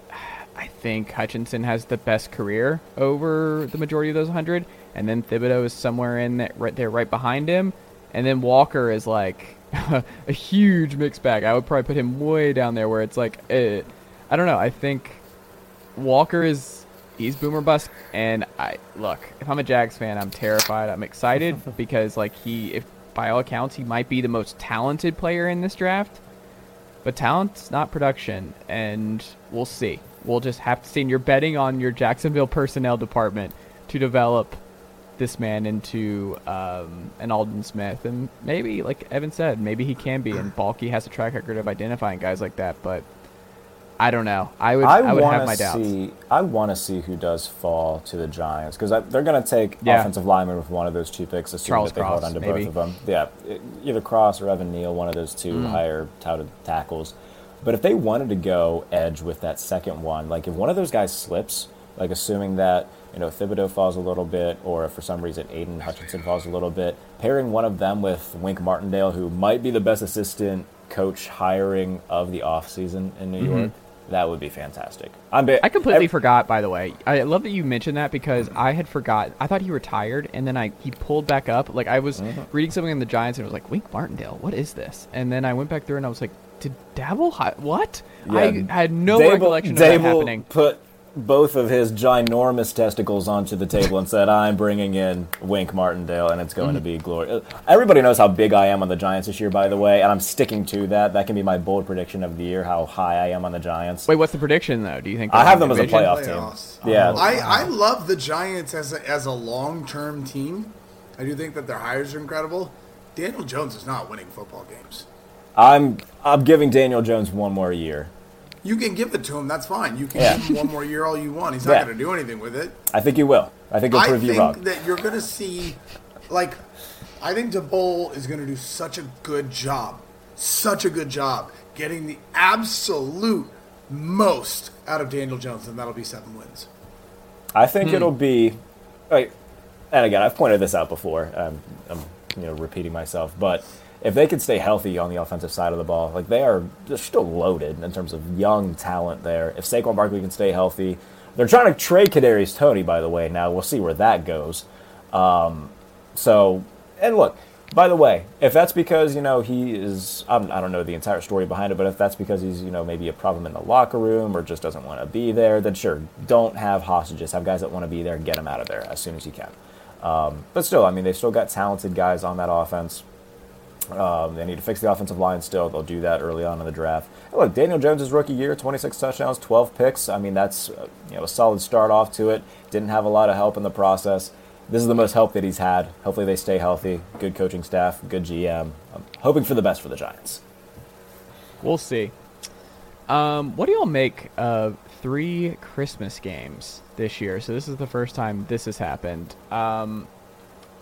[SPEAKER 1] I think Hutchinson has the best career over the majority of those hundred, and then Thibodeaux is somewhere in that right there, right behind him, and then Walker is like a huge mixed bag. I would probably put him way down there where it's like, uh, I don't know. I think Walker is he's boomer bust, and I look. If I'm a Jags fan, I'm terrified. I'm excited because like he, if by all accounts, he might be the most talented player in this draft. But talent's not production, and we'll see. We'll just have to see. And you're betting on your Jacksonville personnel department to develop this man into um, an Aldon Smith, and maybe, like Evan said, maybe he can be. And Baalke has a track record of identifying guys like that, but I don't know. I would. I, I would have my doubts.
[SPEAKER 5] See, I want to see who does fall to the Giants because they're going to take yeah. offensive lineman with one of those two picks, assuming Charles that they Cross, hold on to maybe. both of them. Yeah, either Cross or Evan Neal, one of those two mm. higher touted tackles. But if they wanted to go edge with that second one, like if one of those guys slips, like assuming that you know Thibodeaux falls a little bit, or if for some reason Aidan Hutchinson falls a little bit, pairing one of them with Wink Martindale, who might be the best assistant coach hiring of the offseason in New mm-hmm. York that would be fantastic.
[SPEAKER 1] I'm I completely forgot, by the way. I love that you mentioned that because I had forgot. I thought he retired, and then I he pulled back up. Like I was mm-hmm. reading something in the Giants, and it was like Wink Martindale. What is this? And then I went back through, and I was like, did Daboll? Hi- what? Yeah, I had no Daboll, recollection of Daboll that happening.
[SPEAKER 5] Put both of his ginormous testicles onto the table and said, "I'm bringing in Wink Martindale, and it's going mm-hmm. to be glorious." Everybody knows how big I am on the Giants this year, by the way, and I'm sticking to that. That can be my bold prediction of the year: how high I am on the Giants.
[SPEAKER 1] Wait, what's the prediction though? Do you think
[SPEAKER 5] I have them as a playoff Playoffs. team? Yeah,
[SPEAKER 4] I, I love the Giants as a, as a long term team. I do think that their hires are incredible. Daniel Jones is not winning football games.
[SPEAKER 5] I'm I'm giving Daniel Jones one more year.
[SPEAKER 4] You can give it to him. That's fine. You can yeah. give him one more year all you want. He's not yeah. going to do anything with it.
[SPEAKER 5] I think he will. I think he'll prove
[SPEAKER 4] you
[SPEAKER 5] wrong.
[SPEAKER 4] that you're going to see, like, I think Daboll is going to do such a good job, such a good job getting the absolute most out of Daniel Jones, and that'll be seven wins.
[SPEAKER 5] I think hmm. it'll be, like, and again, I've pointed this out before. I'm, I'm you know repeating myself, but if they could stay healthy on the offensive side of the ball, like they are they're still loaded in terms of young talent there. If Saquon Barkley can stay healthy, they're trying to trade Kadarius Toney, by the way. Now we'll see where that goes. Um, so, and look, by the way, if that's because you know he is, I'm, I do not know the entire story behind it, but if that's because he's you know maybe a problem in the locker room or just doesn't want to be there, then sure, don't have hostages. Have guys that want to be there, get them out of there as soon as you can. Um, but still, I mean, they've still got talented guys on that offense. Um, they need to fix the offensive line still. They'll do that early on in the draft. look, Daniel Jones' rookie year, 26 touchdowns, 12 picks. I mean, that's uh, you know a solid start off to it. Didn't have a lot of help in the process. This is the most help that he's had. Hopefully, they stay healthy. Good coaching staff, good GM. I'm hoping for the best for the Giants.
[SPEAKER 1] We'll see. Um, what do y'all make of three Christmas games this year? So this is the first time this has happened. Um,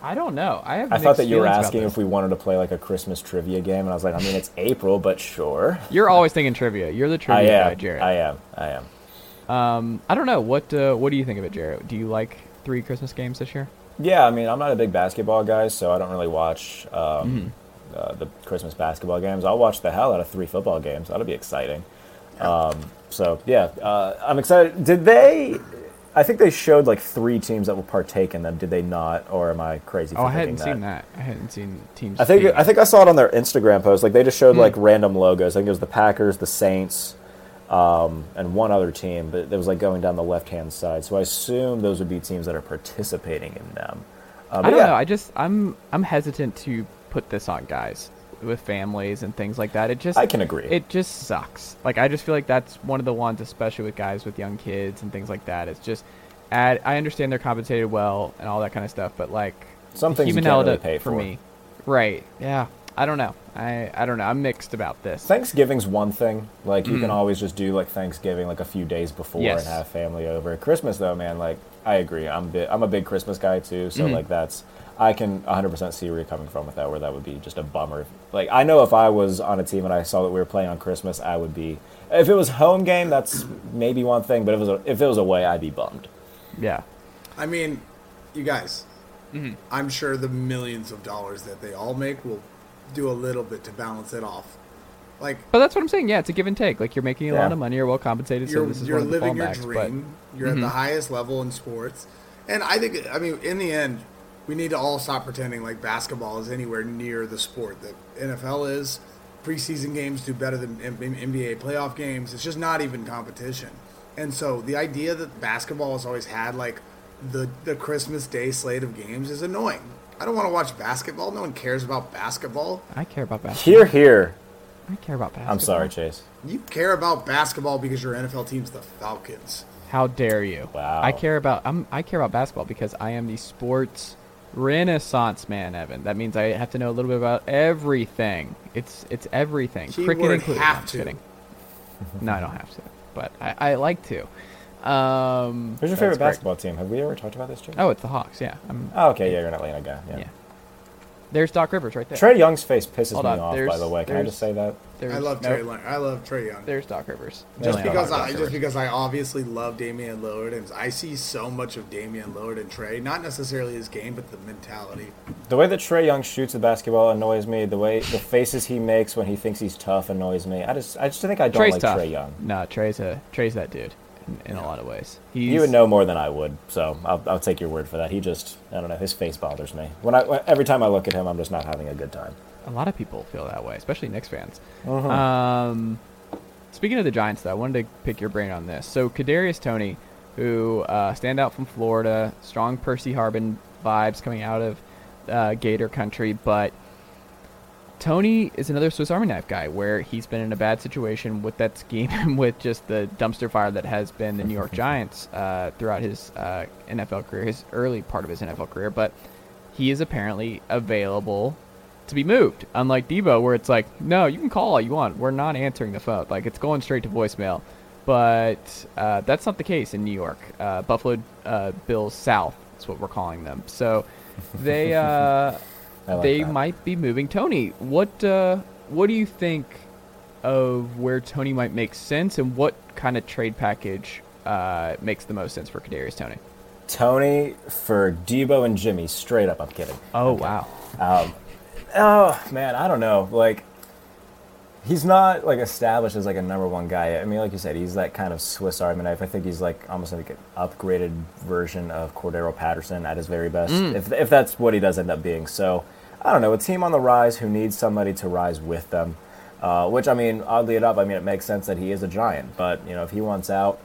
[SPEAKER 1] I don't know. I have.
[SPEAKER 5] I thought that you were asking if we wanted to play like a Christmas trivia game, and I was like, I mean, it's April, but sure.
[SPEAKER 1] You're always thinking trivia. You're the trivia
[SPEAKER 5] I am,
[SPEAKER 1] guy, Jared.
[SPEAKER 5] I am. I am.
[SPEAKER 1] Um, I don't know. What uh, What do you think of it, Jared? Do you like three Christmas games this year?
[SPEAKER 5] Yeah, I mean, I'm not a big basketball guy, so I don't really watch um, mm-hmm. uh, the Christmas basketball games. I'll watch the hell out of three football games. That'll be exciting. Um, so yeah, uh, I'm excited. Did they? I think they showed like three teams that will partake in them. Did they not, or am I crazy?
[SPEAKER 1] oh, I hadn't that? seen that. I hadn't seen teams.
[SPEAKER 5] I think I think I saw it on their Instagram post. Like they just showed hmm. like random logos. I think it was the Packers, the Saints, um, and one other team. But it was like going down the left hand side. So I assume those would be teams that are participating in them.
[SPEAKER 1] Uh, I don't yeah. know. I just I'm I'm hesitant to put this on guys with families and things like that. It just
[SPEAKER 5] I can agree.
[SPEAKER 1] It just sucks. Like I just feel like that's one of the ones, especially with guys with young kids and things like that. It's just, add, I understand they're compensated well and all that kind of stuff, but like
[SPEAKER 5] some things human element really for.
[SPEAKER 1] for me, right? Yeah, I don't know. I I don't know. I'm mixed about this.
[SPEAKER 5] Thanksgiving's one thing. Like you mm. can always just do like Thanksgiving like a few days before yes. and have family over. Christmas though, man, like I agree. I'm bi- I'm a big Christmas guy too, so mm. like that's I can 100% see where you're coming from with that, where that would be just a bummer. Like, I know if I was on a team and I saw that we were playing on Christmas, I would be. If it was home game, that's maybe one thing, but if it was, a, if it was away, I'd be bummed.
[SPEAKER 1] Yeah.
[SPEAKER 4] I mean, you guys, mm-hmm. I'm sure the millions of dollars that they all make will do a little bit to balance it off. Like,
[SPEAKER 1] but that's what I'm saying. Yeah, it's a give and take. Like you're making a yeah. lot of money, you're well compensated,
[SPEAKER 4] you're,
[SPEAKER 1] so this is
[SPEAKER 4] you're living your dream. But, you're mm-hmm. at the mm-hmm. highest level in sports, and I think, I mean, in the end, we need to all stop pretending like basketball is anywhere near the sport that NFL is. Preseason games do better than NBA playoff games. It's just not even competition. And so the idea that basketball has always had like the the Christmas Day slate of games is annoying. I don't want to watch basketball. No one cares about basketball.
[SPEAKER 1] I care about basketball.
[SPEAKER 5] Here, here.
[SPEAKER 1] I care about basketball.
[SPEAKER 5] I'm sorry, Chase.
[SPEAKER 4] You care about basketball because your NFL team's the Falcons.
[SPEAKER 1] How dare you?
[SPEAKER 5] Wow.
[SPEAKER 1] I care about I'm I care about basketball because I am the sports renaissance man, Evan. That means I have to know a little bit about everything. It's it's everything. Cricket
[SPEAKER 4] Keyword
[SPEAKER 1] included. No,
[SPEAKER 4] have
[SPEAKER 1] I'm
[SPEAKER 4] to.
[SPEAKER 1] kidding. no, I don't have to, but I, I like to. Um,
[SPEAKER 5] Who's your favorite
[SPEAKER 1] great.
[SPEAKER 5] basketball team? Have we ever talked about this, Chase?
[SPEAKER 1] Oh, it's the Hawks. Yeah, I'm,
[SPEAKER 5] Oh, okay, yeah, you're an Atlanta guy. Yeah.
[SPEAKER 1] yeah. There's Doc Rivers right there.
[SPEAKER 5] Trae Young's face pisses
[SPEAKER 1] Hold
[SPEAKER 5] me
[SPEAKER 1] on,
[SPEAKER 5] off, by
[SPEAKER 1] there's-
[SPEAKER 5] the way. Can I
[SPEAKER 1] there's-
[SPEAKER 5] just say that?
[SPEAKER 1] There's,
[SPEAKER 4] I love
[SPEAKER 1] nope,
[SPEAKER 4] Trae. Young. I love Trae Young.
[SPEAKER 1] There's Doc Rivers.
[SPEAKER 4] Just
[SPEAKER 1] Atlanta
[SPEAKER 4] because
[SPEAKER 1] Hawks.
[SPEAKER 4] I just because I obviously love Damian Lillard and I see so much of Damian Lillard and Trae, not necessarily his game, but the mentality.
[SPEAKER 5] The way that Trae Young shoots the basketball annoys me. The way the faces he makes when he thinks he's tough annoys me. I just, I just think I don't
[SPEAKER 1] Trae's
[SPEAKER 5] like
[SPEAKER 1] tough.
[SPEAKER 5] Trae Young.
[SPEAKER 1] No, Trae's a Trae's that dude in, a lot of ways. He's,
[SPEAKER 5] You would know more than I would, so I'll, I'll take your word for that. He just, I don't know, his face bothers me. When I, every time I look at him, I'm just not having a good time.
[SPEAKER 1] A lot of people feel that way, especially Knicks fans.
[SPEAKER 5] Uh-huh.
[SPEAKER 1] Um, speaking of the Giants, though, I wanted to pick your brain on this. So Kadarius Toney, who uh, stand out from Florida, strong Percy Harvin vibes coming out of uh, Gator country, but Toney is another Swiss Army knife guy where he's been in a bad situation with that scheme and with just the dumpster fire that has been the New York Giants uh, throughout his uh, NFL career, his early part of his NFL career. But he is apparently available to be moved, unlike Deebo, where it's like, no, you can call all you want. We're not answering the phone. Like, it's going straight to voicemail. But uh, that's not the case in New York. Uh, Buffalo uh, Bills South is what we're calling them. So they.
[SPEAKER 5] Like
[SPEAKER 1] they
[SPEAKER 5] that.
[SPEAKER 1] might be moving Toney. What uh, what do you think of where Toney might make sense, and what kind of trade package uh, makes the most sense for Kadarius Toney?
[SPEAKER 5] Toney for Deebo and Jimmy, straight up. I'm kidding.
[SPEAKER 1] Oh wow,
[SPEAKER 5] Oh man, I don't know. Like, he's not like established as like a number one guy. I mean, like you said, he's that kind of Swiss Army knife. I think he's like almost like an upgraded version of Cordarrelle Patterson at his very best, if if that's what he does end up being. So, I don't know. A team on the rise who needs somebody to rise with them. Uh, which I mean, oddly enough, I mean it makes sense that he is a giant. But you know, if he wants out,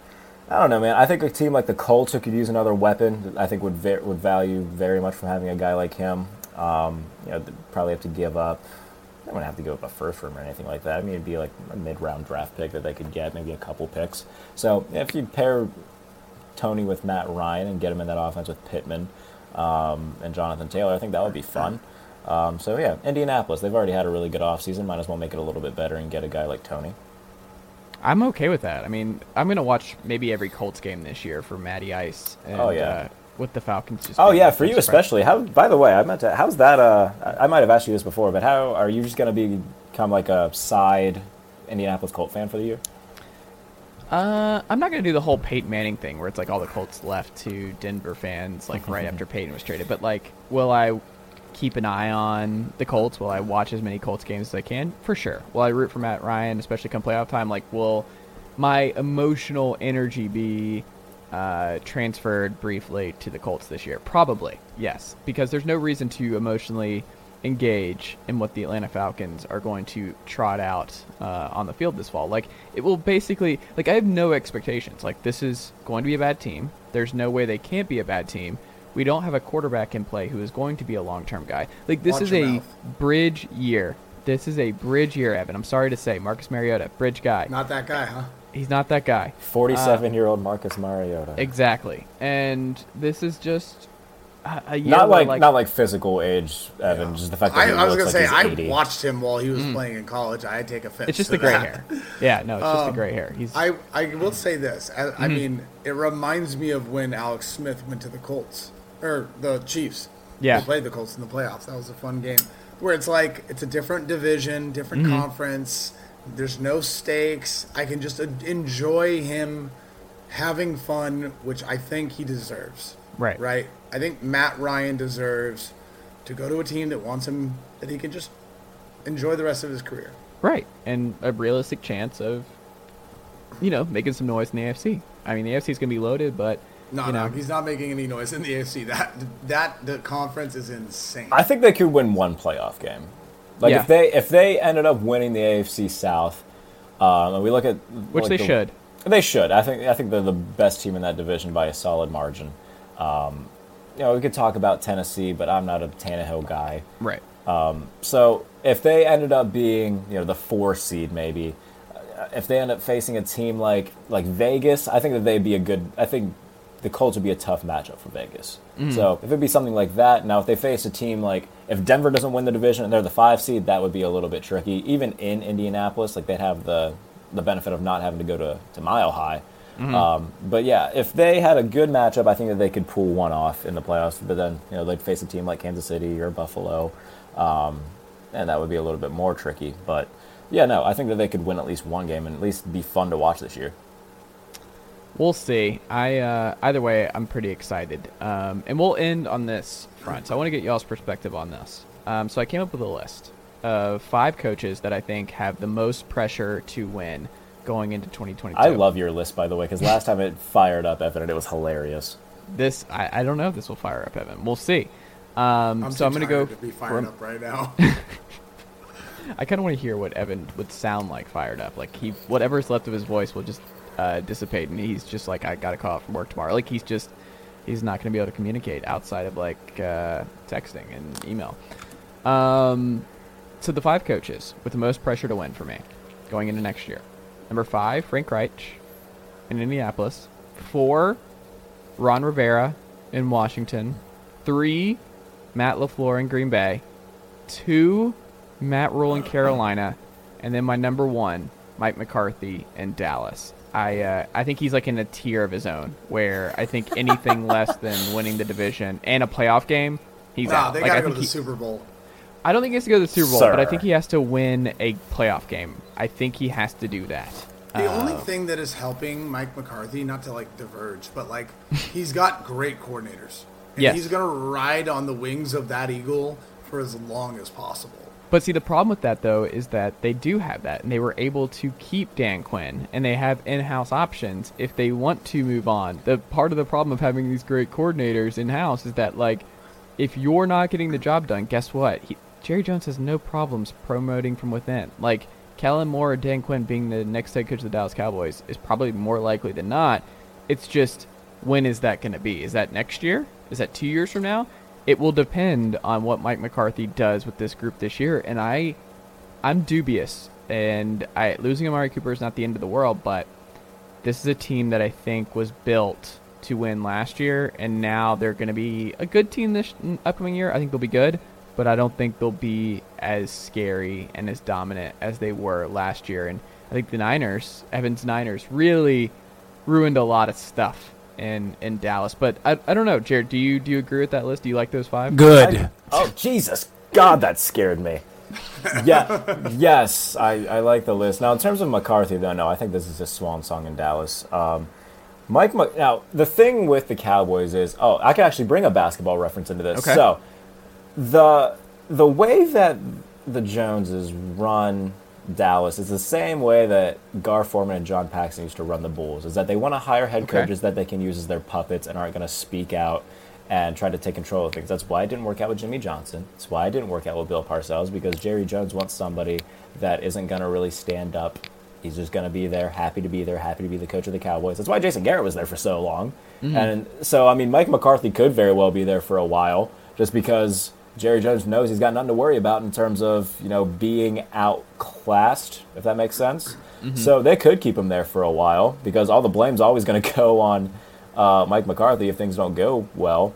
[SPEAKER 5] I don't know, man. I think a team like the Colts who could use another weapon, I think would ve- would value very much from having a guy like him. Um, you know, probably have to give up. They wouldn't have to give up a first him or anything like that. I mean, it'd be like a mid-round draft pick that they could get, maybe a couple picks. So if you pair Toney with Matt Ryan and get him in that offense with Pittman um, and Jonathan Taylor, I think that would be fun. Um, so yeah, Indianapolis, they've already had a really good offseason. Might as well make it a little bit better and get a guy like Toney.
[SPEAKER 1] I'm okay with that. I mean, I'm gonna watch maybe every Colts game this year for Matty Ice. And,
[SPEAKER 5] Oh, yeah.
[SPEAKER 1] uh, with the Falcons. Just
[SPEAKER 5] Oh yeah, for you especially. How? By the way, I meant to. How's that? Uh, I might have asked you this before, but how are you just going to be become like a side Indianapolis Colt fan for the year?
[SPEAKER 1] Uh, I'm not gonna do the whole Peyton Manning thing where it's like all the Colts left to Denver fans like right after Peyton was traded. But like, will I keep an eye on the Colts? Will I watch as many Colts games as I can? For sure. Will I root for Matt Ryan, especially come playoff time? Like, will my emotional energy be uh, transferred briefly to the Colts this year? Probably, yes, because there's no reason to emotionally engage in what the Atlanta Falcons are going to trot out uh, on the field this fall. Like, it will basically, like, I have no expectations. Like, this is going to be a bad team. There's no way they can't be a bad team. We don't have a quarterback in play who is going to be a long term guy. Like, this
[SPEAKER 4] Watch
[SPEAKER 1] is a
[SPEAKER 4] mouth.
[SPEAKER 1] bridge year. This is a bridge year, Evan. I'm sorry to say. Marcus Mariota, bridge guy.
[SPEAKER 4] Not that guy, huh?
[SPEAKER 1] He's not that guy.
[SPEAKER 5] Forty-seven-year-old Marcus Mariota.
[SPEAKER 1] Exactly. And this is just a, a
[SPEAKER 5] not
[SPEAKER 1] where,
[SPEAKER 5] like, not like physical age, Evan.
[SPEAKER 4] Yeah.
[SPEAKER 5] Just the fact that
[SPEAKER 4] I,
[SPEAKER 5] he
[SPEAKER 4] I was gonna
[SPEAKER 5] like
[SPEAKER 4] say I
[SPEAKER 5] 80.
[SPEAKER 4] watched him while he was playing in college. I take offense.
[SPEAKER 1] It's just
[SPEAKER 4] to
[SPEAKER 1] the gray
[SPEAKER 4] that.
[SPEAKER 1] hair. Yeah, no, it's just the
[SPEAKER 4] Um,
[SPEAKER 1] gray hair. He's
[SPEAKER 4] I, I will say this. I,
[SPEAKER 1] Mm-hmm.
[SPEAKER 4] I mean, it reminds me of when Alex Smith went to the Colts or the Chiefs.
[SPEAKER 1] Yeah.
[SPEAKER 4] they played the Colts in the playoffs. That was a fun game. Where it's like it's a different division, different
[SPEAKER 1] Mm-hmm.
[SPEAKER 4] conference. There's no stakes. I can just enjoy him having fun, which I think he deserves.
[SPEAKER 1] Right.
[SPEAKER 4] Right. I think Matt Ryan deserves to go to a team that wants him that he can just enjoy the rest of his career.
[SPEAKER 1] right, and a realistic chance of, you know, making some noise in the AFC. I mean, the AFC is going to be loaded, but
[SPEAKER 4] No,
[SPEAKER 1] you know,
[SPEAKER 4] no, he's not making any noise in the AFC. That that the conference is insane.
[SPEAKER 5] I think they could win one playoff game. Like
[SPEAKER 1] Yeah.
[SPEAKER 5] if they if they ended up winning the AFC South, um, and we look at
[SPEAKER 1] which
[SPEAKER 5] like
[SPEAKER 1] they
[SPEAKER 5] the-
[SPEAKER 1] should.
[SPEAKER 5] They should. I think I think they're the best team in that division by a solid margin. Um, you know, we could talk about Tennessee, but I'm not a Tannehill guy.
[SPEAKER 1] Right.
[SPEAKER 5] Um, So if they ended up being, you know, the four seed maybe, uh, if they end up facing a team like like Vegas, I think that they'd be a good. I think the Colts would be a tough matchup for Vegas. So if it'd be something like that, now if they face a team like if Denver doesn't win the division and they're the five seed, that would be a little bit tricky. Even in Indianapolis, like they'd have the the benefit of not having to go to, to Mile High. Um, but yeah, if they had a good matchup, I think that they could pull one off in the playoffs. But then you know they'd face a team like Kansas City or Buffalo, um, and that would be a little bit more tricky. But yeah, no, I think that they could win at least one game and at least be fun to watch this year.
[SPEAKER 1] We'll see. I uh, either way, I'm pretty excited. Um, and we'll end on this front. So I want to get y'all's perspective on this. Um, so I came up with a list of five coaches that I think have the most pressure to win going into 2022.
[SPEAKER 5] I love your list, by the way, because last time it fired up Evan and it was hilarious.
[SPEAKER 1] this. I, I don't know if this will fire up Evan. We'll see. Um,
[SPEAKER 4] I'm
[SPEAKER 1] so
[SPEAKER 4] too
[SPEAKER 1] I'm going to go.
[SPEAKER 4] to be fired
[SPEAKER 1] from-
[SPEAKER 4] up right now.
[SPEAKER 1] I kind of want to hear what Evan would sound like fired up. Like he, whatever's left of his voice will just uh, dissipate, and he's just like, I got to call off from work tomorrow. Like he's just, he's not going to be able to communicate outside of like uh, texting and email. Um, so the five coaches with the most pressure to win for me going into next year. Number five, Frank Reich in Indianapolis. Four, Ron Rivera in Washington. Three, Matt LaFleur in Green Bay. Two, Matt Rhule in Carolina. And then my number one, Mike McCarthy in Dallas. I uh, I think he's like in a tier of his own where I think anything less than winning the division and a playoff game, he's
[SPEAKER 4] nah,
[SPEAKER 1] out.
[SPEAKER 4] they
[SPEAKER 1] Like, I
[SPEAKER 4] gotta go
[SPEAKER 1] think
[SPEAKER 4] to the
[SPEAKER 1] he-
[SPEAKER 4] Super Bowl.
[SPEAKER 1] I don't think he has to go to the Super Bowl, but I think he has to win a playoff game. I think he has to do that.
[SPEAKER 4] The
[SPEAKER 1] Uh,
[SPEAKER 4] only thing that is helping Mike McCarthy, not to like diverge, but like he's got great coordinators. And
[SPEAKER 1] Yes.
[SPEAKER 4] he's gonna ride on the wings of that eagle for as long as possible.
[SPEAKER 1] But see, the problem with that though is that they do have that, and they were able to keep Dan Quinn, and they have in-house options if they want to move on. The part of the problem of having these great coordinators in-house is that like, if you're not getting the job done, guess what? He, Jerry Jones has no problems promoting from within. Like Kellen Moore or Dan Quinn being the next head coach of the Dallas Cowboys is probably more likely than not. It's just when is that going to be? Is that next year? Is that two years from now? It will depend on what Mike McCarthy does with this group this year, and I, I'm dubious. And I losing Amari Cooper is not the end of the world, but this is a team that I think was built to win last year, and now they're going to be a good team this upcoming year. I think they'll be good, but I don't think they'll be as scary and as dominant as they were last year. And I think the Niners, Evans Niners, really ruined a lot of stuff in in Dallas. But I, I don't know, Jared. Do you do you agree with that list? Do you like those five?
[SPEAKER 2] Good.
[SPEAKER 5] Oh Jesus God, that scared me. Yeah, yes, I, I like the list. Now, in terms of McCarthy, though, no, I think this is a swan song in Dallas. Um, Mike, Mc- now the thing with the Cowboys is, oh, I can actually bring a basketball reference into this.
[SPEAKER 1] Okay.
[SPEAKER 5] So, the the way that the Joneses run Dallas is the same way that Gar Forman and John Paxson used to run the Bulls. Is that they want to hire head
[SPEAKER 1] Okay.
[SPEAKER 5] coaches that they can use as their puppets and aren't going to speak out and try to take control of things. That's why it didn't work out with Jimmy Johnson. That's why it didn't work out with Bill Parcells because Jerry Jones wants somebody that isn't going to really stand up. He's just going to be there, happy to be there, happy to be the coach of the Cowboys. That's why Jason Garrett was there for so long. Mm. And so, I mean, Mike McCarthy could very well be there for a while just because Jerry Jones knows he's got nothing to worry about in terms of, you know, being outclassed, if that makes sense. So they could keep him there for a while because all the blame's always going to go on uh, Mike McCarthy if things don't go well.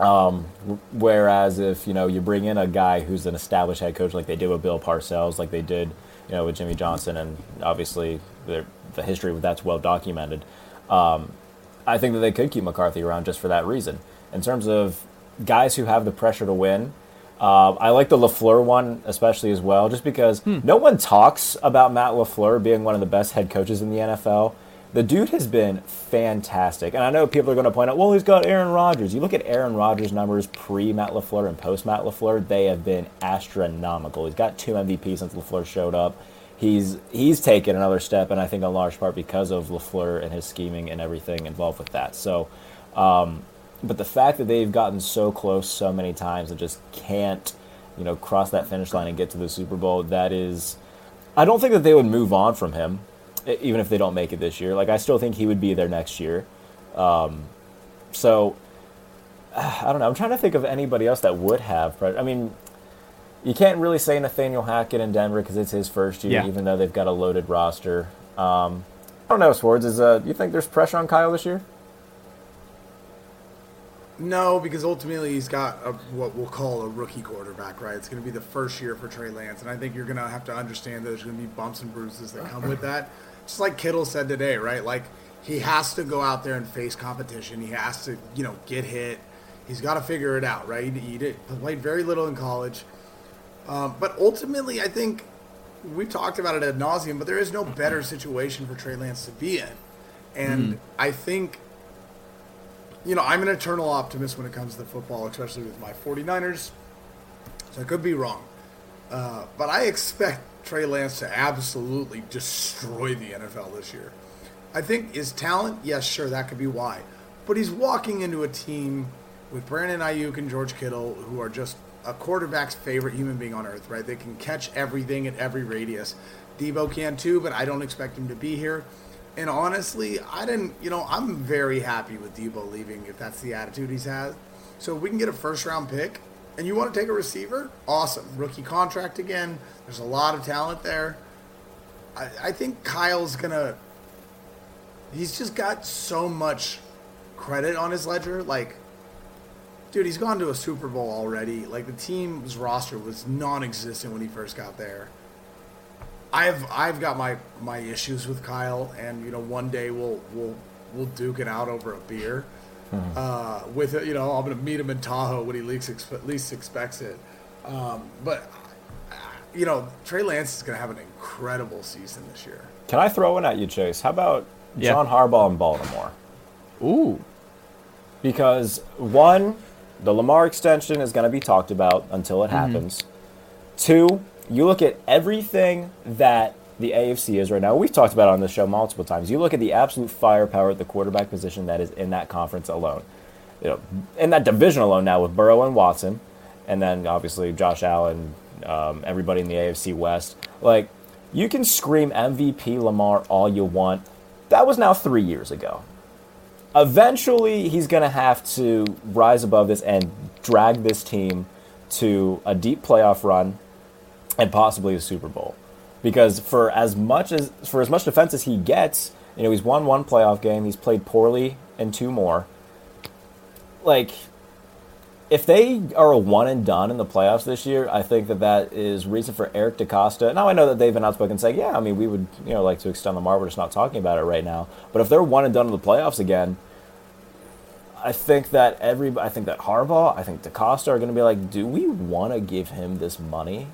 [SPEAKER 5] Um, whereas if you know you bring in a guy who's an established head coach like they did with Bill Parcells, like they did, you know, with Jimmy Johnson, and obviously the the history with that's well documented. Um, I think that they could keep McCarthy around just for that reason. In terms of guys who have the pressure to win, uh, I like the Lafleur one especially as well, just because no one talks about Matt Lafleur being one of the best head coaches in the NFL. The dude has been fantastic, and I know people are going to point out, well, he's got Aaron Rodgers. You look at Aaron Rodgers' numbers pre Matt Lafleur and post Matt Lafleur; they have been astronomical. He's got two MVP since Lafleur showed up. He's he's taken another step, and I think in large part because of Lafleur and his scheming and everything involved with that. So, um, but the fact that they've gotten so close so many times and just can't, you know, cross that finish line and get to the Super Bowl, that is, I don't think that they would move on from him. even if they don't make it this year. Like I still think he would be there next year. Um, so I don't know. I'm trying to think of anybody else that would have. I mean, you can't really say Nathaniel Hackett in Denver because it's his first year,
[SPEAKER 1] Yeah.
[SPEAKER 5] even though they've got a loaded roster. Um, I don't know, Sowards. Is uh, you think there's pressure on Kyle this year?
[SPEAKER 4] No, because ultimately he's got a, what we'll call a rookie quarterback, right? It's going to be the first year for Trey Lance, and I think you're going to have to understand that there's going to be bumps and bruises that come with that. Just like Kittle said today, right? Like he has to go out there and face competition. He has to, you know, get hit. He's got to figure it out, right? He, he did, played very little in college, um, but ultimately, I think we've talked about it ad nauseum. But there is no better situation for Trey Lance to be in, and I think you know, I'm an eternal optimist when it comes to football, especially with my 49ers. So I could be wrong. Uh, but I expect Trey Lance to absolutely destroy the NFL this year. I think his talent, yes, sure, that could be why. But he's walking into a team with Brandon Aiyuk and George Kittle, who are just a quarterback's favorite human being on earth, right? They can catch everything at every radius. Deebo can too, but I don't expect him to be here. And honestly, I didn't, you know, I'm very happy with Deebo leaving if that's the attitude he's had. So if we can get a first round pick and you want to take a receiver, awesome. Rookie contract again. There's a lot of talent there. I, I think Kyle's going to, he's just got so much credit on his ledger. Like, dude, he's gone to a Super Bowl already. Like, the team's roster was non existent when he first got there. I've I've got my my issues with Kyle, and you know one day we'll we'll we'll duke it out over a beer. Uh, with you know, I'm gonna meet him in Tahoe when he least expe- least expects it. Um, but uh, you know, Trey Lance is gonna have an incredible season this year.
[SPEAKER 5] Can I throw one at you, Chase? How about
[SPEAKER 1] Yeah.
[SPEAKER 5] John Harbaugh in Baltimore?
[SPEAKER 1] Ooh.
[SPEAKER 5] Because one, the Lamar extension is going to be talked about until it happens. Two, you look at everything that the AFC is right now. We've talked about on the show multiple times. You look at the absolute firepower at the quarterback position that is in that conference alone. You know, in that division alone now with Burrow and Watson, and then obviously Josh Allen, um, everybody in the AFC West. Like, you can scream MVP Lamar all you want. That was now three years ago eventually he's going to have to rise above this and drag this team to a deep playoff run and possibly a Super Bowl. Because for as much as for as much defense as he gets, you know, he's won one playoff game, he's played poorly in two more. Like if they are a one and done in the playoffs this year, I think that that is reason for Eric DeCosta. Now I know that they've been outspoken saying, yeah, I mean, we would you know like to extend Lamar. We're just not talking about it right now. But if they're one and done in the playoffs again, I think that every I think that Harbaugh, I think DeCosta are going to be like, do we want to give him this money?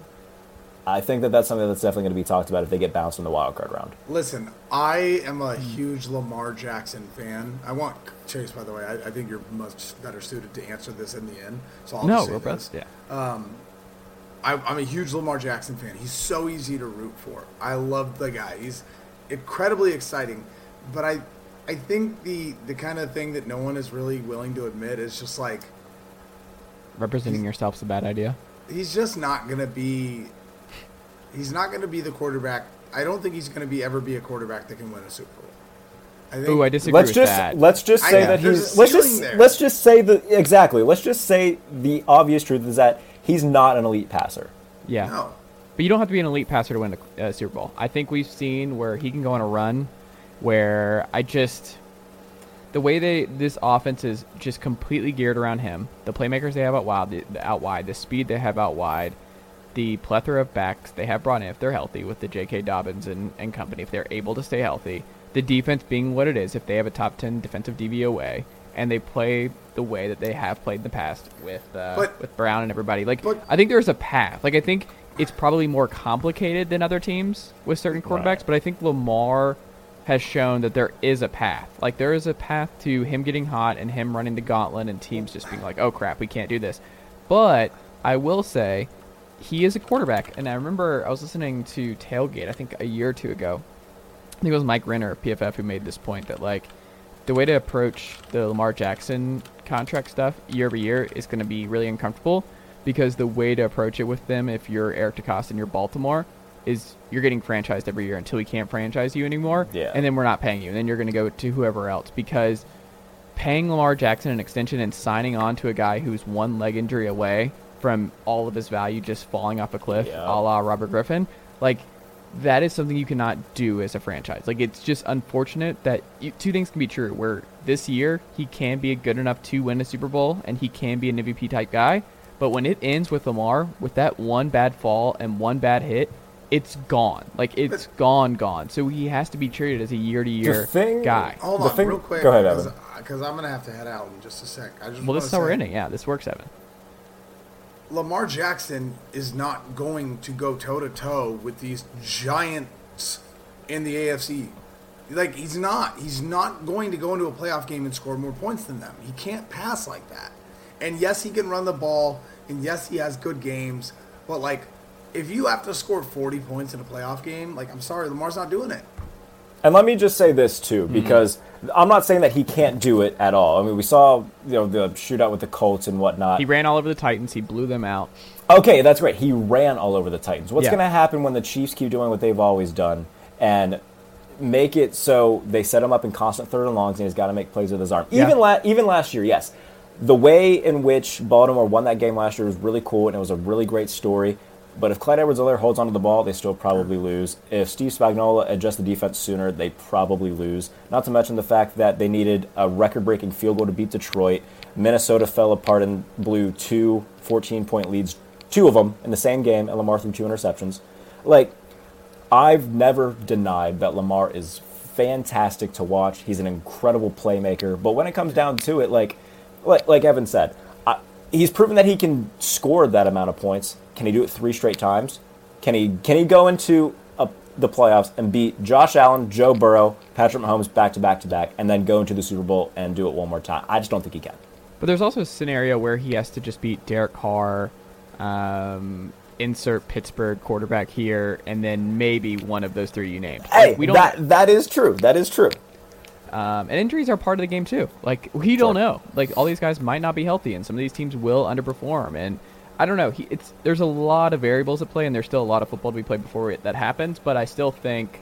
[SPEAKER 5] I think that that's something that's definitely going to be talked about if they get bounced in the wild card round.
[SPEAKER 4] Listen, I am a huge Lamar Jackson fan. I want Chase, by the way. I, I think you're much better suited to answer this in the end. So I'll
[SPEAKER 1] no,
[SPEAKER 4] just say
[SPEAKER 1] we're
[SPEAKER 4] this.
[SPEAKER 1] both. Yeah.
[SPEAKER 4] Um, I, I'm a huge Lamar Jackson fan. He's so easy to root for. I love the guy. He's incredibly exciting. But I, I think the the kind of thing that no one is really willing to admit is just like
[SPEAKER 1] Representing yourself's a bad idea.
[SPEAKER 4] he's just not gonna be. He's not gonna be the quarterback. I don't think he's gonna be ever be a quarterback that can win a Super Bowl. I think.
[SPEAKER 1] Ooh, I disagree
[SPEAKER 5] Let's
[SPEAKER 1] with
[SPEAKER 5] just
[SPEAKER 1] that.
[SPEAKER 5] let's just say that he's let's just
[SPEAKER 4] there.
[SPEAKER 5] let's just say the exactly. Let's just say the obvious truth is that he's not an elite passer.
[SPEAKER 1] yeah.
[SPEAKER 4] No.
[SPEAKER 1] But you don't have to be an elite passer to win a uh, Super Bowl. I think we've seen where he can go on a run where I just the way they this offense is just completely geared around him. The playmakers they have out wide, the, the out wide, the speed they have out wide, the plethora of backs they have brought in if they're healthy with the J.K. Dobbins and, and company, if they're able to stay healthy. The defense being what it is, if they have a top ten defensive DVOA and they play the way that they have played in the past with uh,
[SPEAKER 4] But-
[SPEAKER 1] with Brown and everybody. Like
[SPEAKER 4] but-
[SPEAKER 1] I think there's a path. Like I think it's probably more complicated than other teams with certain quarterbacks,
[SPEAKER 5] Right.
[SPEAKER 1] but I think Lamar has shown that there is a path. Like there is a path to him getting hot and him running the gauntlet and teams just being like, "Oh crap, we can't do this." But I will say he is a quarterback, and I remember I was listening to Tailgate I think a year or two ago. I think it was Mike Renner of PFF who made this point that like the way to approach the Lamar Jackson contract stuff year over year is going to be really uncomfortable because the way to approach it with them, if you're Eric DeCosta and you're Baltimore, is you're getting franchised every year until we can't franchise you anymore.
[SPEAKER 5] Yeah.
[SPEAKER 1] And then we're not paying you. And then you're going to go to whoever else because paying Lamar Jackson an extension and signing on to a guy who's one leg injury away from all of his value just falling off a cliff,
[SPEAKER 5] Yeah.
[SPEAKER 1] a la Robert Griffin, like that is something you cannot do as a franchise. Like it's just unfortunate that you, two things can be true. Where this year he can be good enough to win a Super Bowl and he can be an MVP type guy, but when it ends with Lamar with that one bad fall and one bad hit, it's gone. Like it's gone, gone. So he has to be treated as a year to year guy.
[SPEAKER 4] Hold
[SPEAKER 5] The
[SPEAKER 4] on,
[SPEAKER 5] thing-
[SPEAKER 4] real quick.
[SPEAKER 5] go ahead, Evan.
[SPEAKER 4] Because I'm gonna have to head out in just a sec. I just
[SPEAKER 1] Well, this is how we're ending. Yeah, this works, Evan.
[SPEAKER 4] Lamar Jackson is not going to go toe to toe with these giants in the AFC. Like he's not. He's not going to go into a playoff game and score more points than them. He can't pass like that. And yes, he can run the ball, and yes, he has good games. But like, if you have to score 40 points in a playoff game, like I'm sorry, Lamar's not doing it.
[SPEAKER 5] And let me just say this too,
[SPEAKER 1] Mm-hmm.
[SPEAKER 5] because I'm not saying that he can't do it at all. I mean, we saw you know the shootout with the Colts and whatnot.
[SPEAKER 1] He ran all over the Titans. He blew them out.
[SPEAKER 5] Okay, that's great. He ran all over the Titans. What's
[SPEAKER 1] Yeah.
[SPEAKER 5] going to happen when the Chiefs keep doing what they've always done and make it so they set him up in constant third and longs, and he's got to make plays with his arm.
[SPEAKER 1] Yeah.
[SPEAKER 5] Even la- even last year, yes, the way in which Baltimore won that game last year was really cool, and it was a really great story. But if Clyde Edwards-Helaire holds onto the ball, they still probably lose. If Steve Spagnuolo adjusts the defense sooner, they probably lose. Not to mention the fact that they needed a record-breaking field goal to beat Detroit. Minnesota fell apart and blew two 14-point leads, two of them in the same game, and Lamar threw two interceptions. Like, I've never denied that Lamar is fantastic to watch. He's an incredible playmaker. But when it comes down to it, like, like, like Evan said, I, he's proven that he can score that amount of points. Can he do it three straight times? Can he can he go into a, the playoffs and beat Josh Allen, Joe Burrow, Patrick Mahomes back to back to back, and then go into the Super Bowl and do it one more time? I just don't think he can.
[SPEAKER 1] But there's also a scenario where he has to just beat Derek Carr, um, insert Pittsburgh quarterback here, and then maybe one of those three you named.
[SPEAKER 5] Hey,
[SPEAKER 1] Like, we don't.
[SPEAKER 5] that that is true. That is true.
[SPEAKER 1] um, and injuries are part of the game too. Like we don't know. Like all these guys might not be healthy, and some of these teams will underperform. And I don't know. He, it's there's a lot of variables at play, and there's still a lot of football to be played before it, that happens. But I still think.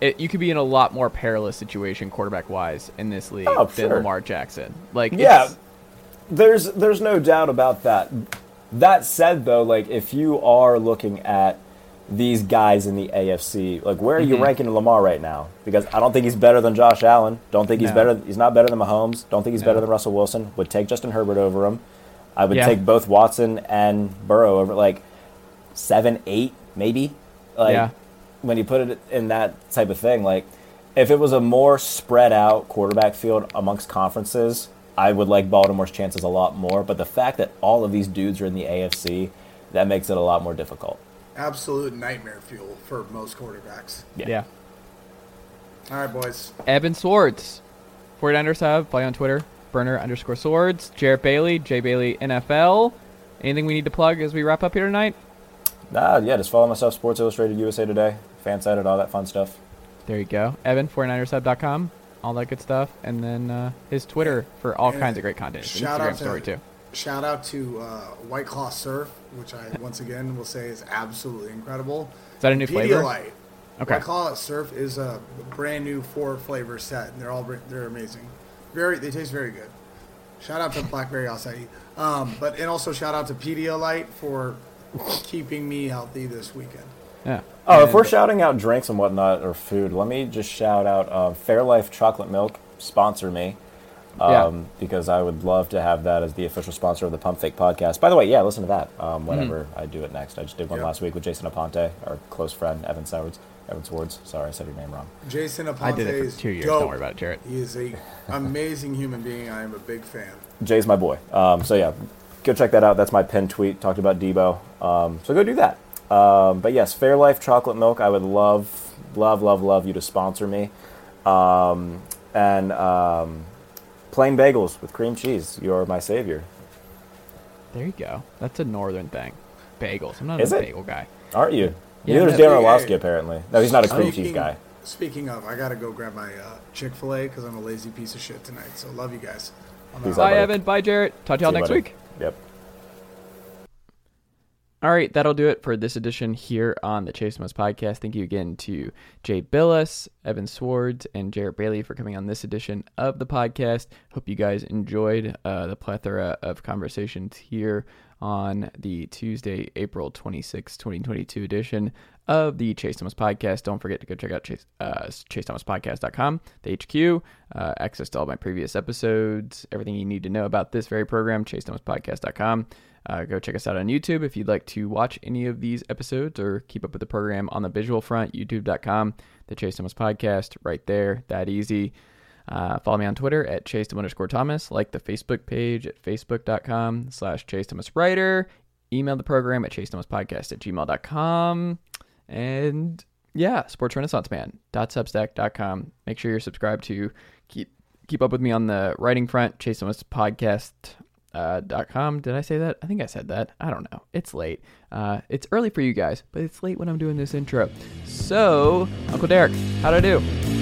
[SPEAKER 1] It, you could be in a lot more perilous situation quarterback wise in this league
[SPEAKER 5] Oh,
[SPEAKER 1] than
[SPEAKER 5] sure.
[SPEAKER 1] Lamar Jackson. Like
[SPEAKER 5] Yeah, there's there's no doubt about that. That said, though, like if you are looking at these guys in the AFC, like where are you
[SPEAKER 1] Mm-hmm.
[SPEAKER 5] ranking Lamar right now? Because I don't think he's better than Josh Allen. Don't think he's
[SPEAKER 1] No.
[SPEAKER 5] better. He's not better than Mahomes. Don't think he's better than Russell Wilson. Would take Justin Herbert over him. I would
[SPEAKER 1] Yeah.
[SPEAKER 5] take both Watson and Burrow over like seven, eight, maybe. Like
[SPEAKER 1] Yeah.
[SPEAKER 5] when you put it in that type of thing, like if it was a more spread out quarterback field amongst conferences, I would like Baltimore's chances a lot more. But the fact that all of these dudes are in the AFC, that makes it a lot more difficult.
[SPEAKER 4] Absolute nightmare fuel for most quarterbacks.
[SPEAKER 1] yeah. yeah.
[SPEAKER 4] All right, boys.
[SPEAKER 1] Evan Sowards. 49ers have, play on Twitter, burner underscore swords. Jarrett Bailey, J Bailey NFL. Anything we need to plug as we wrap up here tonight?
[SPEAKER 5] Nah, yeah, just follow myself, Sports Illustrated USA Today, Fansided, all that fun stuff.
[SPEAKER 1] There you go. Evan, 49ersHub.com, all that good stuff. And then uh, his Twitter for all
[SPEAKER 4] And
[SPEAKER 1] kinds of great content.
[SPEAKER 4] Shout
[SPEAKER 1] Instagram
[SPEAKER 4] out to
[SPEAKER 1] story, too.
[SPEAKER 4] Shout out to uh, White Claw Surf, which I once again will say is absolutely incredible.
[SPEAKER 1] Is that a new flavor?
[SPEAKER 4] Pedialyte.
[SPEAKER 1] Okay.
[SPEAKER 4] White Claw Surf is a brand new four flavor set, and they're all they're amazing. Very, they taste very good. Shout out to Blackberry Acai, um, but and also shout out to Pedialyte for keeping me healthy this weekend.
[SPEAKER 1] Yeah.
[SPEAKER 5] Oh, if we're shouting out drinks and whatnot or food, let me just shout out uh, Fairlife Chocolate Milk sponsor me.
[SPEAKER 1] Yeah.
[SPEAKER 5] Um, because I would love to have that as the official sponsor of the Pump Fake podcast. By the way, yeah, listen to that um, whenever
[SPEAKER 1] Mm-hmm.
[SPEAKER 5] I do it next. I just did one
[SPEAKER 4] Yep.
[SPEAKER 5] last week with Jason Aponte, our close friend, Evan Sowards. Evan Swords. Sorry, I said your name wrong.
[SPEAKER 4] Jason Aponte
[SPEAKER 1] I did it
[SPEAKER 4] is
[SPEAKER 1] for two years.
[SPEAKER 4] dope.
[SPEAKER 1] Don't worry about it, Jarrett.
[SPEAKER 4] He is a amazing human being. I am a big fan.
[SPEAKER 5] Jay's my boy. Um, so yeah, go check that out. That's my pinned tweet. Talked about Deebo. Um, so go do that. Um, but yes, Fairlife chocolate milk. I would love, love, love, love you to sponsor me. Um, and um, plain bagels with cream cheese. You're my savior.
[SPEAKER 1] There you go. That's a northern thing. Bagels. I'm not
[SPEAKER 5] Is
[SPEAKER 1] a
[SPEAKER 5] it?
[SPEAKER 1] bagel guy.
[SPEAKER 5] Aren't you?
[SPEAKER 1] Yeah,
[SPEAKER 5] Neither is
[SPEAKER 4] no,
[SPEAKER 5] Darren
[SPEAKER 4] hey,
[SPEAKER 5] Orlovsky
[SPEAKER 4] hey.
[SPEAKER 5] apparently. No, he's not a cream cheese guy.
[SPEAKER 4] Speaking of, I gotta go grab my uh, Chick Fil A because I'm a lazy piece of shit tonight. So love you guys.
[SPEAKER 5] Peace
[SPEAKER 4] out.
[SPEAKER 5] out.
[SPEAKER 1] Bye,
[SPEAKER 5] buddy.
[SPEAKER 1] Evan. Bye, Jarrett. Talk to y'all
[SPEAKER 5] See you,
[SPEAKER 1] next
[SPEAKER 5] buddy.
[SPEAKER 1] week.
[SPEAKER 5] Yep.
[SPEAKER 1] All right, that'll do it for this edition here on the Chase Thomas podcast. Thank you again to Jay Bilas, Evan Sowards, and Jarrett Bailey for coming on this edition of the podcast. Hope you guys enjoyed uh, the plethora of conversations here on the Tuesday, April 26, 2022 edition of the Chase Thomas podcast. Don't forget to go check out Chase, uh, ChaseThomasPodcast.com, the HQ, uh, access to all my previous episodes, everything you need to know about this very program, ChaseThomasPodcast.com. Uh, go check us out on YouTube if you'd like to watch any of these episodes or keep up with the program on the visual front, youtube.com, the Chase Thomas Podcast, right there, that easy. Uh, follow me on Twitter at Chase underscore Thomas. Like the Facebook page at facebook.com slash Chase Thomas Writer. Email the program at Chase Thomas Podcast at gmail.com. And yeah, Sports Renaissance Man.substack.com. Make sure you're subscribed to keep keep up with me on the writing front, Chase Thomas Podcast. Uh, dot com. Did I say that? I think I said that. I don't know. It's late. Uh, it's early for you guys, but it's late when I'm doing this intro. So, Uncle Derek, how'd I do?